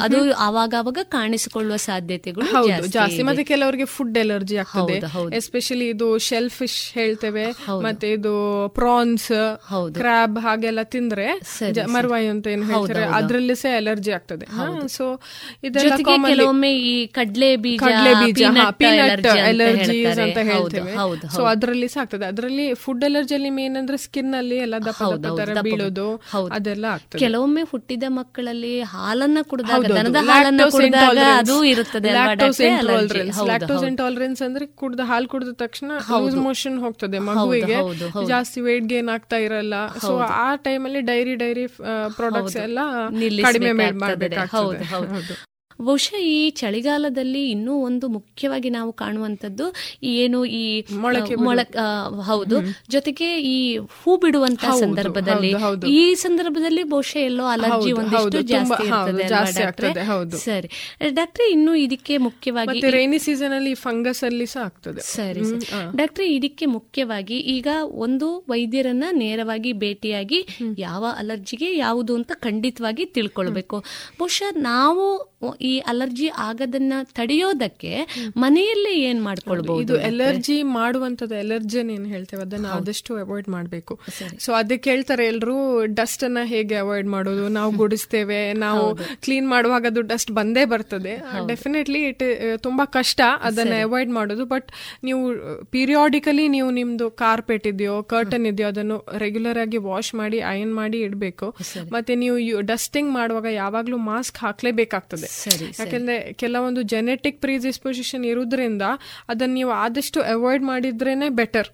ಅದು ಅವಾಗ ಅವಾಗ ಕಾಣಿಸಿಕೊಳ್ಳುವ ಸಾಧ್ಯತೆಗಳು ಹೌದು ಜಾಸ್ತಿ ಮತ್ತೆ ಕೆಲವರಿಗೆ ಫುಡ್ ಎಲರ್ಜಿ ಆಗ್ತದೆ. ಎಸ್ಪೆಷಲಿ ಇದು ಶೆಲ್ ಫಿಶ್ ಹೇಳ್ತೇವೆ ಮತ್ತೆ ಇದು ಪ್ರಾನ್ಸ್ ಕ್ರಾಬ್ ಹಾಗೆಲ್ಲ ತಿಂದ್ರೆ ಮರ್ವಾಯಿ ಅಂತ ಏನು ಹೇಳ್ತಾರೆ ಅದ್ರಲ್ಲಿ ಸಹ ಎಲರ್ಜಿ ಆಗ್ತದೆ. ಸೊ ಇದೆಲ್ಲ ಕೆಲವೊಮ್ಮೆ ಈ ಕಡ್ಲೆ ಬೀಜ ಕಡ್ಲೆ ಬೀಜ ಪೀನಟ್ ಎಲರ್ಜೀಸ್ ಅಂತ ಹೇಳ್ತೇವೆ. ಸೊ ಅದರಲ್ಲಿ ಸಹ ಆಗ್ತದೆ. ಅದರಲ್ಲಿ ಫುಡ್ ಎಲರ್ಜಿಯಲ್ಲಿ ಮೇನ್ ಅಂದ್ರೆ ಸ್ಕಿನ್ ಅಲ್ಲಿ ಎಲ್ಲ ದಪ್ಪ ಬೀಳೋದು ಅದೆಲ್ಲ ಕೆಲವೊಮ್ಮೆ ಹುಟ್ಟಿದ ಮಕ್ಕಳಲ್ಲಿ ಹಾಲನ್ನ ಕುಡಿದಾಗ ದನದ ಹಾಲನ್ನ ಕುಡಿದಾಗ ಅದು ಇರುತ್ತದೆ ಲ್ಯಾಕ್ಟೋಸ್ ಇಂಟಾಲರೆನ್ಸ್ ಅಂದ್ರೆ ಕುಡ್ದ ಹಾಲು ಕುಡಿದ ತಕ್ಷಣ ಲೂಸ್ ಮೋಷನ್ ಹೋಗ್ತದೆ ಮಗುವಿಗೆ. ಜಾಸ್ತಿ ವೇಟ್ ಗೇನ್ ಆಗ್ತಾ ಇರಲ್ಲ. ಸೊ ಆ ಟೈಮಲ್ಲಿ ಡೈರಿ ಡೈರಿ ಪ್ರಾಡಕ್ಟ್ಸ್ ಎಲ್ಲ ಕಡಿಮೆ ಮಾಡಬೇಕಾಗ್ತದೆ. ಬಹುಶಃ ಈ ಚಳಿಗಾಲದಲ್ಲಿ ಇನ್ನೂ ಒಂದು ಮುಖ್ಯವಾಗಿ ನಾವು ಕಾಣುವಂತದ್ದು ಏನು ಈ ಮೊಳಕೆ ಮೊಳ ಹೌದು. ಜೊತೆಗೆ ಈ ಹೂ ಬಿಡುವಂತ ಸಂದರ್ಭದಲ್ಲಿ. ಈ ಸಂದರ್ಭದಲ್ಲಿ ಬಹುಶಃ ಎಲ್ಲೋ ಅಲರ್ಜಿ ಒಂದಿಷ್ಟು ಜಾಸ್ತಿ ಇರ್ತದೆ. ಸರಿ. ಡಾಕ್ಟ್ರೆ ಇನ್ನು ಇದಕ್ಕೆ ಮುಖ್ಯವಾಗಿ ರೈನಿ ಸೀಸನ್ ಅಲ್ಲಿ ಫಂಗಸ್ ಅಲ್ಲಿ ಸಹ ಆಗ್ತದೆ. ಸರಿ ಡಾಕ್ಟರ್ ಸರಿ. ಡಾಕ್ಟ್ರೆ ಇದಕ್ಕೆ ಮುಖ್ಯವಾಗಿ ಈಗ ಒಂದು ವೈದ್ಯರನ್ನ ನೇರವಾಗಿ ಭೇಟಿಯಾಗಿ ಯಾವ ಅಲರ್ಜಿಗೆ ಯಾವುದು ಅಂತ ಖಂಡಿತವಾಗಿ ತಿಳ್ಕೊಳ್ಬೇಕು. ಬಹುಶಃ ನಾವು ಈ ಅಲರ್ಜಿ ಆಗದನ್ನ ತಡೆಯೋದಕ್ಕೆ ಮನೆಯಲ್ಲೇ ಏನ್ ಮಾಡ್ಕೊಳ್ಬಹುದು ಇದು ಎಲರ್ಜಿ ಮಾಡುವಂತದ್ದು ಎಲರ್ಜನ್ ಏನ್ ಹೇಳ್ತೇವೆ. ಅದನ್ನ ಆದಷ್ಟು ಅವಾಯ್ಡ್ ಮಾಡಬೇಕು. ಸೊ ಅದಕ್ಕೆ ಹೇಳ್ತಾರೆ ಎಲ್ರು ಡಸ್ಟ್ ಅನ್ನ ಹೇಗೆ ಅವಾಯ್ಡ್ ಮಾಡೋದು? ನಾವು ಗುಡಿಸ್ತೇವೆ ನಾವು ಕ್ಲೀನ್ ಮಾಡುವಾಗ ಅದು ಡಸ್ಟ್ ಬಂದೇ ಬರ್ತದೆ. ಡೆಫಿನೆಟ್ಲಿ ಇಟ್ ತುಂಬಾ ಕಷ್ಟ ಅದನ್ನ ಅವಾಯ್ಡ್ ಮಾಡೋದು. ಬಟ್ ನೀವು ಪೀರಿಯಾಡಿಕಲಿ ನೀವು ನಿಮ್ದು ಕಾರ್ಪೆಟ್ ಇದೆಯೋ ಕರ್ಟನ್ ಇದೆಯೋ ಅದನ್ನು ರೆಗ್ಯುಲರ್ ಆಗಿ ವಾಶ್ ಮಾಡಿ ಅಯನ್ ಮಾಡಿ ಇಡಬೇಕು. ಮತ್ತೆ ನೀವು ಡಸ್ಟಿಂಗ್ ಮಾಡುವಾಗ ಯಾವಾಗ್ಲೂ ಮಾಸ್ಕ್ ಹಾಕ್ಲೇಬೇಕಾಗ್ತದೆ. ಸರಿ, ಯಾಕಂದ್ರೆ ಕೆಲವೊಂದು ಜೆನೆಟಿಕ್ ಪ್ರೀಡಿಸ್ಪೊಸಿಷನ್ ಇರುವುದರಿಂದ ಅದನ್ನ ನೀವು ಆದಷ್ಟು ಅವಾಯ್ಡ್ ಮಾಡಿದ್ರೇನೆ ಬೆಟರ್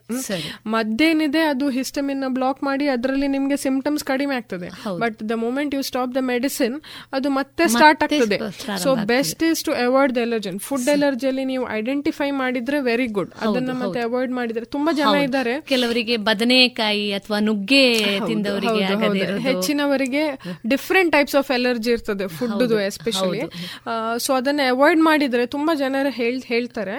ಮದ್ದೇನಿದೆ ಅದು ಹಿಸ್ಟಮಿನ್ ಬ್ಲಾಕ್ ಮಾಡಿ ಅದರಲ್ಲಿ ನಿಮ್ಗೆ ಸಿಂಪ್ಟಮ್ಸ್ ಕಡಿಮೆ ಆಗ್ತದೆ. But the moment you stop the medicine ಅದು ಮತ್ತೆ ಸ್ಟಾರ್ಟ್ ಆಗ್ತದೆ. So best is to avoid the allergen food ಎಲರ್ಜಿಯಲ್ಲಿ ನೀವು ಐಡೆಂಟಿಫೈ ಮಾಡಿದ್ರೆ ವೆರಿ ಗುಡ್ ಅದನ್ನ ಮತ್ತೆ ಅವಾಯ್ಡ್ ಮಾಡಿದ್ರೆ ತುಂಬಾ ಜನ ಇದ್ದಾರೆ. ಕೆಲವರಿಗೆ ಬದನೆಕಾಯಿ ಅಥವಾ ನುಗ್ಗೆ ತಿಂದವರಿಗೆ. ಹೆಚ್ಚಿನವರಿಗೆ ಡಿಫ್ರೆಂಟ್ ಟೈಪ್ಸ್ ಆಫ್ ಎಲರ್ಜಿ ಇರ್ತದೆ ಫುಡ್ ಎಸ್ಪೆಷಲಿ ಸೊ ಅದನ್ನ ಅವಾಯ್ಡ್ ಮಾಡಿದ್ರೆ ತುಂಬಾ ಜನರು ಹೇಳ್ ಹೇಳ್ತಾರೆ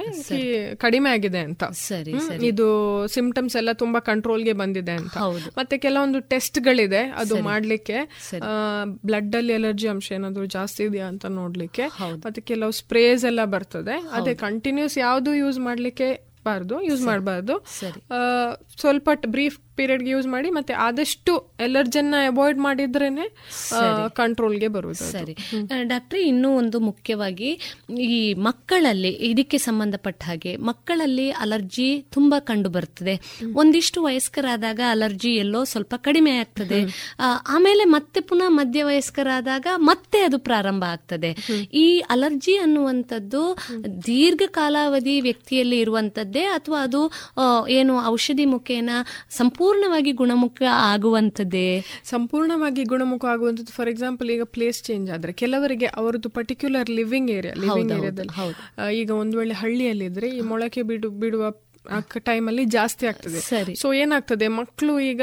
ಕಡಿಮೆ ಆಗಿದೆ ಅಂತ. ಸರಿ ಇದು ಸಿಂಪ್ಟಮ್ಸ್ ಎಲ್ಲ ತುಂಬಾ ಕಂಟ್ರೋಲ್ಗೆ ಬಂದಿದೆ ಅಂತ. ಮತ್ತೆ ಕೆಲವೊಂದು ಟೆಸ್ಟ್ ಗಳಿದೆ ಅದು ಮಾಡ್ಲಿಕ್ಕೆ. ಬ್ಲಡ್ ಅಲ್ಲಿ ಎಲರ್ಜಿ ಅಂಶ ಏನಾದ್ರು ಜಾಸ್ತಿ ಇದೆಯಾ ಅಂತ ನೋಡ್ಲಿಕ್ಕೆ. ಮತ್ತೆ ಕೆಲವು ಸ್ಪ್ರೇಸ್ ಎಲ್ಲ ಬರ್ತದೆ. ಅದೇ ಕಂಟಿನ್ಯೂಸ್ ಯಾವ್ದು ಯೂಸ್ ಮಾಡ್ಲಿಕ್ಕೆ ಬಾರ್ದು ಯೂಸ್ ಮಾಡಬಾರ್ದು. ಸ್ವಲ್ಪ ಬ್ರೀಫ್ ಪೀರಿಯಡ್ಗೆ ಯೂಸ್ ಮಾಡಿ ಮತ್ತೆ ಆದಷ್ಟು ಎಲರ್ಜನ್ನ ಅವಾಯ್ಡ್ ಮಾಡಿದ್ರೇನೆ ಕಂಟ್ರೋಲ್ಗೆ ಬರುವುದು. ಸರಿ. ಡಾಕ್ಟರ್ ಇನ್ನೂ ಒಂದು ಮುಖ್ಯವಾಗಿ ಈ ಮಕ್ಕಳಲ್ಲಿ ಇದಕ್ಕೆ ಸಂಬಂಧಪಟ್ಟ ಹಾಗೆ ಮಕ್ಕಳಲ್ಲಿ ಅಲರ್ಜಿ ತುಂಬಾ ಕಂಡು ಬರ್ತದೆ ಒಂದಿಷ್ಟು ವಯಸ್ಕರಾದಾಗ ಅಲರ್ಜಿ ಎಲ್ಲೋ ಸ್ವಲ್ಪ ಕಡಿಮೆ ಆಗ್ತದೆ. ಆಮೇಲೆ ಮತ್ತೆ ಪುನಃ ಮಧ್ಯ ವಯಸ್ಕರಾದಾಗ ಮತ್ತೆ ಅದು ಪ್ರಾರಂಭ ಆಗ್ತದೆ. ಈ ಅಲರ್ಜಿ ಅನ್ನುವಂಥದ್ದು ದೀರ್ಘ ಕಾಲಾವಧಿ ವ್ಯಕ್ತಿಯಲ್ಲಿ ಇರುವಂತದ್ದೇ ಅಥವಾ ಅದು ಏನು ಔಷಧಿ ಮುಖೇನ ಸಂಪೂರ್ಣವಾಗಿ ಗುಣಮುಖ ಆಗುವಂಥದ್ದೇ? ಸಂಪೂರ್ಣವಾಗಿ ಗುಣಮುಖ ಆಗುವಂಥದ್ದು ಫಾರ್ ಎಕ್ಸಾಂಪಲ್ ಈಗ ಪ್ಲೇಸ್ ಚೇಂಜ್ ಆದ್ರೆ ಕೆಲವರಿಗೆ ಅವರದ್ದು ಪರ್ಟಿಕ್ಯುಲರ್ ಲಿವಿಂಗ್ ಏರಿಯಾ ಲಿವಿಂಗ್ ಏರಿಯಾದಲ್ಲಿ ಈಗ ಒಂದು ವೇಳೆ ಹಳ್ಳಿಯಲ್ಲಿ ಇದ್ರೆ ಈ ಮೊಳಕೆ ಬಿಡು ಬಿಡುವ ಟೈಮಲ್ಲಿ ಜಾಸ್ತಿ ಆಗ್ತದೆ. ಸರಿ. ಸೊ ಏನಾಗ್ತದೆ ಮಕ್ಕಳು ಈಗ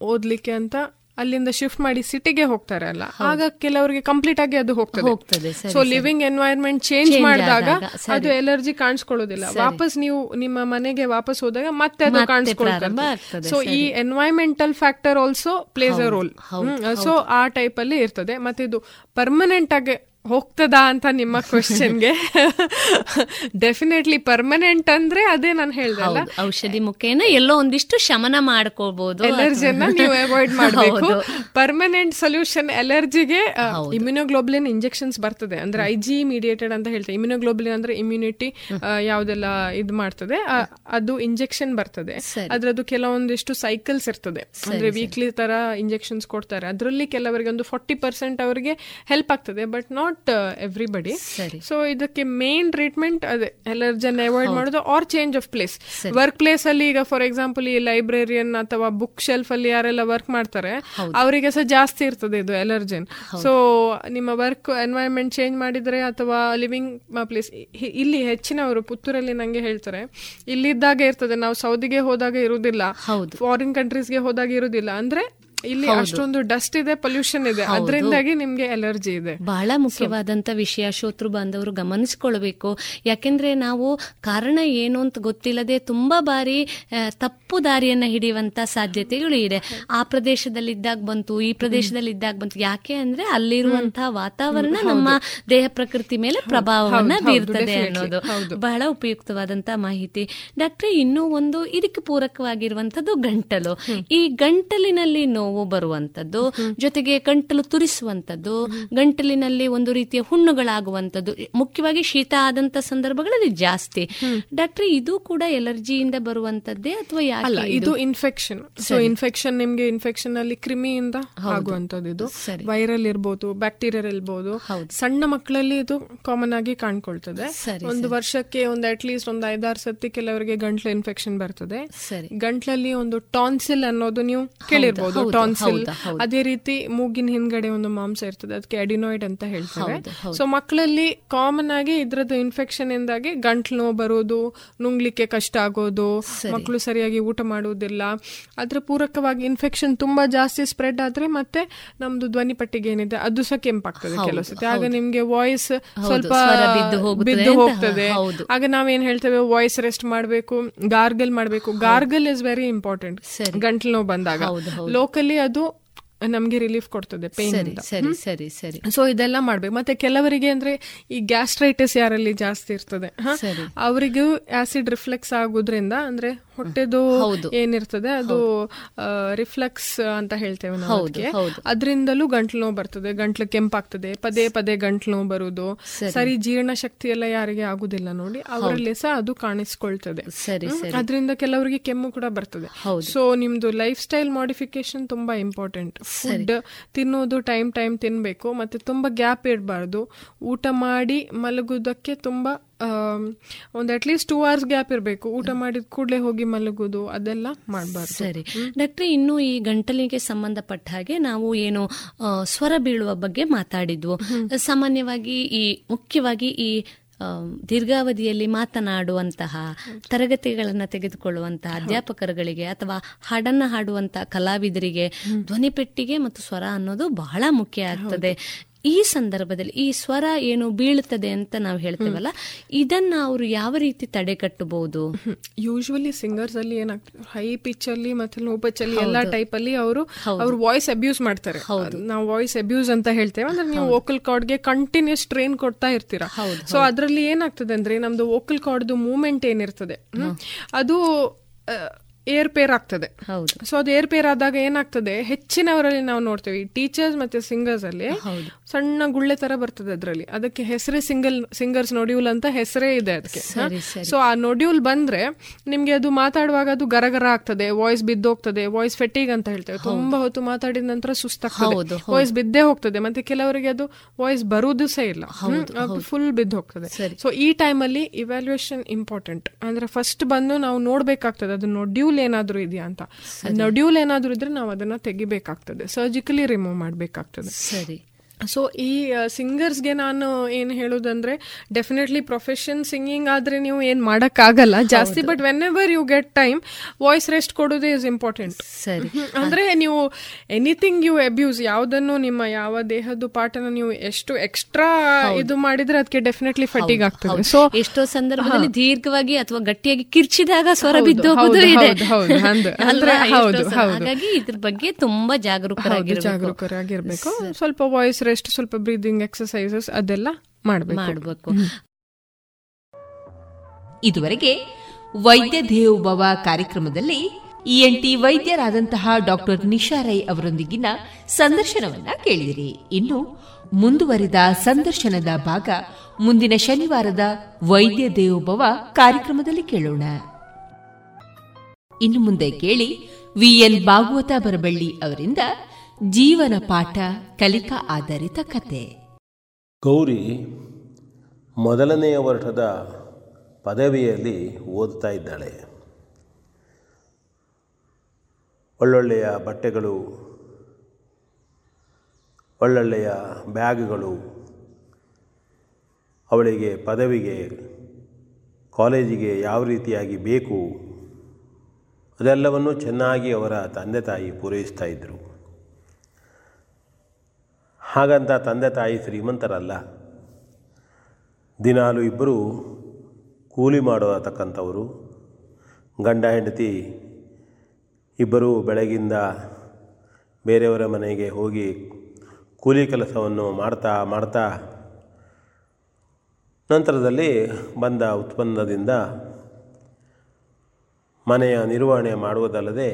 ಓದ್ಲಿಕ್ಕೆ ಅಂತ ಅಲ್ಲಿಂದ ಶಿಫ್ಟ್ ಮಾಡಿ ಸಿಟಿಗೆ ಹೋಗ್ತಾರೆ ಅಲ್ಲ. ಆಗ ಕೆಲವರಿಗೆ ಕಂಪ್ಲೀಟ್ ಆಗಿ ಅದು ಹೋಗ್ತದೆ. ಸೊ ಲಿವಿಂಗ್ ಎನ್ವೈರ್ಮೆಂಟ್ ಚೇಂಜ್ ಮಾಡಿದಾಗ ಅದು ಎಲರ್ಜಿ ಕಾಣಿಸ್ಕೊಳ್ಳೋದಿಲ್ಲ. ವಾಪಸ್ ನೀವು ನಿಮ್ಮ ಮನೆಗೆ ವಾಪಸ್ ಹೋದಾಗ ಮತ್ತೆ ಅದು ಕಾಣಿಸ್ಕೊಳ್ತಾರೆ ಸೊ ಈ environmental factor also plays a role so ಆ ಟೈಪ್ ಅಲ್ಲಿ ಇರ್ತದೆ. ಮತ್ತೆ ಇದು ಪರ್ಮನೆಂಟ್ ಆಗಿ ಹೋಗ್ತದಾ ಅಂತ ನಿಮ್ಮ ಕ್ವಶನ್ಗೆ ಡೆಫಿನೆಟ್ಲಿ ಪರ್ಮನೆಂಟ್ ಅಂದ್ರೆ ಅದೇ ನಾನು ಹೇಳ್ದಲ್ಲ ಔಷಧಿ ಮುಖೇನ ಎಲ್ಲೋ ಒಂದಿಷ್ಟು ಶಮನ ಮಾಡ್ಕೋಬಹುದು ಎಲರ್ಜಿಯನ್ನ ನೀವು ಅವಾಯ್ಡ್ ಮಾಡಬೇಕು. ಪರ್ಮನೆಂಟ್ ಸೊಲ್ಯೂಷನ್ ಎಲರ್ಜಿಗೆ ಇಮ್ಯುನೋಗ್ಲೋಬ್ಲಿನ್ ಇಂಜೆಕ್ಷನ್ಸ್ ಬರ್ತದೆ. ಅಂದ್ರೆ ಐ ಜಿ ಮೀಡಿಯೇಟೆಡ್ ಅಂತ ಹೇಳ್ತೇವೆ ಇಮ್ಯುನೋಗ್ಲೋಬ್ಲಿನ್ ಅಂದ್ರೆ ಇಮ್ಯುನಿಟಿ ಯಾವ್ದೆಲ್ಲ ಇದು ಮಾಡ್ತದೆ. ಅದು ಇಂಜೆಕ್ಷನ್ ಬರ್ತದೆ. ಅದ್ರದ್ದು ಕೆಲವೊಂದಿಷ್ಟು ಸೈಕಲ್ಸ್ ಇರ್ತದೆ. ಅಂದ್ರೆ ವೀಕ್ಲಿ ತರ ಇಂಜೆಕ್ಷನ್ಸ್ ಕೊಡ್ತಾರೆ. ಅದರಲ್ಲಿ ಕೆಲವರಿಗೆ ಒಂದು ಫಾರ್ಟಿ ಪರ್ಸೆಂಟ್ ಅವರಿಗೆ ಹೆಲ್ಪ್ ಆಗ್ತದೆ. ಬಟ್ ನಾಟ್ ಎವ್ರಿಬಡಿ ಸೊ ಇದಕ್ಕೆ ಮೇನ್ ಟ್ರೀಟ್ಮೆಂಟ್ ಅದೇ ಎಲರ್ಜನ್ ಅವಾಯ್ಡ್ ಮಾಡೋದು or change of place work place ಅಲ್ಲಿ ಈಗ ಫಾರ್ ಎಕ್ಸಾಂಪಲ್ ಈ ಲೈಬ್ರರಿಯನ್ ಅಥವಾ ಬುಕ್ ಶೆಲ್ಫ್ ಅಲ್ಲಿ ಯಾರೆಲ್ಲ ವರ್ಕ್ ಮಾಡ್ತಾರೆ ಅವರಿಗೆ ಸಹ ಜಾಸ್ತಿ ಇರ್ತದೆ ಇದು ಎಲರ್ಜನ್ ಸೊ ನಿಮ್ಮ ವರ್ಕ್ ಎನ್ವೈರನ್ಮೆಂಟ್ ಚೇಂಜ್ ಮಾಡಿದ್ರೆ ಅಥವಾ ಲಿವಿಂಗ್ ಪ್ಲೇಸ್ ಇಲ್ಲಿ ಹೆಚ್ಚಿನವರು ಪುತ್ತೂರಲ್ಲಿ ನಂಗೆ ಹೇಳ್ತಾರೆ ಇಲ್ಲಿದ್ದಾಗ ಇರ್ತದೆ. ನಾವು ಸೌದಿಗೆ ಹೋದಾಗ ಇರುವುದಿಲ್ಲ ಫಾರಿನ್ ಕಂಟ್ರೀಸ್ಗೆ ಹೋದಾಗ ಇರುವುದಿಲ್ಲ ಅಂದ್ರೆ ಇಲ್ಲಿ ಅಷ್ಟೊಂದು ಡಸ್ಟ್ ಇದೆ ಪೊಲ್ಯೂಷನ್ ಇದೆ. ಅದರಿಂದಾಗಿ ನಿಮ್ಗೆ ಅಲರ್ಜಿ ಇದೆ. ಬಹಳ ಮುಖ್ಯವಾದಂತ ವಿಷಯ ಶೋತೃ ಬಾಂಧವರು ಗಮನಿಸಿಕೊಳ್ಬೇಕು. ಯಾಕೆಂದ್ರೆ ನಾವು ಕಾರಣ ಏನು ಅಂತ ಗೊತ್ತಿಲ್ಲದೆ ತುಂಬಾ ಬಾರಿ ತಪ್ಪು ದಾರಿಯನ್ನ ಹಿಡಿಯುವಂತ ಸಾಧ್ಯತೆಗಳು ಇದೆ. ಆ ಪ್ರದೇಶದಲ್ಲಿ ಇದ್ದಾಗ ಬಂತು ಈ ಪ್ರದೇಶದಲ್ಲಿ ಇದ್ದಾಗ ಬಂತು. ಯಾಕೆ ಅಂದ್ರೆ ಅಲ್ಲಿರುವಂತಹ ವಾತಾವರಣ ನಮ್ಮ ದೇಹ ಪ್ರಕೃತಿ ಮೇಲೆ ಪ್ರಭಾವವನ್ನ ಬೀರ್ತದೆ ಅನ್ನೋದು ಬಹಳ ಉಪಯುಕ್ತವಾದಂತ ಮಾಹಿತಿ. ಡಾಕ್ಟ್ರೆ ಇನ್ನೂ ಒಂದು ಇದಕ್ಕೆ ಪೂರಕವಾಗಿರುವಂತದ್ದು ಗಂಟಲು. ಈ ಗಂಟಲಿನಲ್ಲಿ ನೋವು ಬರುವಂತದ್ದು ಜೊತೆಗೆ ಗಂಟಲು ತುರಿಸುವಂತದ್ದು ಗಂಟಲಿನಲ್ಲಿ ಒಂದು ರೀತಿಯ ಹುಣ್ಣುಗಳಾಗುವಂತದ್ದು ಮುಖ್ಯವಾಗಿ ಶೀತ ಆದಂತ ಸಂದರ್ಭಗಳಲ್ಲಿ ಜಾಸ್ತಿ. ಡಾಕ್ಟ್ರೆ ಇದು ಕೂಡ ಎಲರ್ಜಿಯಿಂದ ಬರುವಂತದ್ದೇ ಅಥವಾ ಅಲ್ಲ ಯಾಕೆ ಇದು ಇನ್ಫೆಕ್ಷನ್ ಸೊ ಇನ್ಫೆಕ್ಷನ್ ನಿಮ್ಗೆ ಇನ್ಫೆಕ್ಷನ್ ಅಲ್ಲಿ ಕ್ರಿಮಿಯಿಂದ ಆಗುವಂತದ್ದು ಇದು. ವೈರಲ್ ಇರ್ಬೋದು ಬ್ಯಾಕ್ಟೀರಿಯಲ್ ಇರ್ಬೋದು. ಸಣ್ಣ ಮಕ್ಕಳಲ್ಲಿ ಇದು ಕಾಮನ್ ಆಗಿ ಕಾಣ್ಕೊಳ್ತದೆ. ಒಂದು ವರ್ಷಕ್ಕೆ ಒಂದು ಅಟ್ ಲೀಸ್ಟ್ ಒಂದು ಐದಾರು ಸತಿ ಕೆಲವರಿಗೆ ಗಂಟ್ಲು ಇನ್ಫೆಕ್ಷನ್ ಬರ್ತದೆ. ಗಂಟ್ಲಲ್ಲಿ ಒಂದು ಟಾನ್ಸಿಲ್ ಅನ್ನೋದು ನೀವು ಕೇಳಿರ್ಬೋದು. ಟಾನ್ಸಿಲ್. ಅದೇ ರೀತಿ ಮೂಗಿನ ಹಿಂದ್ಗಡೆ ಒಂದು ಮಾಂಸ ಇರ್ತದೆ ಅದಕ್ಕೆ ಅಡಿನೋಯ್ಡ್ ಅಂತ ಹೇಳ್ತಾರೆ. ಸೊ ಮಕ್ಕಳಲ್ಲಿ ಕಾಮನ್ ಆಗಿ ಇದ್ರದ್ದು ಇನ್ಫೆಕ್ಷನ್ ಇಂದಾಗಿ ಗಂಟ್ಲು ನೋವು ಬರೋದು ನುಂಗ್ಲಿಕ್ಕೆ ಕಷ್ಟ ಆಗೋದು ಮಕ್ಕಳು ಸರಿಯಾಗಿ ಊಟ ಮಾಡುವುದಿಲ್ಲ. ಅದ್ರ ಪೂರಕವಾಗಿ ಇನ್ಫೆಕ್ಷನ್ ತುಂಬಾ ಜಾಸ್ತಿ ಸ್ಪ್ರೆಡ್ ಆದ್ರೆ ಮತ್ತೆ ನಮ್ದು ಧ್ವನಿ ಪಟ್ಟಿಗೆ ಏನಿದೆ ಅದು ಸಹ ಕೆಂಪಾಗ್ತದೆ ಕೆಲವು ಸತಿ ಆಗ. ನಿಮ್ಗೆ ವಾಯ್ಸ್ ಸ್ವಲ್ಪ ಬಿದ್ದು ಹೋಗ್ತದೆ. ಆಗ ನಾವೇನ್ ಹೇಳ್ತೇವೆ ವಾಯ್ಸ್ ರೆಸ್ಟ್ ಮಾಡಬೇಕು ಗಾರ್ಗಲ್ ಮಾಡಬೇಕು. ಗಾರ್ಗಲ್ ಇಸ್ ವೆರಿ ಇಂಪಾರ್ಟೆಂಟ್ ಗಂಟ್ಲು ನೋವು ಬಂದಾಗ. ಲೋಕಲಿ ಅದು ನಮ್ಗೆ ರಿಲೀಫ್ ಕೊಡ್ತದೆ ಪೇನ್ ಸರಿ ಸರಿ ಸರಿ ಸರಿ. ಸೊ ಇದೆಲ್ಲ ಮಾಡ್ಬೇಕು. ಮತ್ತೆ ಕೆಲವರಿಗೆ ಅಂದ್ರೆ ಈ ಗ್ಯಾಸ್ಟ್ರೈಟಿಸ್ ಯಾರಲ್ಲಿ ಜಾಸ್ತಿ ಇರ್ತದೆ. ಅವರಿಗೂ ಆಸಿಡ್ ರಿಫ್ಲೆಕ್ಸ್ ಆಗೋದ್ರಿಂದ ಅಂದ್ರೆ ಹೊಟ್ಟೆದು. ಏನಿರ್ತದೆ ಅದು ರಿಫ್ಲೆಕ್ಸ್ ಅಂತ ಹೇಳ್ತೇವೆ ನಾವು ಅದರಿಂದಲೂ ಗಂಟ್ಲು ನೋವು ಬರ್ತದೆ ಗಂಟ್ಲು ಕೆಂಪಾಗ್ತದೆ ಪದೇ ಪದೇ ಗಂಟ್ಲು ನೋವು ಬರುದು ಸರಿ. ಜೀರ್ಣ ಶಕ್ತಿ ಎಲ್ಲ ಯಾರಿಗೆ ಆಗುದಿಲ್ಲ ನೋಡಿ ಅವರಲ್ಲಿ ಸಹ ಅದು ಕಾಣಿಸ್ಕೊಳ್ತದೆ. ಅದರಿಂದ ಕೆಲವರಿಗೆ ಕೆಮ್ಮು ಕೂಡ ಬರ್ತದೆ. ಸೊ ನಿಮ್ದು ಲೈಫ್ ಸ್ಟೈಲ್ ಮಾಡಿಫಿಕೇಶನ್ ತುಂಬಾ ಇಂಪಾರ್ಟೆಂಟ್ ಫುಡ್ ತಿನ್ನೋದು ಟೈಮ್ ಟೈಮ್ ತಿನ್ಬೇಕು ಮತ್ತೆ ತುಂಬಾ ಗ್ಯಾಪ್ ಇರಬಾರ್ದು ಊಟ ಮಾಡಿ ಮಲಗುದಕ್ಕೆ ತುಂಬಾ ಒಂದು at least at least two hours gap ಇರಬೇಕು. ಊಟ ಮಾಡಿದ ಕೂಡಲೇ ಹೋಗಿ ಮಲಗುದು ಅದೆಲ್ಲ ಮಾಡಬಾರ್ದು. ಸರಿ. ಡಾಕ್ಟ್ರಿ ಇನ್ನು ಈ ಗಂಟಲಿಗೆ ಸಂಬಂಧಪಟ್ಟ ಹಾಗೆ ನಾವು ಏನು ಸ್ವರ ಬೀಳುವ ಬಗ್ಗೆ ಮಾತಾಡಿದ್ವು. ಸಾಮಾನ್ಯವಾಗಿ ಈ ಮುಖ್ಯವಾಗಿ ಈ ದೀರ್ಘಾವಧಿಯಲ್ಲಿ ಮಾತನಾಡುವಂತಹ ತರಗತಿಗಳನ್ನು ತೆಗೆದುಕೊಳ್ಳುವಂತಹ ಅಧ್ಯಾಪಕರುಗಳಿಗೆ ಅಥವಾ ಹಾಡನ್ನ ಹಾಡುವಂತಹ ಕಲಾವಿದರಿಗೆ ಧ್ವನಿಪೆಟ್ಟಿಗೆ ಮತ್ತು ಸ್ವರ ಅನ್ನೋದು ಬಹಳ ಮುಖ್ಯ ಆಗ್ತದೆ. ಈ ಸಂದರ್ಭದಲ್ಲಿ ಈ ಸ್ವರ ಏನು ಬೀಳುತ್ತದೆ ಅಂತ ನಾವು ಹೇಳ್ತೇವಲ್ಲ ಇದನ್ನ ಅವರು ಯಾವ ರೀತಿ ತಡೆಗಟ್ಟಬಹುದು? ಯೂಶುವಲಿ ಸಿಂಗರ್ಸ್ ಅಲ್ಲಿ ಏನಾಗ್ತದೆ ಹೈ ಪಿಚ್ ಅಲ್ಲಿ ಮತ್ತೆ ಲೋ ಪಿಚ್ ಅಲ್ಲಿ ಎಲ್ಲಾ ಟೈಪ್ ಅಲ್ಲಿ ಅವರು ಅವ್ರ ವಾಯ್ಸ್ ಅಬ್ಯೂಸ್ ಮಾಡ್ತಾರೆ. ನಾವು ವಾಯ್ಸ್ ಅಬ್ಯೂಸ್ ಅಂತ ಹೇಳ್ತೇವೆ ಅಂದ್ರೆ ನೀವು ವೋಕಲ್ ಕಾರ್ಡ್ಗೆ ಕಂಟಿನ್ಯೂಸ್ ಟ್ರೈನ್ ಕೊಡ್ತಾ ಇರ್ತೀರಾ. ಸೊ ಅದ್ರಲ್ಲಿ ಏನಾಗ್ತದೆ ಅಂದ್ರೆ ನಮ್ದು ವೋಕಲ್ ಕಾರ್ಡ್ದು ಮೂವ್ಮೆಂಟ್ ಏನಿರ್ತದೆ ಅದು ಏರ್ ಪೇರ್ ಆಗ್ತದೆ. ಸೊ ಅದು ಏರ್ ಪೇರ್ ಆದಾಗ ಏನಾಗ್ತದೆ ಹೆಚ್ಚಿನವರಲ್ಲಿ ನಾವು ನೋಡ್ತೇವೆ ಟೀಚರ್ಸ್ ಮತ್ತೆ ಸಿಂಗರ್ಸ್ ಅಲ್ಲಿ ಸಣ್ಣ ಗುಳ್ಳೆ ತರ ಬರ್ತದೆ ಅದರಲ್ಲಿ. ಅದಕ್ಕೆ ಹೆಸರೇ ಸಿಂಗಲ್ ಸಿಂಗರ್ಸ್ ನೊಡ್ಯೂಲ್ ಅಂತ ಹೆಸರೇ ಇದೆ ಅದಕ್ಕೆ. ಸೊ ಆ ನೊಡ್ಯೂಲ್ ಬಂದ್ರೆ ನಿಮ್ಗೆ ಅದು ಮಾತಾಡುವಾಗ ಅದು ಗರಗರ ಆಗ್ತದೆ. ವಾಯ್ಸ್ ಬಿದ್ದೋಗ್ತದೆ. ವಾಯ್ಸ್ ಫೆಟ್ಟಿಗ್ ಅಂತ ಹೇಳ್ತೇವೆ. ತುಂಬಾ ಹೊತ್ತು ಮಾತಾಡಿದ ನಂತರ ಸುಸ್ತಾಗ್ತದೆ. ವಾಯ್ಸ್ ಬಿದ್ದೇ ಹೋಗ್ತದೆ. ಮತ್ತೆ ಕೆಲವರಿಗೆ ಅದು ವಾಯ್ಸ್ ಬರುವುದು ಸಹ ಇಲ್ಲ ಫುಲ್ ಬಿದ್ದು ಹೋಗ್ತದೆ. ಸೊ ಈ ಟೈಮಲ್ಲಿ ಇವ್ಯಾಲ್ಯೂಯೇಷನ್ ಇಂಪಾರ್ಟೆಂಟ್ ಅಂದ್ರೆ ಫಸ್ಟ್ ಬಂದು ನಾವು ನೋಡ್ಬೇಕಾಗ್ತದೆ ಅದು ನೊಡ್ಯೂಲ್ ಏನಾದ್ರೂ ಇದೆಯಾ ಅಂತ. ನೊಡ್ಯೂಲ್ ಏನಾದ್ರೂ ಇದ್ರೆ ನಾವು ಅದನ್ನ ತೆಗಿಬೇಕಾಗ್ತದೆ. ಸರ್ಜಿಕಲಿ ರಿಮೂವ್ ಮಾಡ್ಬೇಕಾಗ್ತದೆ. ಸರಿ. ಸೊ ಈ ಸಿಂಗರ್ಸ್ಗೆ ನಾನು ಏನು ಹೇಳೋದಂದ್ರೆ ಡೆಫಿನೆಟ್ಲಿ ಪ್ರೊಫೆಷನ್ ಸಿಂಗಿಂಗ್ ಆದ್ರೆ ನೀವು ಏನ್ ಮಾಡಕ್ಕಾಗಲ್ಲ. ಜಾಸ್ತಿ but whenever you get time voice rest ಕೊಡೋದೇ ಇಸ್ ಇಂಪಾರ್ಟೆಂಟ್ ಸರಿ. ಅಂದ್ರೆ ನೀವು ಎನಿಥಿಂಗ್ ಯು ಅಬ್ಯೂಸ್ ಯಾವ್ದನ್ನು ನಿಮ್ಮ ಯಾವ ದೇಹದ ಪಾಠನ ನೀವು ಎಷ್ಟು ಎಕ್ಸ್ಟ್ರಾ ಇದು ಮಾಡಿದ್ರೆ ಅದಕ್ಕೆ ಡೆಫಿನೆಟ್ಲಿ ಫಟಿಗ್ ಆಗ್ತದೆ. ಸೊ ಎಷ್ಟೋ ಸಂದರ್ಭದಲ್ಲಿ ದೀರ್ಘವಾಗಿ ಅಥವಾ ಗಟ್ಟಿಯಾಗಿ ಕಿರ್ಚಿದಾಗ ಸ್ವರ ಬಿದ್ದು ಹಾಗಾಗಿ ಇದ್ರ ಬಗ್ಗೆ ತುಂಬಾ ಜಾಗರೂಕರಾಗಿ ಜಾಗರೂಕರಾಗಿರ್ಬೇಕು. ಸ್ವಲ್ಪ ವಾಯ್ಸ್ ರೆಸ್ಟ್ ಸ್ವಲ್ಪ ಬ್ರೀದಿಂಗ್ ಎಕ್ಸಸೈಸಸ್ ಅದೆಲ್ಲ ಮಾಡಬೇಕು. ಮಾಡ್ಬೇಕು. ಇದುವರೆಗೆ ವೈದ್ಯ ದೇವೋಭವ ಕಾರ್ಯಕ್ರಮದಲ್ಲಿ ಇಎನ್ಟಿ ವೈದ್ಯರಾದಂತಹ ಡಾಕ್ಟರ್ ನಿಶಾ ರೈ ಅವರೊಂದಿಗಿನ ಸಂದರ್ಶನವನ್ನ ಕೇಳಿದಿರಿ. ಇನ್ನು ಮುಂದುವರಿದ ಸಂದರ್ಶನದ ಭಾಗ ಮುಂದಿನ ಶನಿವಾರದ ವೈದ್ಯ ದೇವೋಭವ ಕಾರ್ಯಕ್ರಮದಲ್ಲಿ ಕೇಳೋಣ. ಇನ್ನು ಮುಂದೆ ಕೇಳಿ ವಿಎನ್ ಭಾಗವತ ಬರಬಳ್ಳಿ ಅವರಿಂದ ಜೀವನ ಪಾಠ, ಕಲಿಕಾ ಆಧಾರಿತ ಕತೆ. ಗೌರಿ ಮೊದಲನೆಯ ವರ್ಷದ ಪದವಿಯಲ್ಲಿ ಓದ್ತಾ ಇದ್ದಾಳೆ. ಒಳ್ಳೊಳ್ಳೆಯ ಬಟ್ಟೆಗಳು, ಒಳ್ಳೊಳ್ಳೆಯ ಬ್ಯಾಗ್ಗಳು, ಅವಳಿಗೆ ಪದವಿಗೆ, ಕಾಲೇಜಿಗೆ ಯಾವ ರೀತಿಯಾಗಿ ಬೇಕು, ಅದೆಲ್ಲವನ್ನು ಚೆನ್ನಾಗಿ ಅವರ ತಂದೆ ತಾಯಿ ಪೂರೈಸ್ತಾ ಇದ್ದರು ಹಾಗಂತ ತಂದೆ ತಾಯಿ ಶ್ರೀಮಂತರಲ್ಲ. ದಿನಾಲು ಇಬ್ಬರು ಕೂಲಿ ಮಾಡತಕ್ಕಂಥವರು ಗಂಡ, ಹೆಂಡತಿ ಇಬ್ಬರು ಬೆಳಗಿಂದ ಬೇರೆಯವರ ಮನೆಗೆ ಹೋಗಿ ಕೂಲಿ ಕೆಲಸವನ್ನು ಮಾಡ್ತಾ ಮಾಡ್ತಾ ನಂತರದಲ್ಲಿ ಬಂದ ಉತ್ಪನ್ನದಿಂದ ಮನೆಯ ನಿರ್ವಹಣೆ ಮಾಡುವುದಲ್ಲದೆ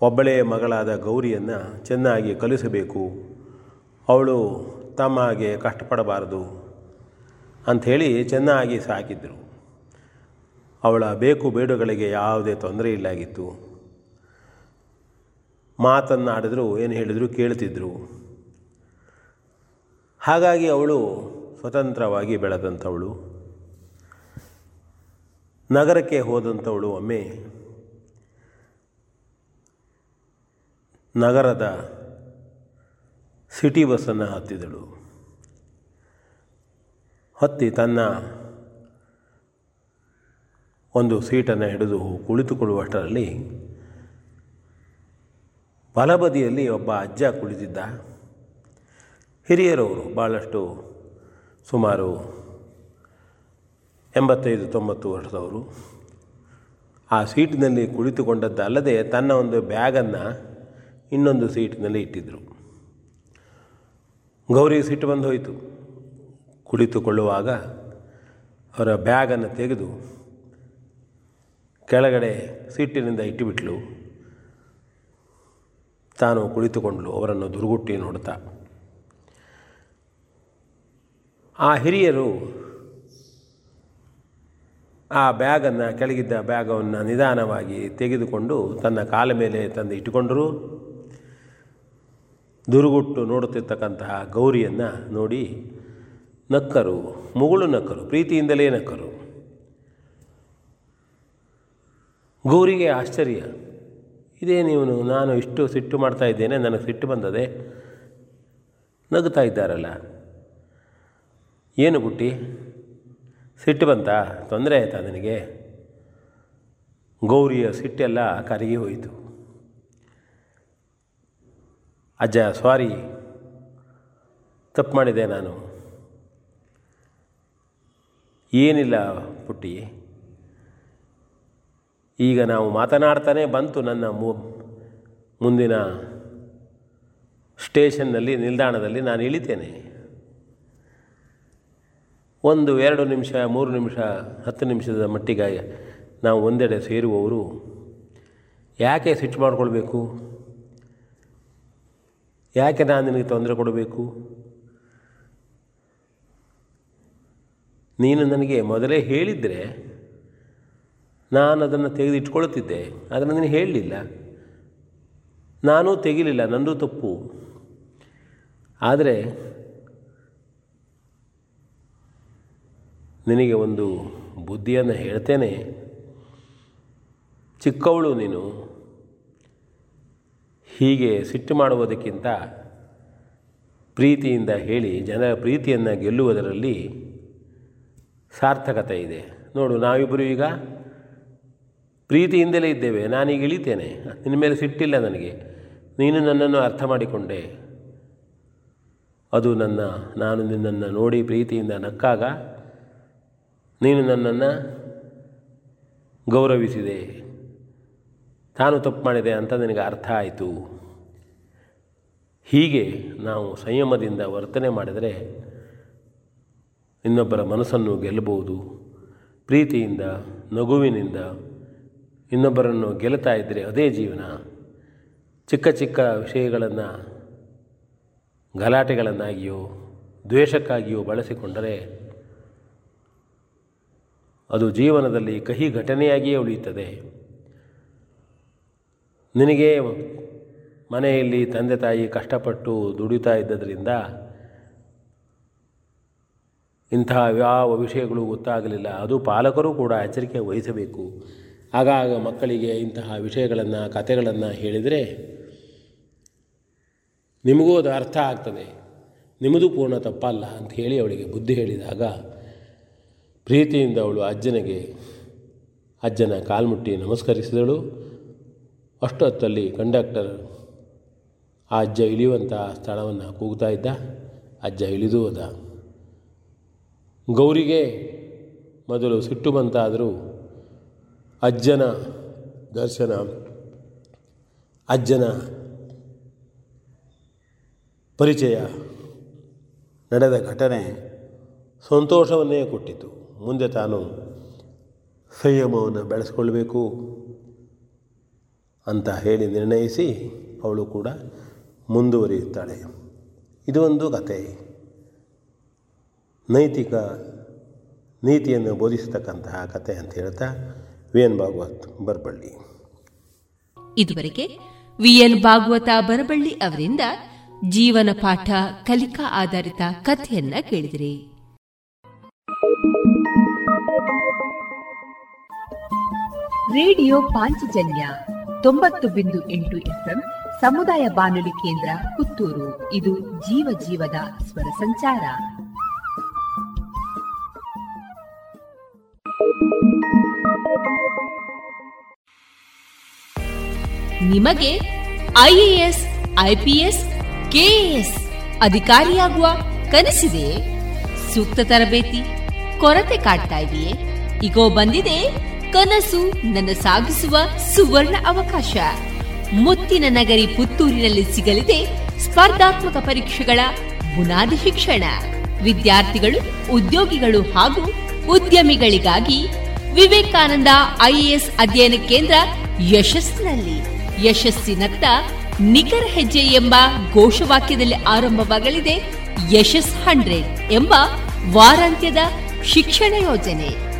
ಒಬ್ಬಳೇ ಮಗಳಾದ ಗೌರಿಯನ್ನು ಚೆನ್ನಾಗಿ ಕಲಿಸಬೇಕು. ಅವಳು ತಮ್ಮ ಹಾಗೆ ಕಷ್ಟಪಡಬಾರದು ಅಂಥೇಳಿ ಚೆನ್ನಾಗಿ ಸಾಕಿದ್ರು. ಅವಳ ಬೇಕು ಬೇಡುಗಳಿಗೆ ಯಾವುದೇ ತೊಂದರೆ ಇಲ್ಲಾಗಿತ್ತು. ಮಾತನ್ನಾಡಿದ್ರು, ಏನು ಹೇಳಿದ್ರು ಕೇಳ್ತಿದ್ರು. ಹಾಗಾಗಿ ಅವಳು ಸ್ವತಂತ್ರವಾಗಿ ಬೆಳೆದಂಥವಳು. ನಗರಕ್ಕೆ ಹೋದಂಥವಳು ಒಮ್ಮೆ ನಗರದ ಸಿಟಿ ಬಸ್ಸನ್ನು ಹತ್ತಿದಳು. ಹತ್ತಿ ತನ್ನ ಒಂದು ಸೀಟನ್ನು ಹಿಡಿದು ಕುಳಿತುಕೊಳ್ಳುವಷ್ಟರಲ್ಲಿ ಬಲಬದಿಯಲ್ಲಿ ಒಬ್ಬ ಅಜ್ಜ ಕುಳಿತಿದ್ದ. ಹಿರಿಯರವರು ಭಾಳಷ್ಟು ಸುಮಾರು ಎಂಬತ್ತೈದು, ತೊಂಬತ್ತು ವರ್ಷದವರು. ಆ ಸೀಟಿನಲ್ಲಿ ಕುಳಿತುಕೊಂಡದ್ದಲ್ಲದೆ ತನ್ನ ಒಂದು ಬ್ಯಾಗನ್ನು ಇನ್ನೊಂದು ಸೀಟಿನಲ್ಲಿ ಇಟ್ಟಿದ್ದರು ಗೌರಿ ಸಿಟ್ಟು ಬಂದು ಹೋಯಿತು ಕುಳಿತುಕೊಳ್ಳುವಾಗ ಅವರ ಬ್ಯಾಗನ್ನು ತೆಗೆದು ಕೆಳಗಡೆ ಸಿಟ್ಟಿನಿಂದ ಇಟ್ಟುಬಿಟ್ಲು. ತಾನು ಕುಳಿತುಕೊಂಡಳು ಅವರನ್ನು ದುರುಗುಟ್ಟಿ ನೋಡ್ತಾ. ಆ ಹಿರಿಯರು ಆ ಬ್ಯಾಗನ್ನು, ಕೆಳಗಿದ್ದ ಬ್ಯಾಗವನ್ನು ನಿಧಾನವಾಗಿ ತೆಗೆದುಕೊಂಡು ತನ್ನ ಕಾಲ ಮೇಲೆ ತಂದು ಇಟ್ಟುಕೊಂಡರು. ದುರುಗುಟ್ಟು ನೋಡುತ್ತಿರ್ತಕ್ಕಂತಹ ಗೌರಿಯನ್ನು ನೋಡಿ ನಕ್ಕರು, ಮುಗುಳು ನಕ್ಕರು, ಪ್ರೀತಿಯಿಂದಲೇ ನಕ್ಕರು. ಗೌರಿಗೆ ಆಶ್ಚರ್ಯ. ಇದೇ ನೀವು, ನಾನು ಇಷ್ಟು ಸಿಟ್ಟು ಮಾಡ್ತಾ ಇದ್ದೇನೆ, ನನಗೆ ಸಿಟ್ಟು ಬಂದದೆ. ನಗುತ್ತಾ ಇದ್ದಾರಲ್ಲ. ಏನು ಬುಟ್ಟಿ ಸಿಟ್ಟು ಬಂತಾ? ತೊಂದರೆ ಆಯಿತಾ ನನಗೆ? ಗೌರಿಯ ಸಿಟ್ಟೆಲ್ಲ ಕರಗಿ ಹೋಯಿತು. ಅಜ್ಜ ಸಾರಿ ತಪ್ಪು ಮಾಡಿದೆ ನಾನು. ಏನಿಲ್ಲ ಪುಟ್ಟಿ. ಈಗ ನಾವು ಮಾತನಾಡ್ತಾನೆ ಬಂತು ನನ್ನ ಮು, ಮುಂದಿನ ಸ್ಟೇಷನ್ನಲ್ಲಿ, ನಿಲ್ದಾಣದಲ್ಲಿ ನಾನು ಇಳಿತೇನೆ. ಒಂದು, ಎರಡು ನಿಮಿಷ, ಮೂರು ನಿಮಿಷ, ಹತ್ತು ನಿಮಿಷದ ಮಟ್ಟಿಗೆ ನಾವು ಒಂದೆಡೆ ಸೇರುವವರು ಯಾಕೆ ಸ್ವಿಚ್ ಮಾಡಿಕೊಳ್ಬೇಕು? ಯಾಕೆ ನಾನು ನಿನಗೆ ತೊಂದರೆ ಕೊಡಬೇಕು? ನೀನು ನನಗೆ ಮೊದಲೇ ಹೇಳಿದರೆ ನಾನು ಅದನ್ನು ತೆಗೆದಿಟ್ಕೊಳ್ತಿದ್ದೆ, ಆದರೆ ನೀನು ಹೇಳಲಿಲ್ಲ. ನಾನೂ ತೆಗಿಲಿಲ್ಲ, ನಂದು ತಪ್ಪು. ಆದರೆ ನಿನಗೆ ಒಂದು ಬುದ್ಧಿಯನ್ನು ಹೇಳ್ತೇನೆ. ಚಿಕ್ಕವಳು ನೀನು. ಹೀಗೆ ಸಿಟ್ಟು ಮಾಡುವುದಕ್ಕಿಂತ ಪ್ರೀತಿಯಿಂದ ಹೇಳಿ ಜನರ ಪ್ರೀತಿಯನ್ನು ಗೆಲ್ಲುವುದರಲ್ಲಿ ಸಾರ್ಥಕತೆ ಇದೆ. ನೋಡು ನಾವಿಬ್ಬರು ಈಗ ಪ್ರೀತಿಯಿಂದಲೇ ಇದ್ದೇವೆ. ನಾನೀಗ ಇಳಿತೇನೆ. ನಿನ್ನ ಮೇಲೆ ಸಿಟ್ಟಿಲ್ಲ ನನಗೆ. ನೀನು ನನ್ನನ್ನು ಅರ್ಥ ಮಾಡಿಕೊಂಡೆ. ಅದು ನನ್ನ, ನಾನು ನಿನ್ನನ್ನು ನೋಡಿ ಪ್ರೀತಿಯಿಂದ ನಕ್ಕಾಗ ನೀನು ನನ್ನನ್ನು ಗೌರವಿಸಿದೆ. ತಾನು ತಪ್ಪು ಮಾಡಿದೆ ಅಂತ ನಿನಗೆ ಅರ್ಥ ಆಯಿತು? ಹೀಗೆ ನಾವು ಸಂಯಮದಿಂದ ವರ್ತನೆ ಮಾಡಿದರೆ ಇನ್ನೊಬ್ಬರ ಮನಸ್ಸನ್ನು ಗೆಲ್ಲಬಹುದು. ಪ್ರೀತಿಯಿಂದ, ನಗುವಿನಿಂದ ಇನ್ನೊಬ್ಬರನ್ನು ಗೆಲ್ತಾ ಇದ್ದರೆ ಅದೇ ಜೀವನ. ಚಿಕ್ಕ ಚಿಕ್ಕ ವಿಷಯಗಳನ್ನು, ಗಲಾಟೆಗಳನ್ನಾಗಿಯೋ, ದ್ವೇಷಕ್ಕಾಗಿಯೋ ಬಳಸಿಕೊಂಡರೆ ಅದು ಜೀವನದಲ್ಲಿ ಕಹಿ ಘಟನೆಯಾಗಿಯೇ ಉಳಿಯುತ್ತದೆ. ನಿನಗೆ ಮನೆಯಲ್ಲಿ ತಂದೆ ತಾಯಿ ಕಷ್ಟಪಟ್ಟು ದುಡಿತಾ ಇದ್ದದರಿಂದ ಇಂತಹ ಯಾವ ವಿಷಯಗಳು ಗೊತ್ತಾಗಲಿಲ್ಲ. ಅದು ಪಾಲಕರು ಕೂಡ ಎಚ್ಚರಿಕೆ ವಹಿಸಬೇಕು. ಆಗಾಗ ಮಕ್ಕಳಿಗೆ ಇಂತಹ ವಿಷಯಗಳನ್ನು, ಕಥೆಗಳನ್ನು ಹೇಳಿದರೆ ನಿಮಗೂ ಅದು ಅರ್ಥ ಆಗ್ತದೆ. ನಿಮ್ಮದು ಪೂರ್ಣ ತಪ್ಪಲ್ಲ ಅಂತ ಹೇಳಿ ಅವಳಿಗೆ ಬುದ್ಧಿ ಹೇಳಿದಾಗ ಪ್ರೀತಿಯಿಂದ ಅವಳು ಅಜ್ಜನಿಗೆ ಅಜ್ಜನ ಕಾಲ್ಮುಟ್ಟಿ ನಮಸ್ಕರಿಸಿದಳು. ಅಷ್ಟು ಹೊತ್ತಲ್ಲಿ ಕಂಡಕ್ಟರ್ ಆ ಅಜ್ಜ ಇಳಿಯುವಂಥ ಸ್ಥಳವನ್ನು ಕೂಗ್ತಾ ಇದ್ದ. ಅಜ್ಜ ಇಳಿದು ಹೋದ. ಗೌರಿಗೆ ಮೊದಲು ಸಿಟ್ಟು ಬಂತಾದರೂ ಅಜ್ಜನ ದರ್ಶನ, ಅಜ್ಜನ ಪರಿಚಯ ನಡೆದ ಘಟನೆ ಸಂತೋಷವನ್ನೇ ಕೊಟ್ಟಿತು. ಮುಂದೆ ತಾನು ಸಂಯಮವನ್ನು ಬೆಳೆಸ್ಕೊಳ್ಬೇಕು ಅಂತ ಹೇಳಿ ನಿರ್ಣಯಿಸಿ ಅವಳು ಕೂಡ ಮುಂದುವರಿಯುತ್ತಾಳೆ. ಇದು ಒಂದು ಕತೆ ನೈತಿಕ ನೀತಿಯನ್ನು ಬೋಧಿಸತಕ್ಕಂತಹ ಕತೆ ಅಂತ ಹೇಳ್ತಾ ವಿ ಎನ್ ಭಾಗವತ್ ಬರಬಳ್ಳಿ. ಇದುವರೆಗೆ ವಿ ಎನ್ ಭಾಗವತ ಬರಬಳ್ಳಿ ಅವರಿಂದ ಜೀವನ ಪಾಠ ಕಲಿಕಾ ಆಧಾರಿತ ಕಥೆಯನ್ನ ಕೇಳಿದಿರಿ. ರೇಡಿಯೋ ಪಾಂಚಜನ್ಯ ತೊಂಬತ್ತು ಬಿಂದು ಎಂಟು ಎಫ್ಎಂ ಸಮುದಾಯ ಬಾನುಲಿ ಕೇಂದ್ರ ಪುತ್ತೂರು. ಇದು ಜೀವ ಜೀವದ ಸ್ವರ ಸಂಚಾರ. ನಿಮಗೆ ಐಎಎಸ್, ಐಪಿಎಸ್, ಕೆಎಎಸ್ ಅಧಿಕಾರಿಯಾಗುವ ಕನಸಿದೆ? ಸೂಕ್ತ ತರಬೇತಿ, ಕೊರತೆ ಕಾಡ್ತಾ ಇದೆಯೇ? ಈಗೋ ಬಂದಿದೆ ಕನಸು ನನ್ನ ಸಾಗಿಸುವ ಸುವರ್ಣ ಅವಕಾಶ. ಮುತ್ತಿನ ನಗರಿ ಪುತ್ತೂರಿನಲ್ಲಿ ಸಿಗಲಿದೆ ಸ್ಪರ್ಧಾತ್ಮಕ ಪರೀಕ್ಷೆಗಳ ಬುನಾದಿ ಶಿಕ್ಷಣ. ವಿದ್ಯಾರ್ಥಿಗಳು, ಉದ್ಯೋಗಿಗಳು ಹಾಗೂ ಉದ್ಯಮಿಗಳಿಗಾಗಿ ವಿವೇಕಾನಂದ ಐಎಎಸ್ ಅಧ್ಯಯನ ಕೇಂದ್ರ ಯಶಸ್ಸಿನಲ್ಲಿ. ಯಶಸ್ಸಿನತ್ತ ನಿಖರ ಹೆಜ್ಜೆ ಎಂಬ ಘೋಷವಾಕ್ಯದಲ್ಲಿ ಆರಂಭವಾಗಲಿದೆ ಯಶಸ್ ಹಂಡ್ರೆಡ್ ಎಂಬ ವಾರಾಂತ್ಯದ ಶಿಕ್ಷಣ ಯೋಜನೆ.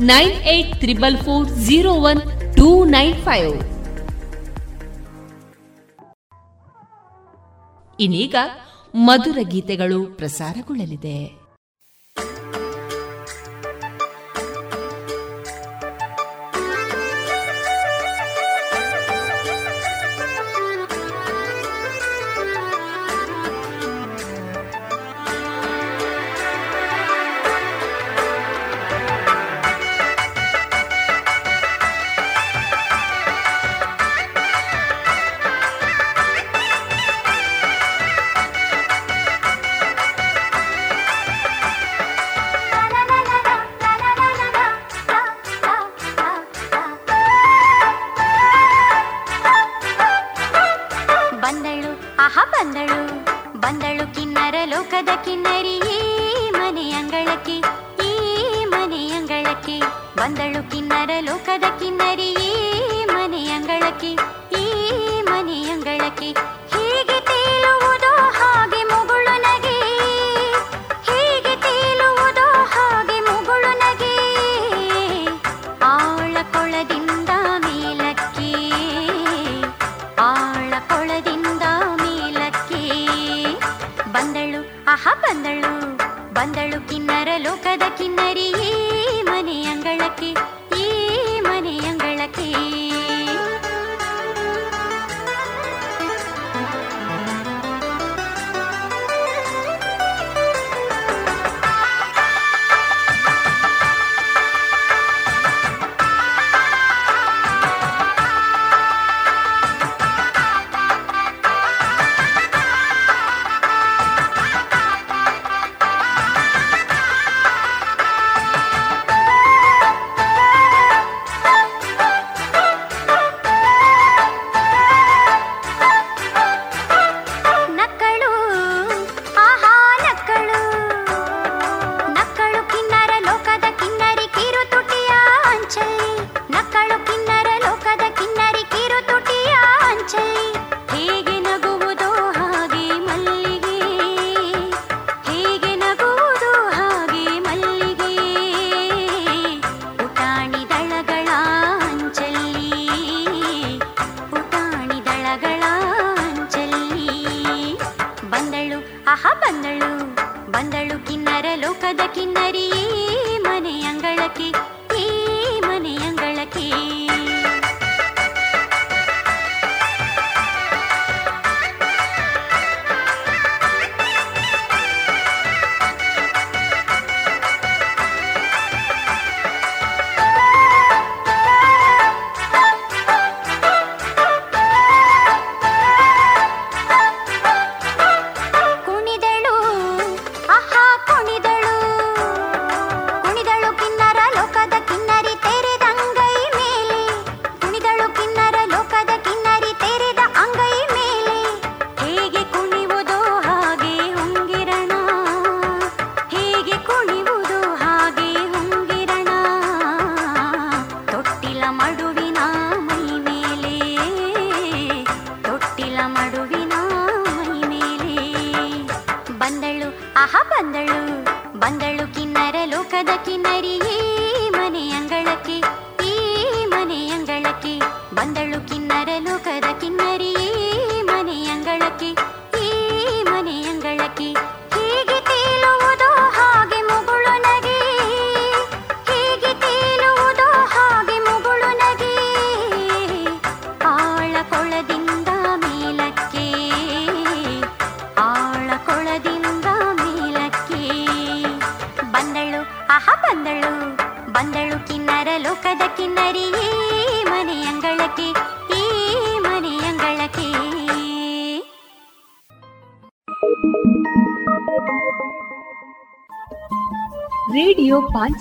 nine eight triple four zero one two nine five. ಇನ್ನೀಗ ಮಧುರ ಗೀತೆಗಳು ಪ್ರಸಾರಗೊಳ್ಳಲಿದೆ.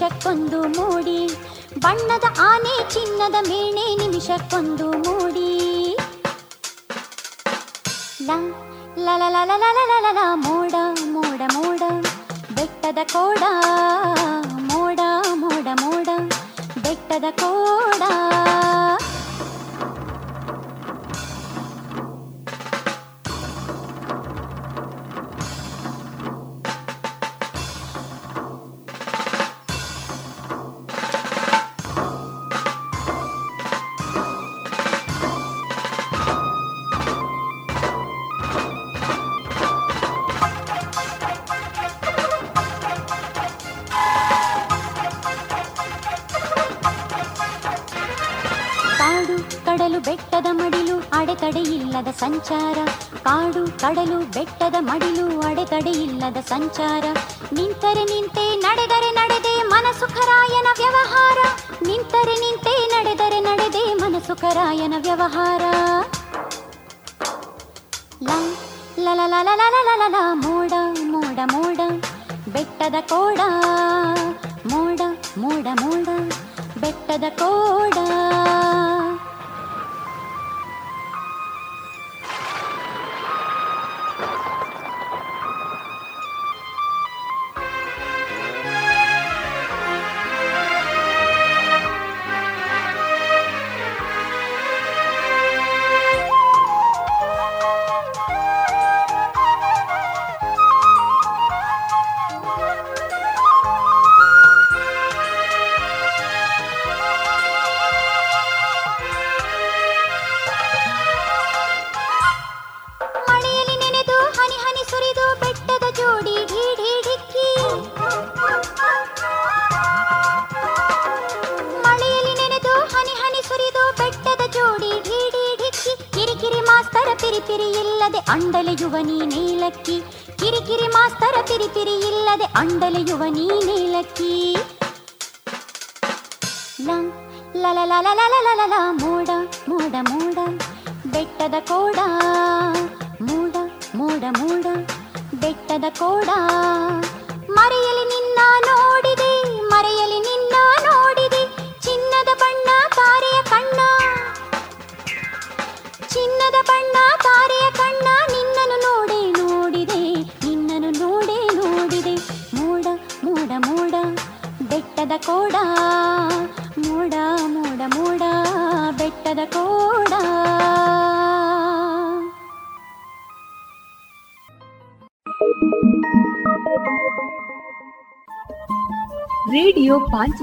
ನಿಮಿಷಕ್ಕೊಂದು ಮೂಡಿ. ಬಣ್ಣದ ಆನೆ ಚಿನ್ನದ ಮೇಣೆ ನಿಮಿಷಕ್ಕೊಂದು ಮೂಡಿ. ಲಲ ಮೋಡ ಮೋಡ ಮೋಡ. ಬೆಟ್ಟದ ಕೋಡ. ಸಂಚಾರ. ಕಾಡು, ಕಡಲು, ಬೆಟ್ಟದ ಮಡಿಲು, ಅಡೆತಡೆ ಇಲ್ಲದ ಸಂಚಾರ. ನಿಂತರೆ ನಿಂತೆ ನಡೆದರೆ ನಡೆದೆ ಮನಸುಖರಾಯನ ವ್ಯವಹಾರ. ನಿಂತರೆ ನಿಂತೆ ನಡೆದರೆ ನಡೆದೆ ಮನಸುಖರಾಯನ ವ್ಯವಹಾರ. ಲಲ ಮೋಡ ಮೋಡ ಮೋಡ. ಬೆಟ್ಟದ ಕೋಡ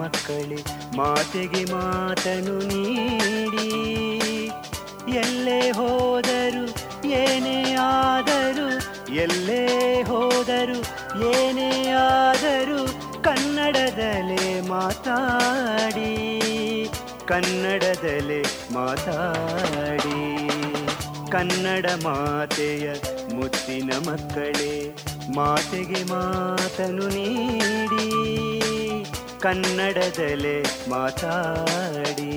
ಮಕ್ಕಳೇ, ಮಾತೆಗೆ ಮಾತನು ನೀಡಿ. ಎಲ್ಲೇ ಹೋದರು ಏನೇ ಆದರು, ಎಲ್ಲೇ ಹೋದರು ಏನೇ ಆದರು ಕನ್ನಡದಲ್ಲೇ ಮಾತಾಡಿ. ಕನ್ನಡದಲ್ಲೇ ಮಾತಾಡಿ. ಕನ್ನಡ ಮಾತೆಯ ಮುತ್ತಿನ ಮಕ್ಕಳೇ, ಮಾತೆಗೆ ಮಾತನು ನೀಡಿ. ಕನ್ನಡದಲ್ಲೇ ಮಾತಾಡಿ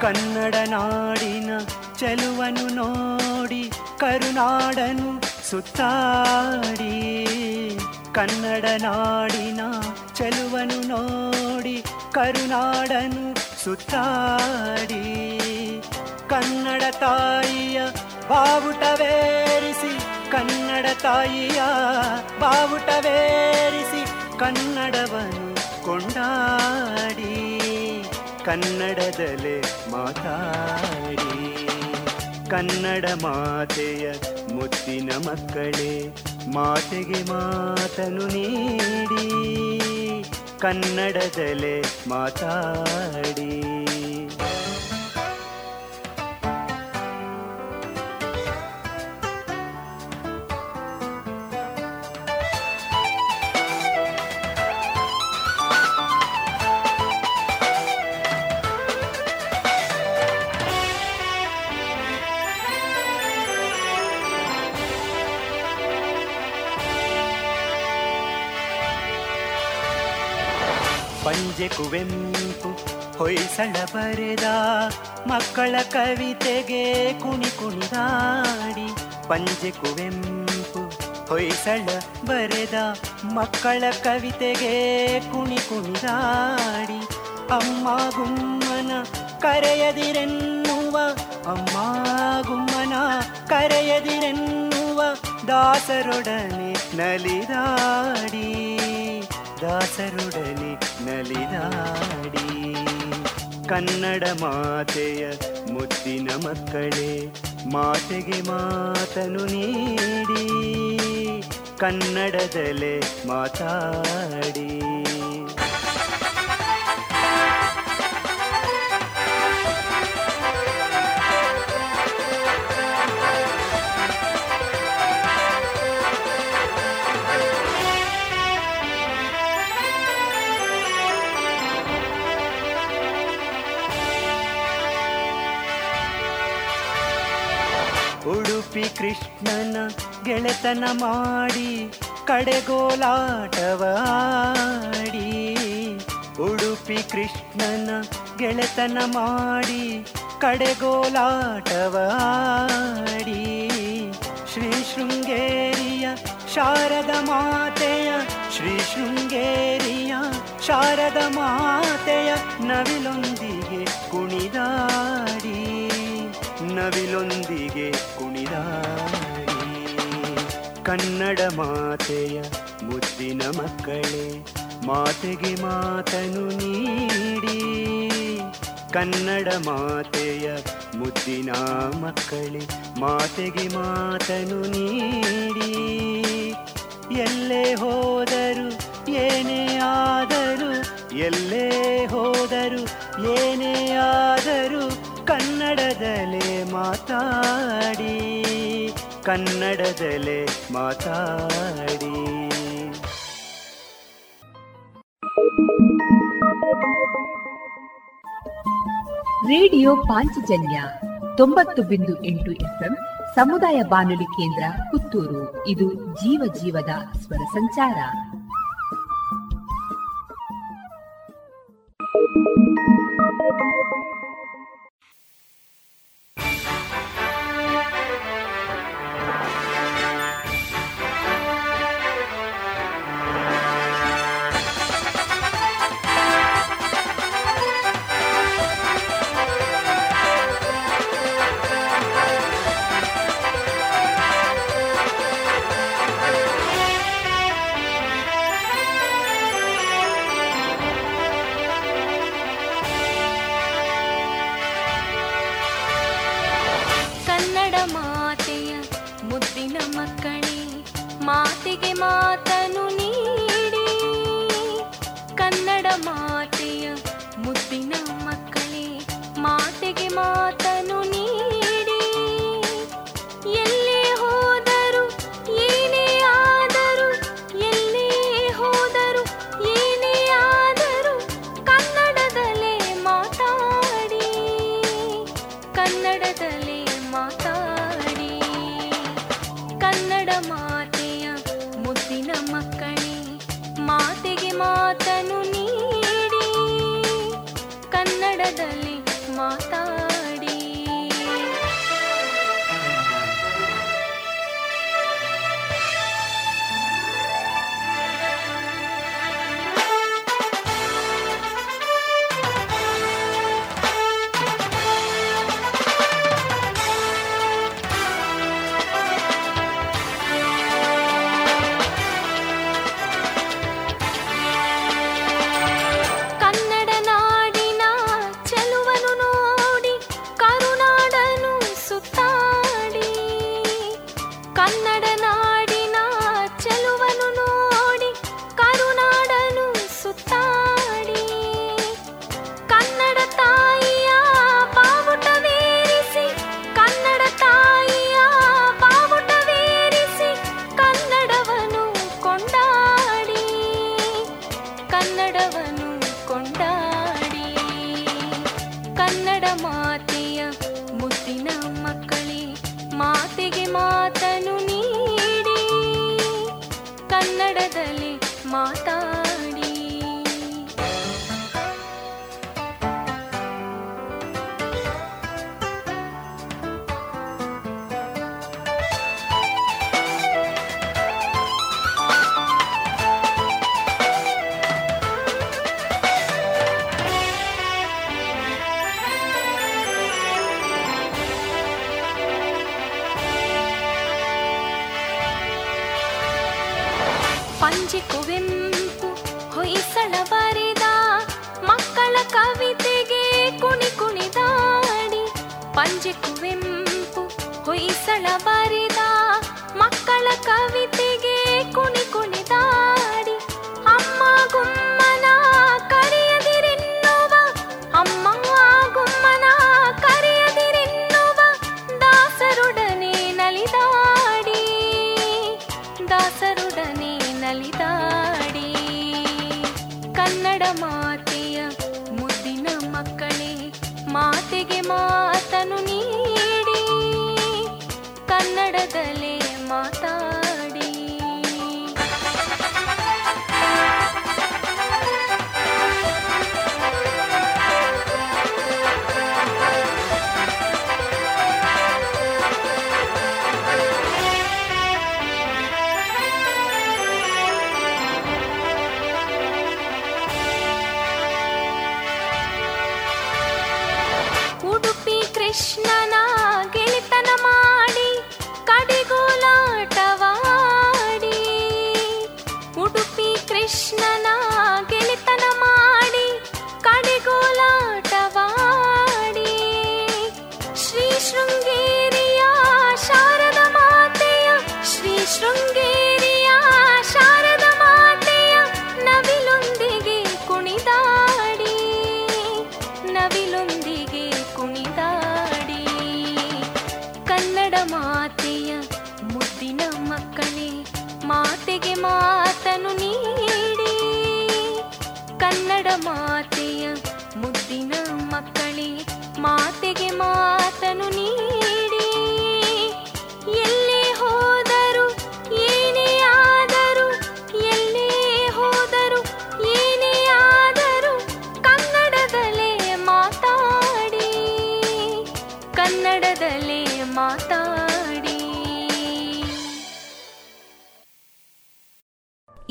ಕನ್ನಡ ನಾಡಿನ ಚೆಲುವನು ನೋಡಿ, ಕರುನಾಡನು ಸುತ್ತಾಡಿ. ಕನ್ನಡ ನಾಡಿನ ಚೆಲುವನು ನೋಡಿ, ಕರುನಾಡನು ಸುತ್ತಾಡಿ. ಕನ್ನಡ ತಾಯಿಯ ಬಾವುಟವೇರಿಸಿ, ಕನ್ನಡ ತಾಯಿಯ ಬಾವುಟವೇರಿಸಿ, ಕನ್ನಡವನ್ನು ಕೊಂಡಾಡಿ. ಕನ್ನಡದಲ್ಲೇ ಮಾತಾಡಿ. ಕನ್ನಡ ಮಾತೆಯ ಮುತ್ತಿನ ಮಕ್ಕಳೇ ಮಾತೆಗೆ ಮಾತನು ನೀಡಿ ಕನ್ನಡದಲ್ಲೇ ಮಾತಾಡಿ. ಪಂಜೆ ಕುವೆಂಪು, ಹೊಯ್ಸಳ ಬರೆದ, ಮಕ್ಕಳ ಕವಿತೆಗೆ ಕುಣಿ ಕುಣಿದಾಡಿ ಪಂಜೆ ಕುವೆಂಪು, ಹೊಯ್ಸಳ ಬರೆದ, ಮಕ್ಕಳ ಕವಿತೆಗೆ ಕುಣಿ ಕುಣಿದಾಡಿ ಅಮ್ಮ ಗುಮ್ಮನ ಕರೆಯದಿರೆನ್ನುವ, ಅಮ್ಮ ಗುಮ್ಮನ ಕರೆಯದಿರೆನ್ನುವ, ದಾಸರೊಡನೆ ನಲಿದಾಡಿ. ದಾಸರೊಡನೆ ನಲಿದಾಡಿ. ಕನ್ನಡ ಮಾತೆಯ ಮುದ್ದಿನ ಮಕ್ಕಳೇ ಮಾತೆಗೆ ಮಾತನು ನೀಡಿ. ಕನ್ನಡದಲೆ ಮಾತಾಡಿ. ಕೃಷ್ಣನ ಗೆಳೆತನ ಮಾಡಿ ಕಡೆಗೋಲಾಟವಾಡಿ ಉಡುಪಿ ಕೃಷ್ಣನ ಗೆಳೆತನ ಮಾಡಿ ಕಡೆಗೋಲಾಟವಾಡಿ ಶ್ರೀ ಶೃಂಗೇರಿಯ ಶಾರದ ಮಾತೆಯ, ಶ್ರೀ ಶೃಂಗೇರಿಯ ಶಾರದ ಮಾತೆಯ ನವಿಲೊಂದಿಗೆ ಕುಣಿದಾಡಿ. ನವಿಲೊಂದಿಗೆ ಕನ್ನಡ ಮಾತೆಯ ಮುದ್ದಿನ ಮಕ್ಕಳೇ, ಮಾತೆಗೆ ಮಾತನು ನೀಡಿ. ಕನ್ನಡ ಮಾತೆಯ ಮುದ್ದಿನ ಮಕ್ಕಳೇ, ಮಾತೆಗೆ ಮಾತನು ನೀಡಿ. ಎಲ್ಲೇ ಹೋದರು ಏನೇ ಆದರು, ಎಲ್ಲೇ ಹೋದರು ಏನೇ ಆದರು ಕನ್ನಡದಲ್ಲೇ ಮಾತಾಡಿ. ಕನ್ನಡದಲ್ಲೇ ಮಾತಾಡಿ. ರೇಡಿಯೋ ಪಾಂಚಜನ್ಯ ತೊಂಬತ್ತು ಬಿಂದು ಎಂಟು ಎಫ್ಎಂ ಸಮುದಾಯ ಬಾನುಲಿ ಕೇಂದ್ರ ಪುತ್ತೂರು. ಇದು ಜೀವ ಜೀವದ ಸ್ವರ ಸಂಚಾರ. ಗೆ ಮಾತನು ನೀಡಿ. ಕನ್ನಡ ಮಾತೆಯ ಮುದ್ದಿನ ಮಕ್ಕಳೇ ಮಾತೆಗೆ ಮಾತ ಕನ್ನಡದಲ್ಲಿ ಮಾತಾ